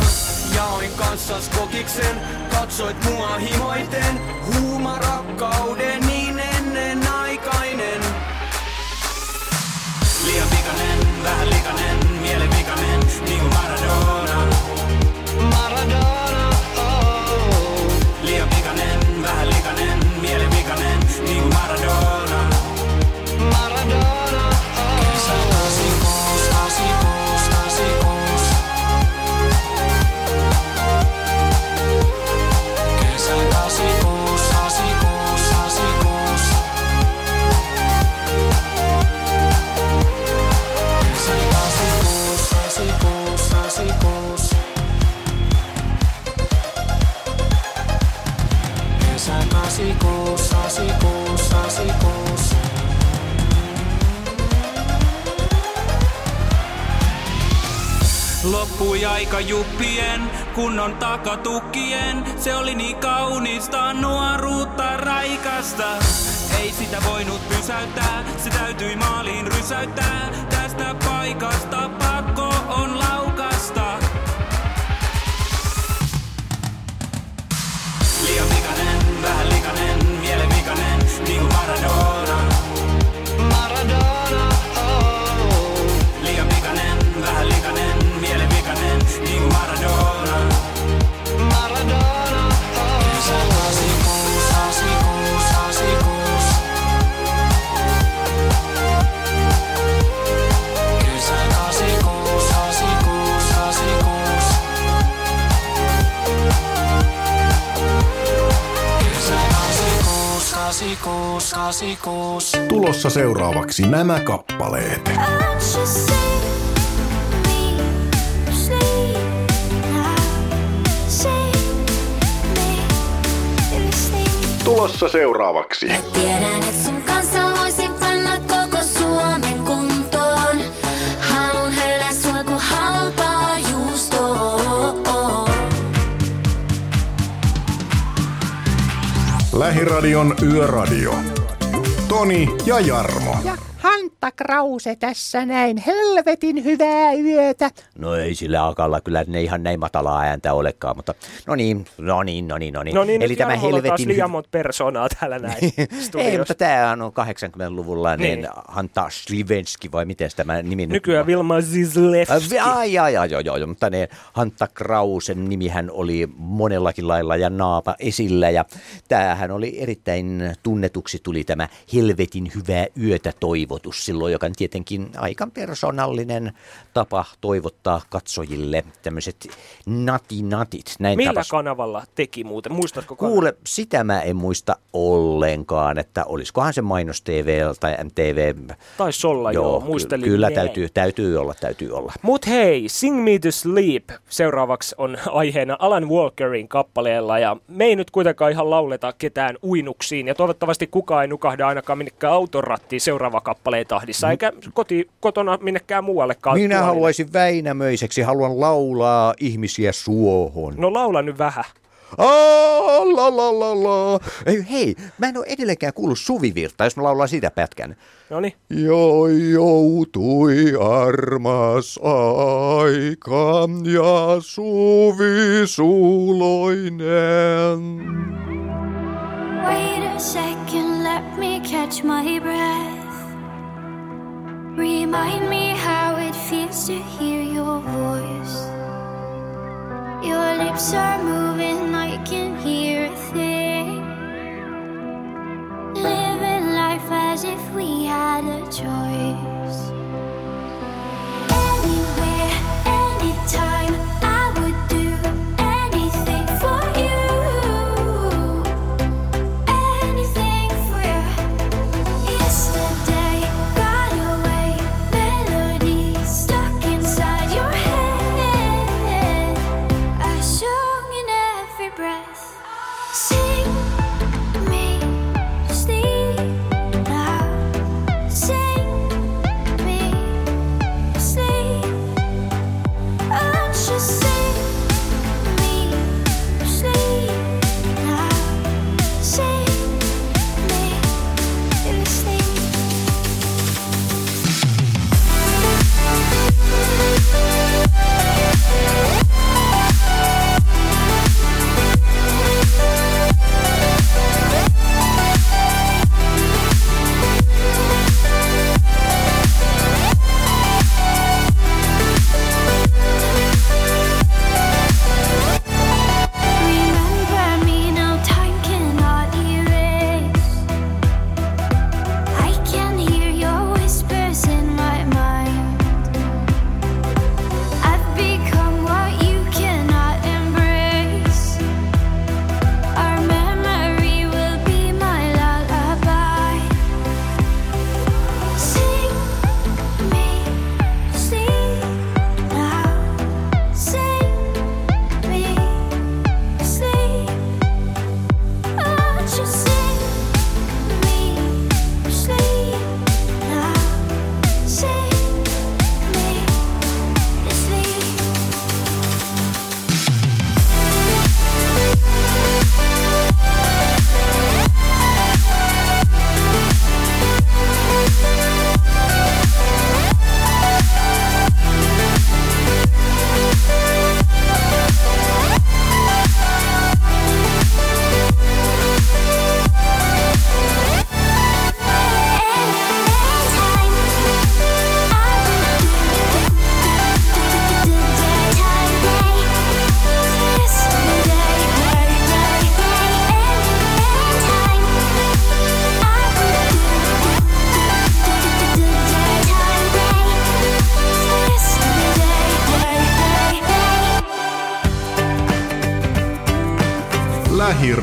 Jaoin kanssas kokiksen, katsoit mua himoiten. Huuma rakkauden Kesä 86, 86, 86. Loppui aika juppien, kunnon takatukkien. Se oli niin kaunista nuoruutta raikasta. Ei sitä voinut pysäyttää, se täytyi maaliin rysäyttää. Tästä paikasta pakko on laukasta. Liian vikanen, vähän likanen, mielivikanen, niinku Maradona. Maradona. 86, 86. Tulossa seuraavaksi nämä kappaleet. Tulossa seuraavaksi. Tiedän, et sun kanssa voisin panna koko Suomen kuntoon. Haluun höylää sua halpaa. Lähiradion Yöradio. Toni ja Jarmo. Ja Hantta Krause tässä näin. Helvetin hyvää yötä. No ei sillä akalla kyllä ne ihan näin matalaa ääntä olekaan, mutta no niin, no niin, no niin, no niin. No niin, Eli nyt tämä Jarmolla taas helvetin... liian monta persoonaa täällä näin *laughs* Ei, studiossa. mutta tämä on 80-luvulla niin. Niin. Hanta Slivenski, vai miten tämä nimi nyt Nykyään Vilma Zizlevski. Ai, ai, ai, ai, ai, ai, mutta ne Hanta Krausen nimihän oli monellakin lailla ja naapa esillä ja tämähän oli erittäin tunnetuksi tuli tämä helvetin hyvää yötä toivotus silloin, joka on tietenkin aika persoonallinen tapa toivottaa katsojille tämmöiset natinatit. Näin Millä tapas. kanavalla teki muuten? Muistatko kanavaa? Kuule, sitä mä en muista ollenkaan, että olisikohan se mainos TV tai MTV. Taisi olla joo, ky- muistelin Kyllä näin. täytyy, täytyy olla, täytyy olla. Mut hei, Sing Me to Sleep seuraavaksi on *laughs* aiheena Alan Walkerin kappaleella ja me ei nyt kuitenkaan ihan lauleta ketään uinuksiin ja toivottavasti kukaan ei nukahda ainakaan minnekään autorattiin seuraava kappaleen tahdissa eikä koti, kotona minnekään muuallekaan. Minä tuolille. haluaisin Väinämöiseksi, haluan laulaa ihmisiä suohon. No laula nyt vähän. Aa, la, la, la, la. Ei, hei, mä en ole edelleenkään kuullut Suvivirta, jos mä laulan sitä pätkän. No niin. Jo joutui armas aika ja suvi suloinen. Wait a second, let me catch my breath. Remind me how it feels to hear your voice. Your lips are moving, I can hear a thing. Living life as if we had a choice.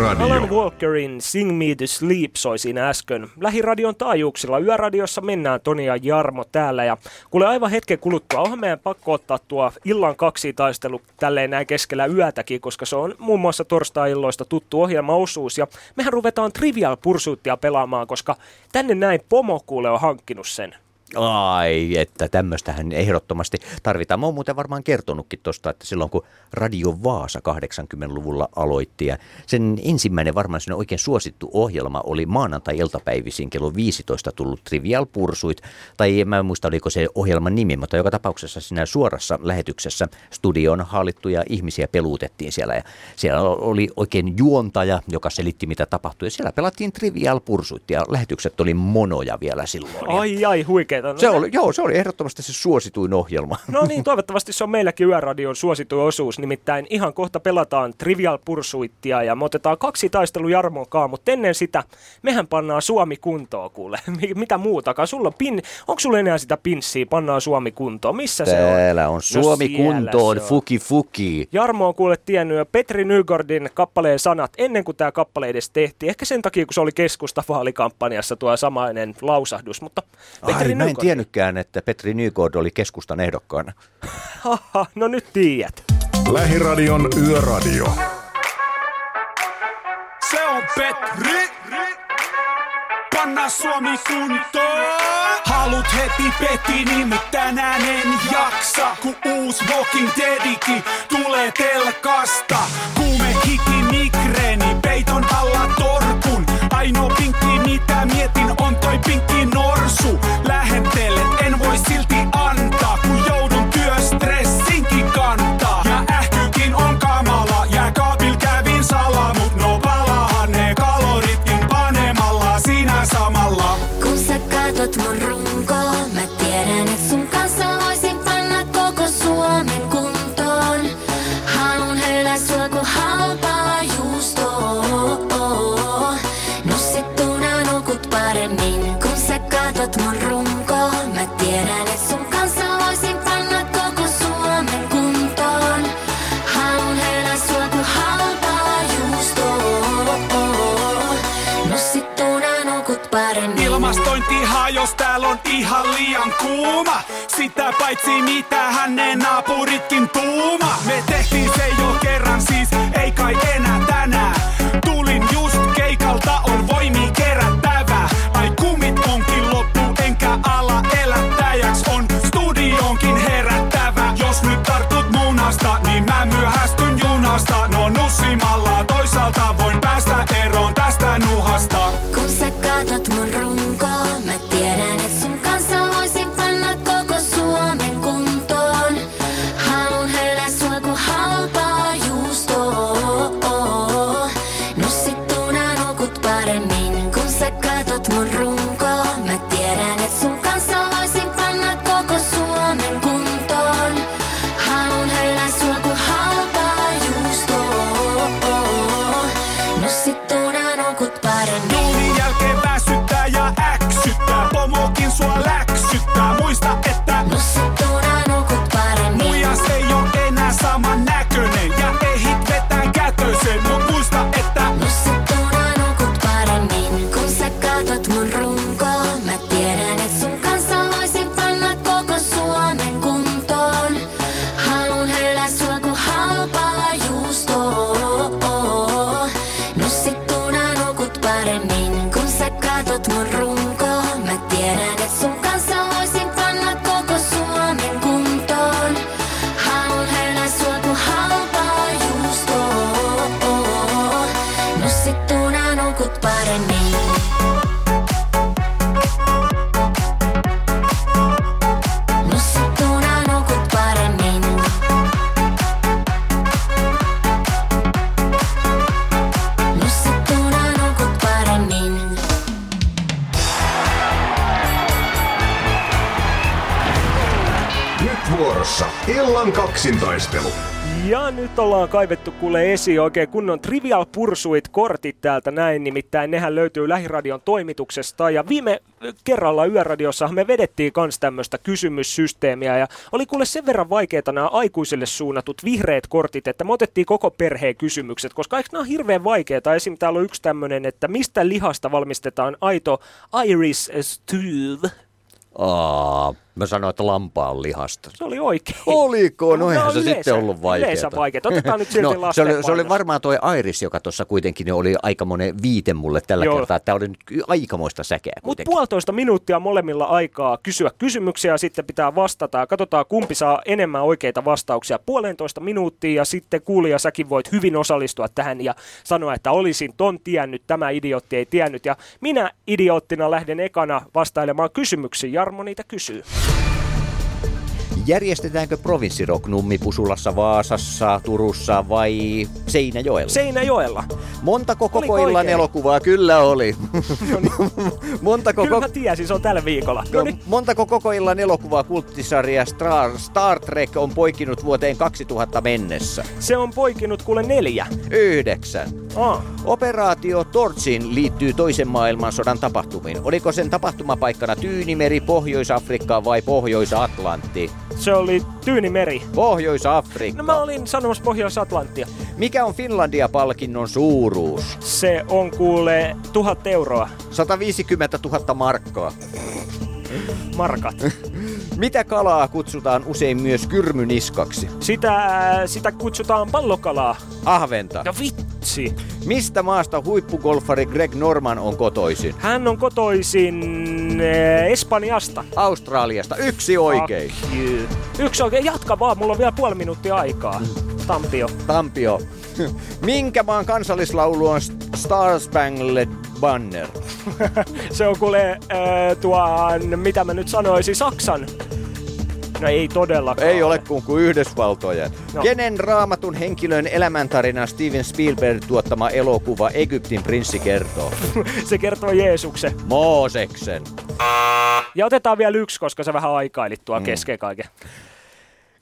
Lähiradio. Alan Walkerin Sing Me to Sleep soi siinä äsken. Lähiradion taajuuksilla yöradiossa mennään Toni ja Jarmo täällä. Ja kuule aivan hetken kuluttua, onhan meidän pakko ottaa tuo illan kaksi taistelu tälleen näin keskellä yötäkin, koska se on muun muassa torstai-illoista tuttu ohjelmaosuus. Ja mehän ruvetaan Trivial Pursuittia pelaamaan, koska tänne näin Pomo kuule on hankkinut sen. Ai, että tämmöistähän ehdottomasti. Tarvitaan. Mä oon muuten varmaan kertonutkin tuosta, että silloin kun Radio Vaasa 80-luvulla aloitti ja sen ensimmäinen varmaan sinne oikein suosittu ohjelma oli maanantai-iltapäivisin kello 15 tullut Trivial Pursuit, tai mä muista oliko se ohjelman nimi, mutta joka tapauksessa siinä suorassa lähetyksessä studion hallittuja ihmisiä peluutettiin siellä. Ja siellä oli oikein juontaja, joka selitti mitä tapahtui. Ja siellä pelattiin Trivial Pursuit ja lähetykset oli monoja vielä silloin. Ai ai, huikeeta. No, se oli, joo, se oli ehdottomasti se suosituin ohjelma. No niin, toivottavasti se on meilläkin Yöradion suosituin osuus. Nimittäin ihan kohta pelataan Trivial Pursuittia ja me otetaan kaksi taistelu Jarmon kaa, mutta ennen sitä mehän pannaan Suomi kuntoon kuule. *laughs* Mi- Mitä muutakaan? Sulla on pin... Onko sulla enää sitä pinssiä, pannaan Suomi kuntoon? Missä se on? Täällä on Suomi siellä kuntoon, fuki fuki. Jarmo on kuule tiennyt Petri Nygordin kappaleen sanat ennen kuin tämä kappale edes tehtiin. Ehkä sen takia, kun se oli keskusta vaalikampanjassa tuo samainen lausahdus, mutta Petri Ai, mä en tiennytkään, että Petri Nygård oli keskustan ehdokkaana. *laughs* Haha, no nyt tiedät. Lähiradion Yöradio. Se on Petri. Panna Suomi kuntoon. Halut heti peti, niin mut tänään en jaksa. Kun uus Walking Deadikin tulee telkasta. Kuume norsu. Lähentelet, en voi silti antaa, ihan liian kuuma. Sitä paitsi mitä hänen naapuritkin tuuma. Me tehtiin se jo kerran siis, ei kai enää tänään. Tulin just keikalta, on voimi kerättävä. Ai kumit onkin loppu, enkä ala elättäjäks. On studioonkin herättävä. Jos nyt tartut munasta, niin mä myöhästyn junasta. Kaksintaistelu. Ja nyt ollaan kaivettu kuule esiin oikein kunnon Trivial Pursuit-kortit täältä näin, nimittäin nehän löytyy Lähiradion toimituksesta. Ja viime kerralla Yöradiossa me vedettiin kans tämmöistä kysymyssysteemiä ja oli kuule sen verran vaikeita nämä aikuisille suunnatut vihreät kortit, että me otettiin koko perheen kysymykset, koska eikö nämä ole hirveän vaikeita? Esim. täällä on yksi tämmöinen, että mistä lihasta valmistetaan aito iris stew? Aa, mä sanoin, että lampaan lihasta. Se oli oikein. Oliko? No, eihän se yleensä- sitten ollut vaikeaa. Yleensä vaikeaa. Otetaan nyt *laughs* silti no, se, oli, se oli varmaan toi Airis, joka tuossa kuitenkin oli aikamoinen viite mulle tällä Joo. kertaa. Tämä oli nyt aikamoista säkeä Mutta puolitoista minuuttia molemmilla aikaa kysyä kysymyksiä ja sitten pitää vastata. Ja katsotaan kumpi saa enemmän oikeita vastauksia. Puolentoista minuuttia ja sitten kuulija säkin voit hyvin osallistua tähän ja sanoa, että olisin ton tiennyt, tämä idiootti ei tiennyt. Ja minä idioottina lähden ekana vastailemaan kysymyksiin. Jarmo niitä kysyy. Järjestetäänkö provinssirock Nummipusulassa, Vaasassa, Turussa vai Seinäjoella? Seinäjoella. Montako Oliko koko illan oikein? elokuvaa? Kyllä oli. *laughs* montako, Kyllä ko- mä tiesin, se on tällä viikolla. no, montako koko illan elokuvaa kulttisarja Star, Star Trek on poikinut vuoteen 2000 mennessä? Se on poikinut kuule neljä. Yhdeksän. Ah. Operaatio Torchin liittyy toisen maailmansodan tapahtumiin. Oliko sen tapahtumapaikkana Tyynimeri, Pohjois-Afrikka vai Pohjois-Atlantti? Se oli Tyynimeri. Pohjois-Afrikka. No mä olin sanomassa Pohjois-Atlanttia. Mikä on Finlandia-palkinnon suuruus? Se on kuule tuhat euroa. 150 000 markkaa. Markat. *laughs* Mitä kalaa kutsutaan usein myös kyrmyniskaksi? Sitä, sitä kutsutaan pallokalaa. Ahventa. No vitsi. Mistä maasta huippugolfari Greg Norman on kotoisin? Hän on kotoisin eh, Espanjasta. Australiasta. Yksi oikein. Yksi oikein. Jatka vaan, mulla on vielä puoli minuuttia aikaa. Tampio. Tampio. Minkä maan kansallislaulu on Star Spangled Banner? *laughs* Se on kuule äh, tuon, mitä mä nyt sanoisin, Saksan. No ei todellakaan. Ei ole kuin, kuin Yhdysvaltojen. No. Kenen raamatun henkilön elämäntarina Steven Spielberg tuottama elokuva Egyptin prinssi kertoo? *laughs* Se kertoo Jeesuksen. Mooseksen. Ja otetaan vielä yksi, koska sä vähän aikailit tuo Mm. kesken kaiken.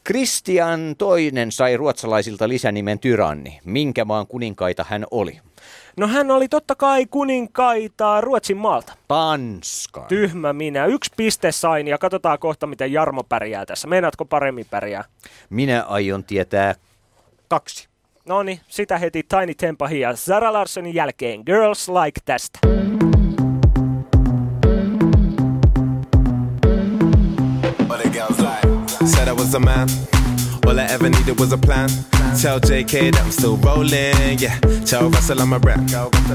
Kristian toinen sai ruotsalaisilta lisänimen tyranni. Minkä maan kuninkaita hän oli? No hän oli totta kai kuninkaita Ruotsin maalta. Tanska. Tyhmä minä. Yksi piste sain ja katsotaan kohta, miten Jarmo pärjää tässä. Meinaatko paremmin pärjää? Minä aion tietää kaksi. No niin, sitä heti Tiny Tempahin ja Zara Larssonin jälkeen Girls Like tästä. Said I was a man All I ever needed was a plan Tell JK that I'm still rolling Yeah. Tell Russell I'm a rap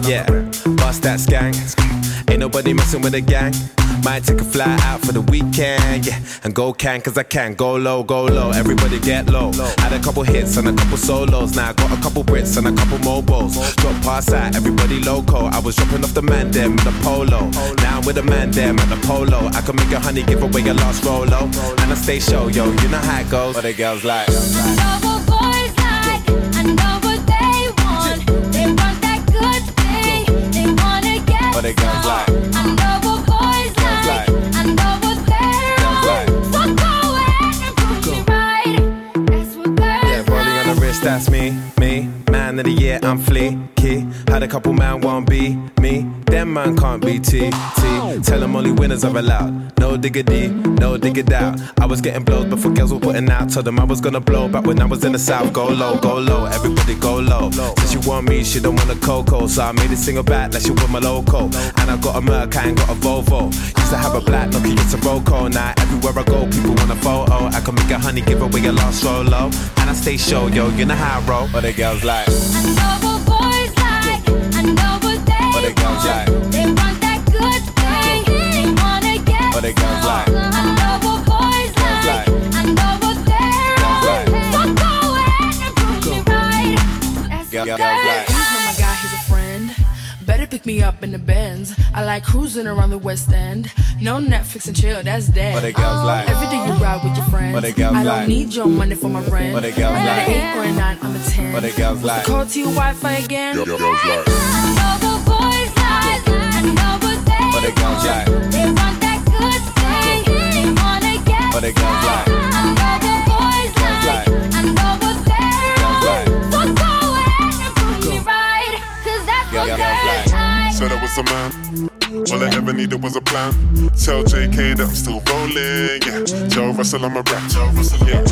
Yeah. Bust that skank. Ain't nobody messing with a gang. Might take a fly out for the weekend Yeah. And go can cause I can. Go low, go low Everybody get low. Had a couple hits and a couple solos Now I got a couple Brits and a couple mobiles. Drop pass out Everybody loco. I was dropping off the man them in the polo. Now I'm with the man them at the polo. I can make a honey give away your last rolo. And I stay show yo You know how it goes. What the girls like What the girls like. Girls like. Yeah, rolling on the wrist, that's me, me. Man of the year, I'm fleeky. Had a couple man won't be me. Them man can't be T, T. Tell them only winners are allowed. No diggity, no diggity out. I was getting blows before girls were putting out. Told them I was gonna blow back when I was in the south. Go low, go low, everybody go low. Since you want me, she don't want a cocoa. So I made a single back like she want my loco. And I got a Merc, I ain't got a Volvo. Used to have a black Nokia, it's a Roco. Now everywhere I go, people want a photo. I can make a honey, give away a lost solo. And I stay show, yo, you know how I roll. What the girls like? What the girls like? What the girls like? Girls like? Girls like? Girls like? He's not my guy, he's a friend. Better pick me up in the Benz. I like cruising around the West End. No Netflix and chill, that's dead. What the girls like? Every day you ride with your friends. What the girls I don't like? need your money for my rent. What the girls I'm like? an eight or a nine, I'm a ten. What the girls like? Call to your Wi-Fi again. What it goes like. They want that good thing. They wanna get but. I know what boys like. I know what they like. So go ahead and me right. That's what girls like. Said I was a man. All I ever needed was a plan. Tell JK that I'm still rolling, yeah. Joe Russell, I'm a rap. Joe Russell, yeah.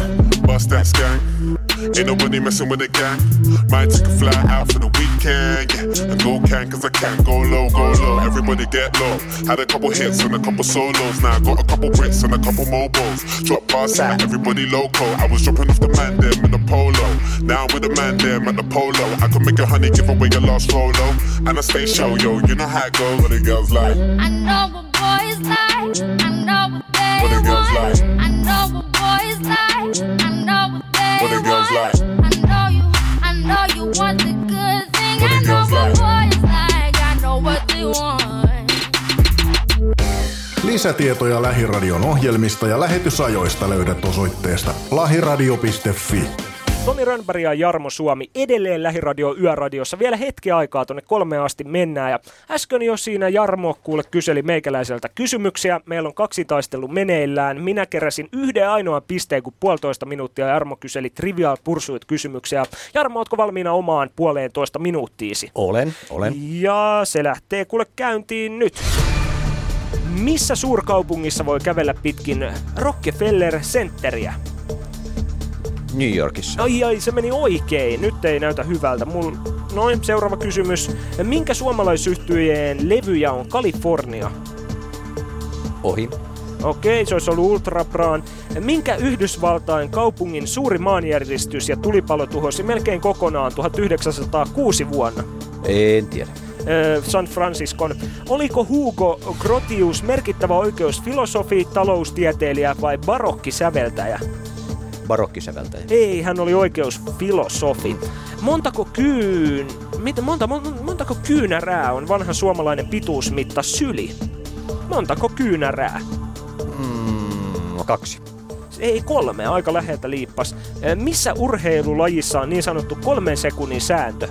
Bust that gang. Ain't nobody messing with the gang. Might take a fly out for the weekend. Yeah. And go can cause I can't Go low, go low. Everybody get low. Had a couple hits and a couple solos. Now I got a couple Brits and a couple mobiles. Drop bars and everybody loco. I was dropping off the man them in the polo. Now I'm with the man them at the polo. I could make a honey give away your last rolo. And I stay show, yo. You know how it goes. What the girls like. I know what boys like. I know what they What the girls want. like. I know what boys like. I know what What the girls like. I know you. I know you want the good thing. What I know what boys like. I know what they want. Lisätietoja Lähiradion ohjelmista ja lähetysajoista löydät osoitteesta lahiradio.fi. Toni Rönnberg ja Jarmo Suomi edelleen Lähiradio Yöradiossa. Vielä hetki aikaa tuonne kolme asti mennään. Ja äsken jo siinä Jarmo kuule kyseli meikäläiseltä kysymyksiä. Meillä on kaksi taistelu meneillään. Minä keräsin yhden ainoan pisteen kuin puolitoista minuuttia. Jarmo kyseli Trivial Pursuit kysymyksiä. Jarmo, ootko valmiina omaan puoleentoista minuuttiisi? Olen, olen. Ja se lähtee kuule käyntiin nyt. Missä suurkaupungissa voi kävellä pitkin Rockefeller Centeriä? New Yorkissa. Ai ai, se meni oikein. Nyt ei näytä hyvältä. Mul... Noin, seuraava kysymys. Minkä suomalaisyhtyjeen levyjä on Kalifornia? Ohi. Okei, se olisi ollut Ultrabraan. Minkä Yhdysvaltain kaupungin suuri maanjäristys ja tulipalo tuhosi melkein kokonaan 1906 vuonna? En tiedä. San Franciscon. Oliko Hugo Grotius merkittävä oikeusfilosofi, taloustieteilijä vai barokkisäveltäjä? Barokkisäveltäjä. Ei, hän oli oikeusfilosofi. Montako kyyn... Mitä, monta, mon- montako kyynärää on vanha suomalainen pituusmitta syli? Montako kyynärää? Mm, kaksi. Ei kolme, aika läheltä liippas. Missä urheilulajissa on niin sanottu kolmen sekunnin sääntö?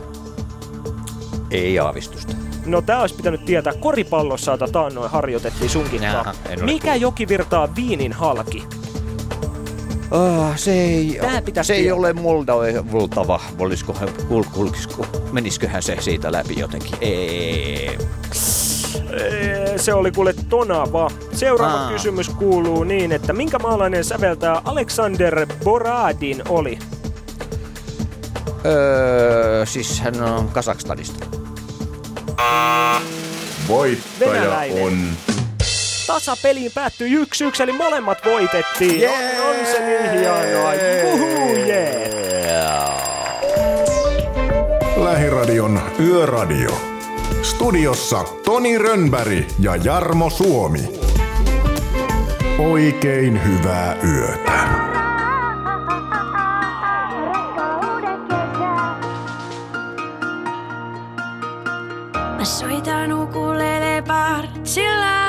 Ei aavistusta. No tää olisi pitänyt tietää. Koripallossa jota taannoin harjoitettiin sunkin Jaha, Mikä joki virtaa viinin halki? Ah, se ei, Tää pitäisi se ei ole Moldava. Olisikohan, kul, kulkisiko, menisiköhän se siitä läpi jotenkin? Ei. Eh, Se oli kuule tonava. Seuraava Aa. kysymys kuuluu niin, että minkä maalainen säveltäjä Alexander Boradin oli? Öö, siis hän on Kasakstanista. Voittaja Venäläinen. on... Tasapeliin päättyi yksi yksi, eli molemmat voitettiin. Yeah. On, on se niin hienoa. Juhu, yeah. Lähiradion Yöradio. Studiossa Toni Rönnberg ja Jarmo Suomi. Oikein hyvää yötä. Mä soitan ukulele partsilla.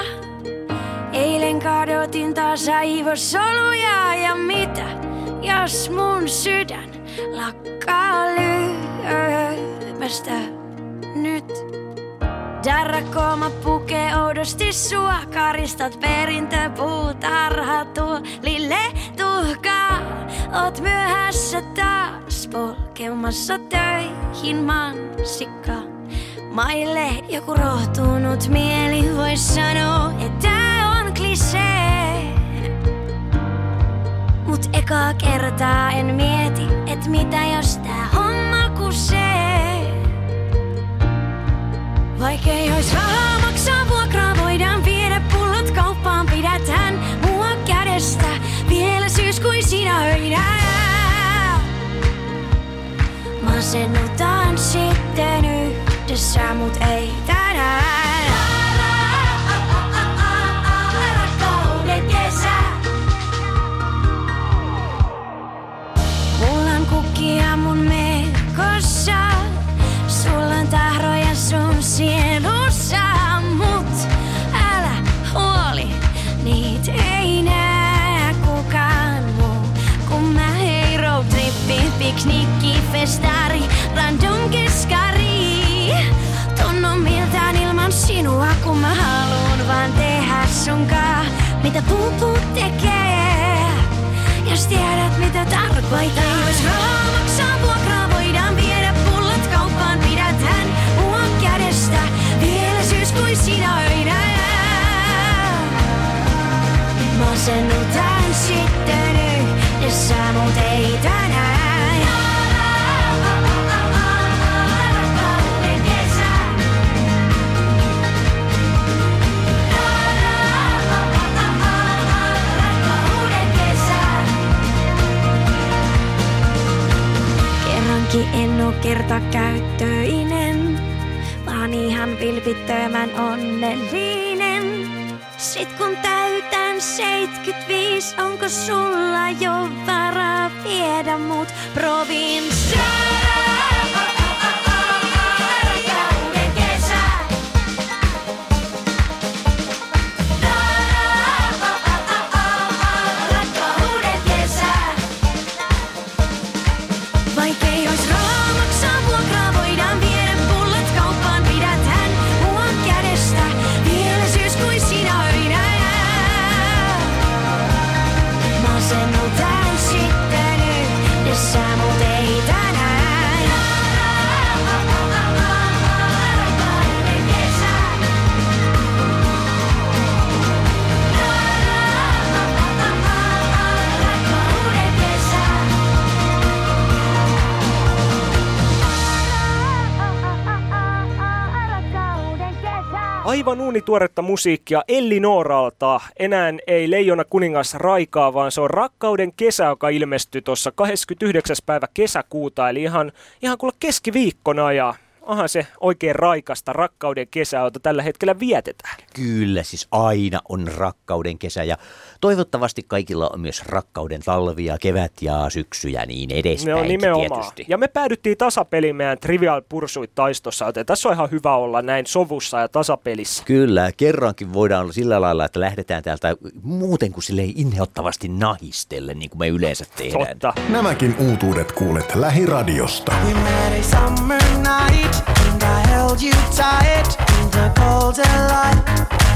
Kadotin taas aivosoluja ja mitä, jos mun sydän lakkaa lyömästä nyt. Darrakooma pukee oudosti sua, karistat perintöpuutarha tuolille tuhkaa. Oot myöhässä taas polkemassa töihin mansikkaa. Maille joku rohtunut mieli vois sanoa, että Mut ekaa kertaa en mieti, et mitä jos tää homma kusee. Vaikei ois rahaa maksaa vuokraa, voidaan viedä pullot kauppaan, pidätään mua kädestä. Vielä syyskuisina öinä. Masennutaan sitten yhdessä, mut ei tänään. Jos tiedät mitä tarkoitan Jos rahaa maksaa vuokraa voidaan viedä. Pullat kauppaan Pidät hän mua kädestä. Vielä syyskuisina öinä Masennutan sitten yhdessä mut ei tänään kertakäyttöinen, vaan ihan vilpittömän onnellinen. Sit kun täytän 75, onko sulla jo varaa viedä mut provinssiin? Aivan uunituoretta musiikkia Elli Nooralta. Enää ei Leijona kuningas raikaa, vaan se on Rakkauden kesä, joka ilmestyi tuossa 29. päivä kesäkuuta, eli ihan, ihan kuule keskiviikkona ja onhan se oikein raikasta rakkauden kesää, jota tällä hetkellä vietetään. Kyllä, siis aina on rakkauden kesä ja toivottavasti kaikilla on myös rakkauden talvia, kevät ja syksy ja niin edespäin. Ne on nimenomaan. Tietysti. Ja me päädyttiin tasapeliin meidän Trivial Pursuit taistossa, joten tässä on ihan hyvä olla näin sovussa ja tasapelissä. Kyllä, kerrankin voidaan olla sillä lailla, että lähdetään täältä muuten kuin silleen inhottavasti nahistelle, niin kuin me yleensä tehdään. Totta. Nämäkin uutuudet kuulet lähiradiosta. We met a summer night and I held you tight in the golden light.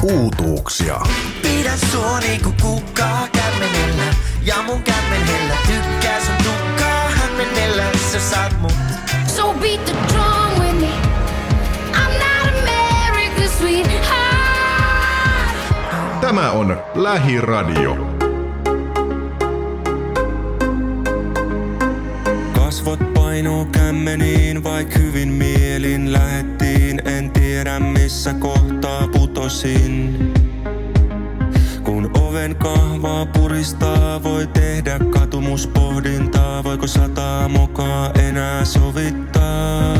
Uutuuksia. Pidä sua niinku kukkaa kämmenellä ja mun kämmenellä tykkää sun tukkaa hämmennellä sä saat mut. So beat the drum with me. I'm not America's sweetheart. Tämä on Lähiradio. Painuu kämmeniin, vaik hyvin mielin lähettiin. En tiedä missä kohtaa putosin. Kun oven kahvaa puristaa, voi tehdä katumuspohdintaa. Voiko sataa mokaa enää sovittaa?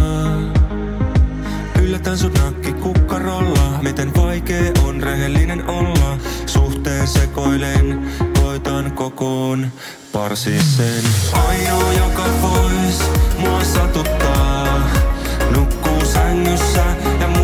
Yllätän sut nakki kukkarolla, miten vaikee on rehellinen olla. Suhteen sekoilen, koitan kokoon parsisen. Ainoa joka vois mua satuttaa, nukkuu sängyssä ja mua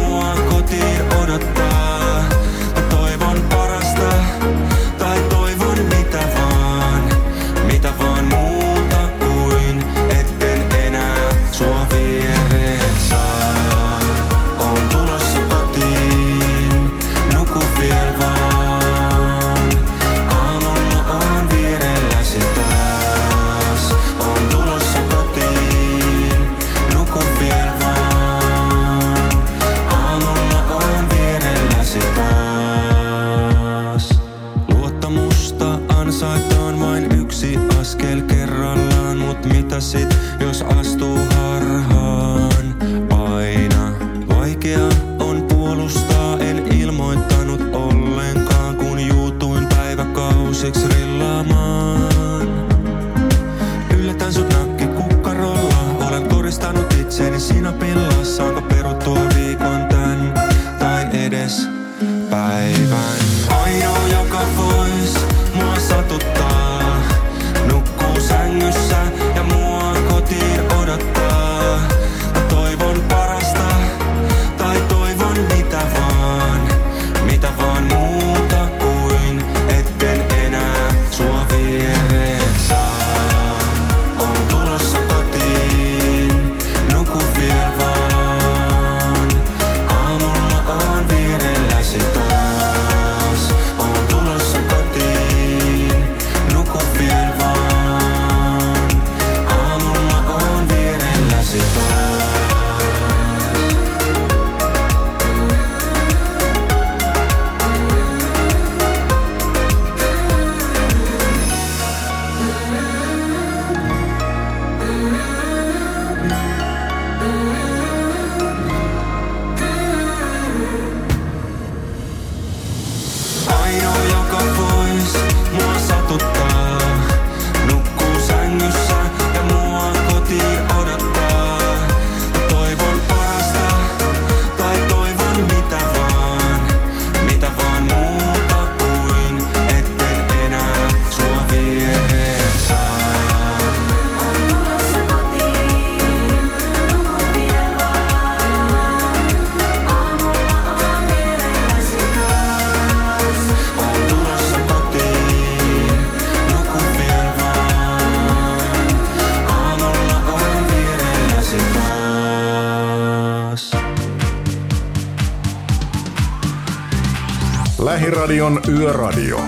Lähiradion Yöradio.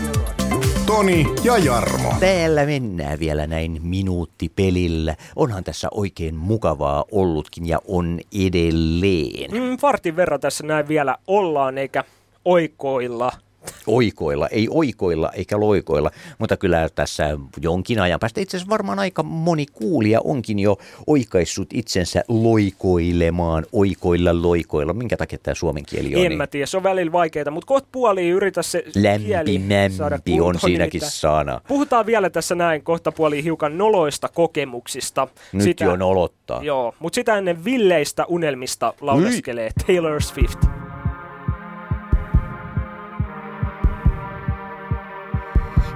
Toni ja Jarmo. Täällä mennään vielä näin minuuttipelillä. Onhan tässä oikein mukavaa ollutkin ja on edelleen. Mm, vartin verran tässä näin vielä ollaan, eikä oikoilla. Oikoilla, ei oikoilla eikä loikoilla, mutta kyllä tässä jonkin ajan päästä itse asiassa varmaan aika moni kuulija onkin jo oikaissut itsensä loikoilemaan, oikoilla, loikoilla. Minkä takia tämä suomen kieli on? En mä tiedä, se on välillä vaikeaa, mutta kohta puoliin yritä se kieli saada Lämpimämpi on kuntoon, siinäkin nimittäin. sana. Puhutaan vielä tässä näin kohta puoliin hiukan noloista kokemuksista. Nyt jo nolottaa. Joo, mutta sitä ennen villeistä unelmista lauleskelee Taylor Swift.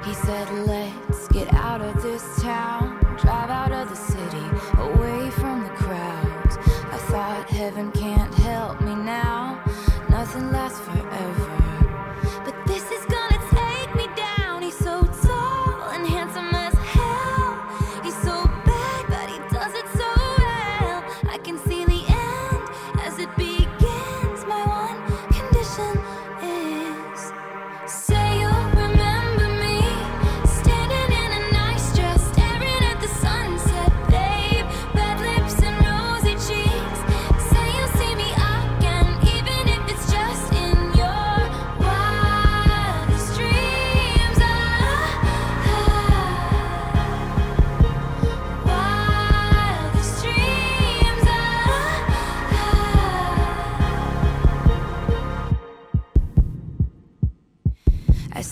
He said, Let's get out of this town, drive out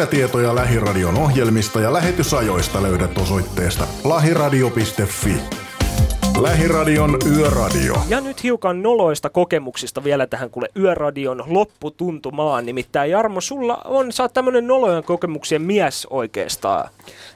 Lisätietoja Lähiradion ohjelmista ja lähetysajoista löydät osoitteesta lahiradio.fi. Lähiradion Yöradio. Ja nyt hiukan noloista kokemuksista vielä tähän kuule Yöradion lopputuntumaan. Nimittäin Jarmo, sulla on, sä oot tämmönen nolojen kokemuksien mies oikeastaan.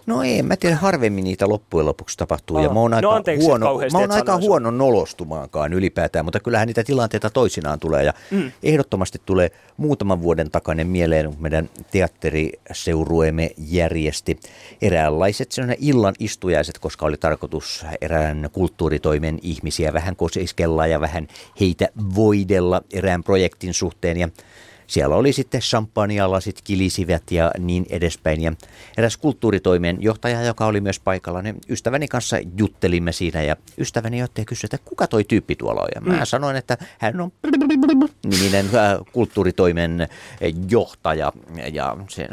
No ei, mä tiedän, harvemmin niitä loppujen lopuksi tapahtuu. Ja Aa, mä oon no aika, anteeksi, huono, mä oon aika huono nolostumaankaan ylipäätään, mutta kyllähän niitä tilanteita toisinaan tulee. Ja Mm. ehdottomasti tulee muutaman vuoden takainen mieleen, kun meidän teatteriseurueemme järjesti eräänlaiset sellainen illan istujaiset, koska oli tarkoitus erään kulttuuritoimen ihmisiä vähän koseiskella ja vähän heitä voidella erään projektin suhteen. Ja siellä oli sitten champagnelasit kilisivät ja niin edespäin. Ja eräs kulttuuritoimen johtaja, joka oli myös paikalla, niin ystäväni kanssa juttelimme siinä ja ystäväni otti ja kysyi, että kuka toi tyyppi tuolla on. Ja mä Mm. sanoin, että hän on niminen äh, kulttuuritoimen johtaja. Ja se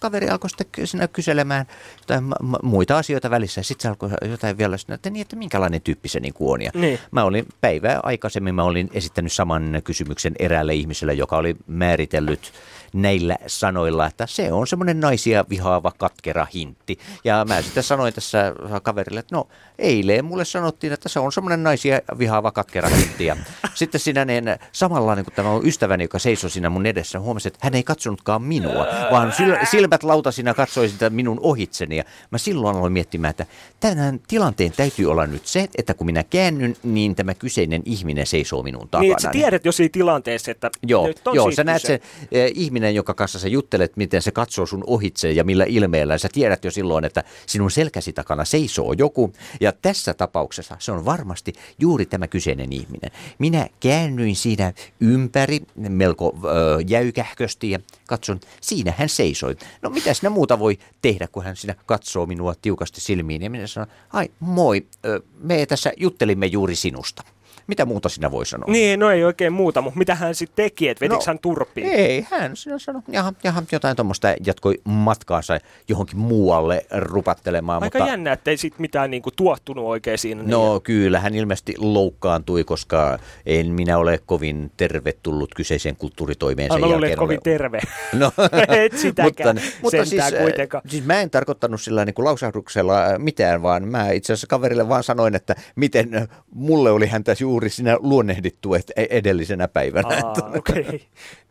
kaveri alkoi sitten siinä kyselemään jotain muita asioita välissä. Sitten se alkoi jotain vielä että, niin, että minkälainen tyyppi se niin on. Ja Niin. Mä olin päivää aikaisemmin, mä olin esittänyt saman kysymyksen eräälle ihmiselle, joka oli määritellyt näillä sanoilla, että se on semmoinen naisia vihaava katkera hintti. Ja mä sitten sanoin tässä kaverille, että no eilen mulle sanottiin, että se on semmoinen naisia vihaava katkera hintti. Ja sitten siinä niin, samalla niin kuin tämä on ystäväni, joka seisoi siinä mun edessä, huomasin, että hän ei katsonutkaan minua, vaan sil- silmät lautasina katsoi sitä minun ohitseni. Ja mä silloin aloin miettimään, että tämän tilanteen täytyy olla nyt se, että kun minä käännyn, niin tämä kyseinen ihminen seisoo minun takana. Niin, että sä tiedät jo siinä tilanteessa, että Joo, nyt on joo siitä sä näet kyse. sen eh, ihminen, joka kanssa sä juttelet, miten se katsoo sun ohitse ja millä ilmeellä. Sä tiedät jo silloin, että sinun selkäsi takana seisoo joku. Ja tässä tapauksessa se on varmasti juuri tämä kyseinen ihminen. Minä käännyin siinä ympäri melko ö, jäykähkösti ja katson, siinä hän seisoi. No mitä sinä muuta voi tehdä, kun hän siinä katsoo minua tiukasti silmiin. Ja minä sanon, ai moi, ö, me tässä juttelimme juuri sinusta. Mitä muuta sinä voi sanoa? Niin, no ei oikein muuta, mutta mitä hän sitten teki, että vetikö No, hän turpiin? Ei, hän sinä sanoi, jaha, jaha, jotain tuommoista jatkoi matkaansa johonkin muualle rupattelemaan. Aika mutta, jännä, että ei sit mitään niinku tuottunut oikein siinä. No kyllä, hän ilmeisesti loukkaantui, koska en minä ole kovin tervetullut kyseiseen kulttuuritoimeen sen mä luulen, jälkeen. että kovin terve. *laughs* No, *laughs* Et sitäkään, mutta sentään siis, kuitenkaan. äh, siis mä en tarkoittanut sillä niin kuin lausahduksella mitään, vaan mä itse asiassa kaverille vaan sanoin, että miten mulle oli häntä juuri sinä luonnehdittu et- e- edellisenä päivänä. Aa, okei. Okay.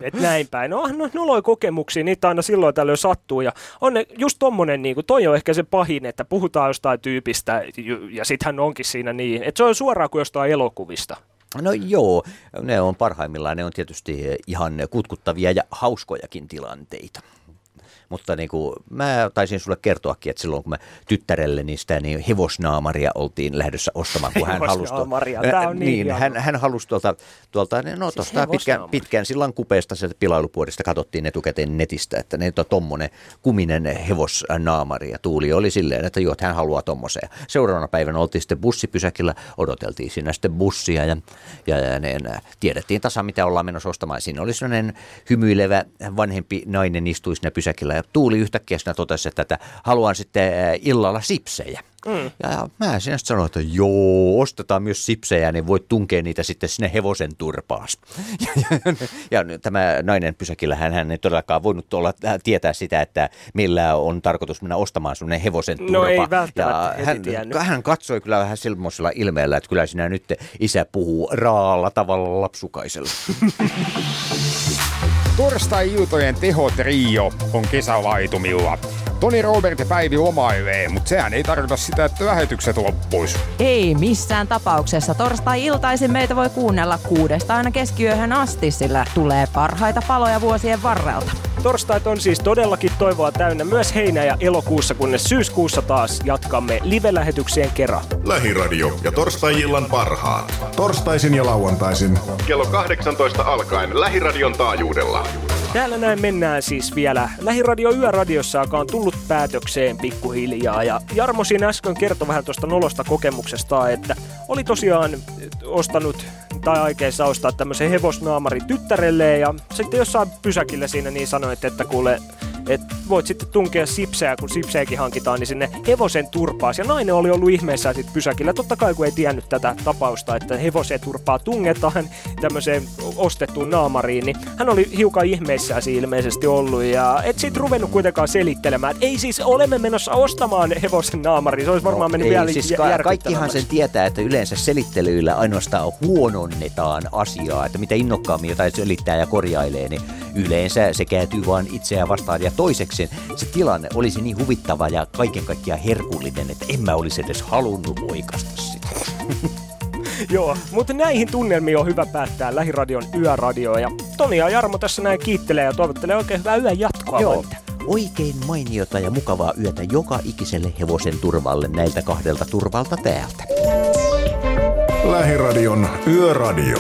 Et näin päin. No, no noloi kokemuksia, niitä aina silloin tällöin sattuu. Ja on ne, just tommonen, niin kuin, toi on ehkä se pahin, että puhutaan jostain tyypistä ja sit hän onkin siinä niin. Että se on suoraan kuin jostain elokuvista. No joo, ne on parhaimmillaan, ne on tietysti ihan kutkuttavia ja hauskojakin tilanteita. Mutta niin kuin, mä taisin sulle kertoakin, että silloin kun mä tyttärelleni sitä niin hevosnaamaria oltiin lähdössä ostamaan, kun hän halusi... Hevosnaamaria, tää on niin hieno. hän, hän halusi tuolta, tuolta no Siis pitkään, pitkään sillan kupeesta sieltä pilailupuolista katsottiin etukäteen netistä, että ne on tommonen kuminen hevosnaamari ja Tuuli oli silleen, että joo, että hän haluaa tommoseen. Seuraavana päivänä oltiin sitten bussipysäkillä, odoteltiin siinä sitten bussia ja, ja, ja ne, tiedettiin tasan mitä ollaan menossa ostamaan. Siinä oli sellainen hymyilevä vanhempi nainen istui siinä pysäkillä ja Tuuli yhtäkkiä siinä totesi, että, että haluan sitten äh, illalla sipsejä. Mm. Ja mä siinä sitten sanoin, että joo, ostetaan myös sipsejä, niin voit tunkea niitä sitten sinne hevosen turpaas. Ja, *laughs* ja, ja tämä nainen pysäkillä, hän, hän ei todellakaan voinut olla, äh, tietää sitä, että millä on tarkoitus mennä ostamaan semmoinen hevosen turpa. No ei välttämättä ja hän, tiennyt. hän katsoi kyllä vähän silmoisella ilmeellä, että kyllä sinä nyt isä puhuu raalla tavalla lapsukaisella. *laughs* Torstai-iltojen tehotrio on kesälaitumilla. Toni Robert ja Päivi lomailee, mutta sehän ei tarkoita sitä, että lähetykset loppuis. Ei missään tapauksessa. Torstai-iltaisin meitä voi kuunnella kuudesta aina keskiyöhön asti, sillä tulee parhaita paloja vuosien varrelta. Torstait on siis todellakin toivoa täynnä myös heinä- ja elokuussa, kunnes syyskuussa taas jatkamme live-lähetyksien kerran. Lähiradio ja torstai-illan parhaat. Torstaisin ja lauantaisin. Kello 18 alkaen Lähiradion taajuudella. Täällä näin mennään siis vielä Lähiradio Yöradiossa, joka on tullut päätökseen pikkuhiljaa. Ja Jarmo siinä äsken kertoi vähän tuosta nolosta kokemuksesta, että oli tosiaan ostanut tai aikeissa ostaa tämmöisen hevosnaamari tyttärelle ja sitten jossain pysäkillä siinä niin sanoit, että kuule, että voit sitten tunkea sipsejä, kun sipsejäkin hankitaan, niin sinne hevosen turpaas. Ja nainen oli ollut ihmeessään sitten pysäkillä, totta kai kun ei tiennyt tätä tapausta, että hevosen turpaa tungetaan tämmöiseen ostettuun naamariin, niin hän oli hiukan ihmeissään siinä ilmeisesti ollut. Ja et sit ruvennut kuitenkaan selittelemään, ei siis olemme menossa ostamaan hevosen naamariin, se olisi varmaan mennyt No Ei, vielä siis ka- kaikkihan sen tietää, että yleensä selittelyillä ainoastaan huononnetaan asiaa, että mitä innokkaammin jotain selittää ja korjailee, niin yleensä se kääntyy vaan itseään vastaan. Ja toiseksi se tilanne olisi niin huvittava ja kaiken kaikkiaan herkullinen, että en mä olisi edes halunnut oikasta sitä. *laughs* Joo, mutta näihin tunnelmiin on hyvä päättää Lähiradion yöradio. Ja Toni ja Jarmo tässä näin kiittelee ja toivottelee oikein hyvää yön jatkoa. Joo, voitte. Oikein mainiota ja mukavaa yötä joka ikiselle hevosen turvalle näiltä kahdelta turvalta täältä. Lähiradion Yöradio.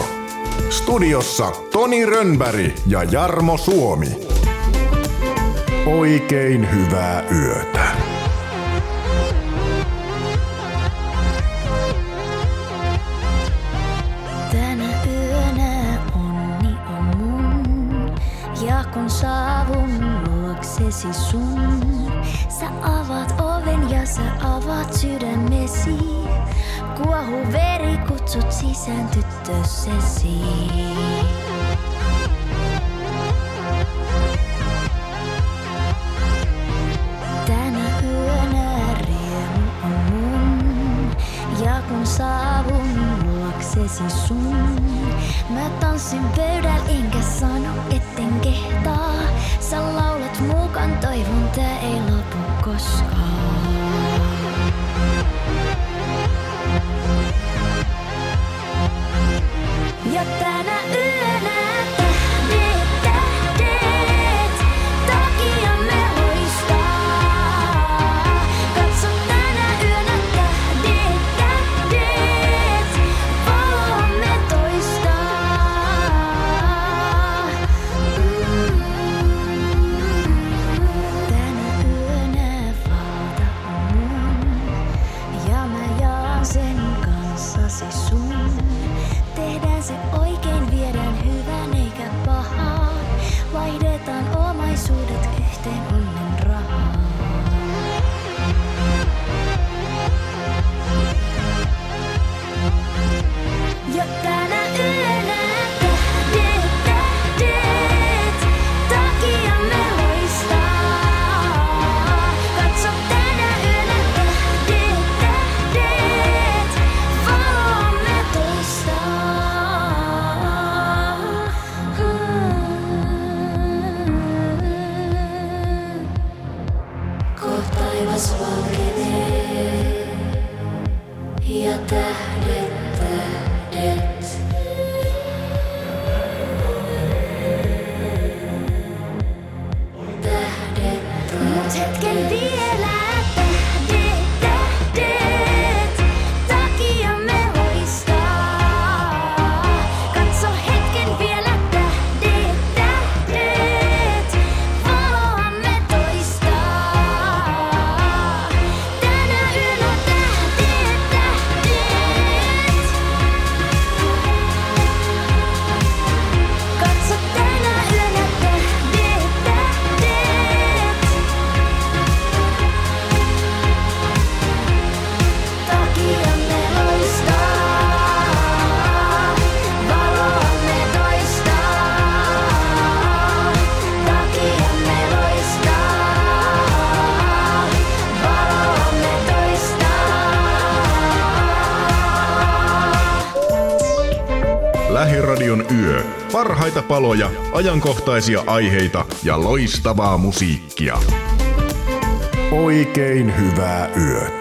Stu- Studiossa Toni Rönnberg ja Jarmo Suomi. Oikein hyvää yötä. Tänä yönä onni on mun. Ja kun saavun luoksesi sun, sä avaat oven ja sä avaat sydämesi. Kuohu veri, kutsut sisään tyttösesi. Tänä yönä riemu on mun. Ja kun saavun luoksesi sun, mä tanssin pöydällä enkä sano etten kehtaa. Sä mukaan, toivon tää ei lopu koskaan. Ja tänä yönä Parhaita paloja, ajankohtaisia aiheita ja loistavaa musiikkia. Oikein hyvää yötä.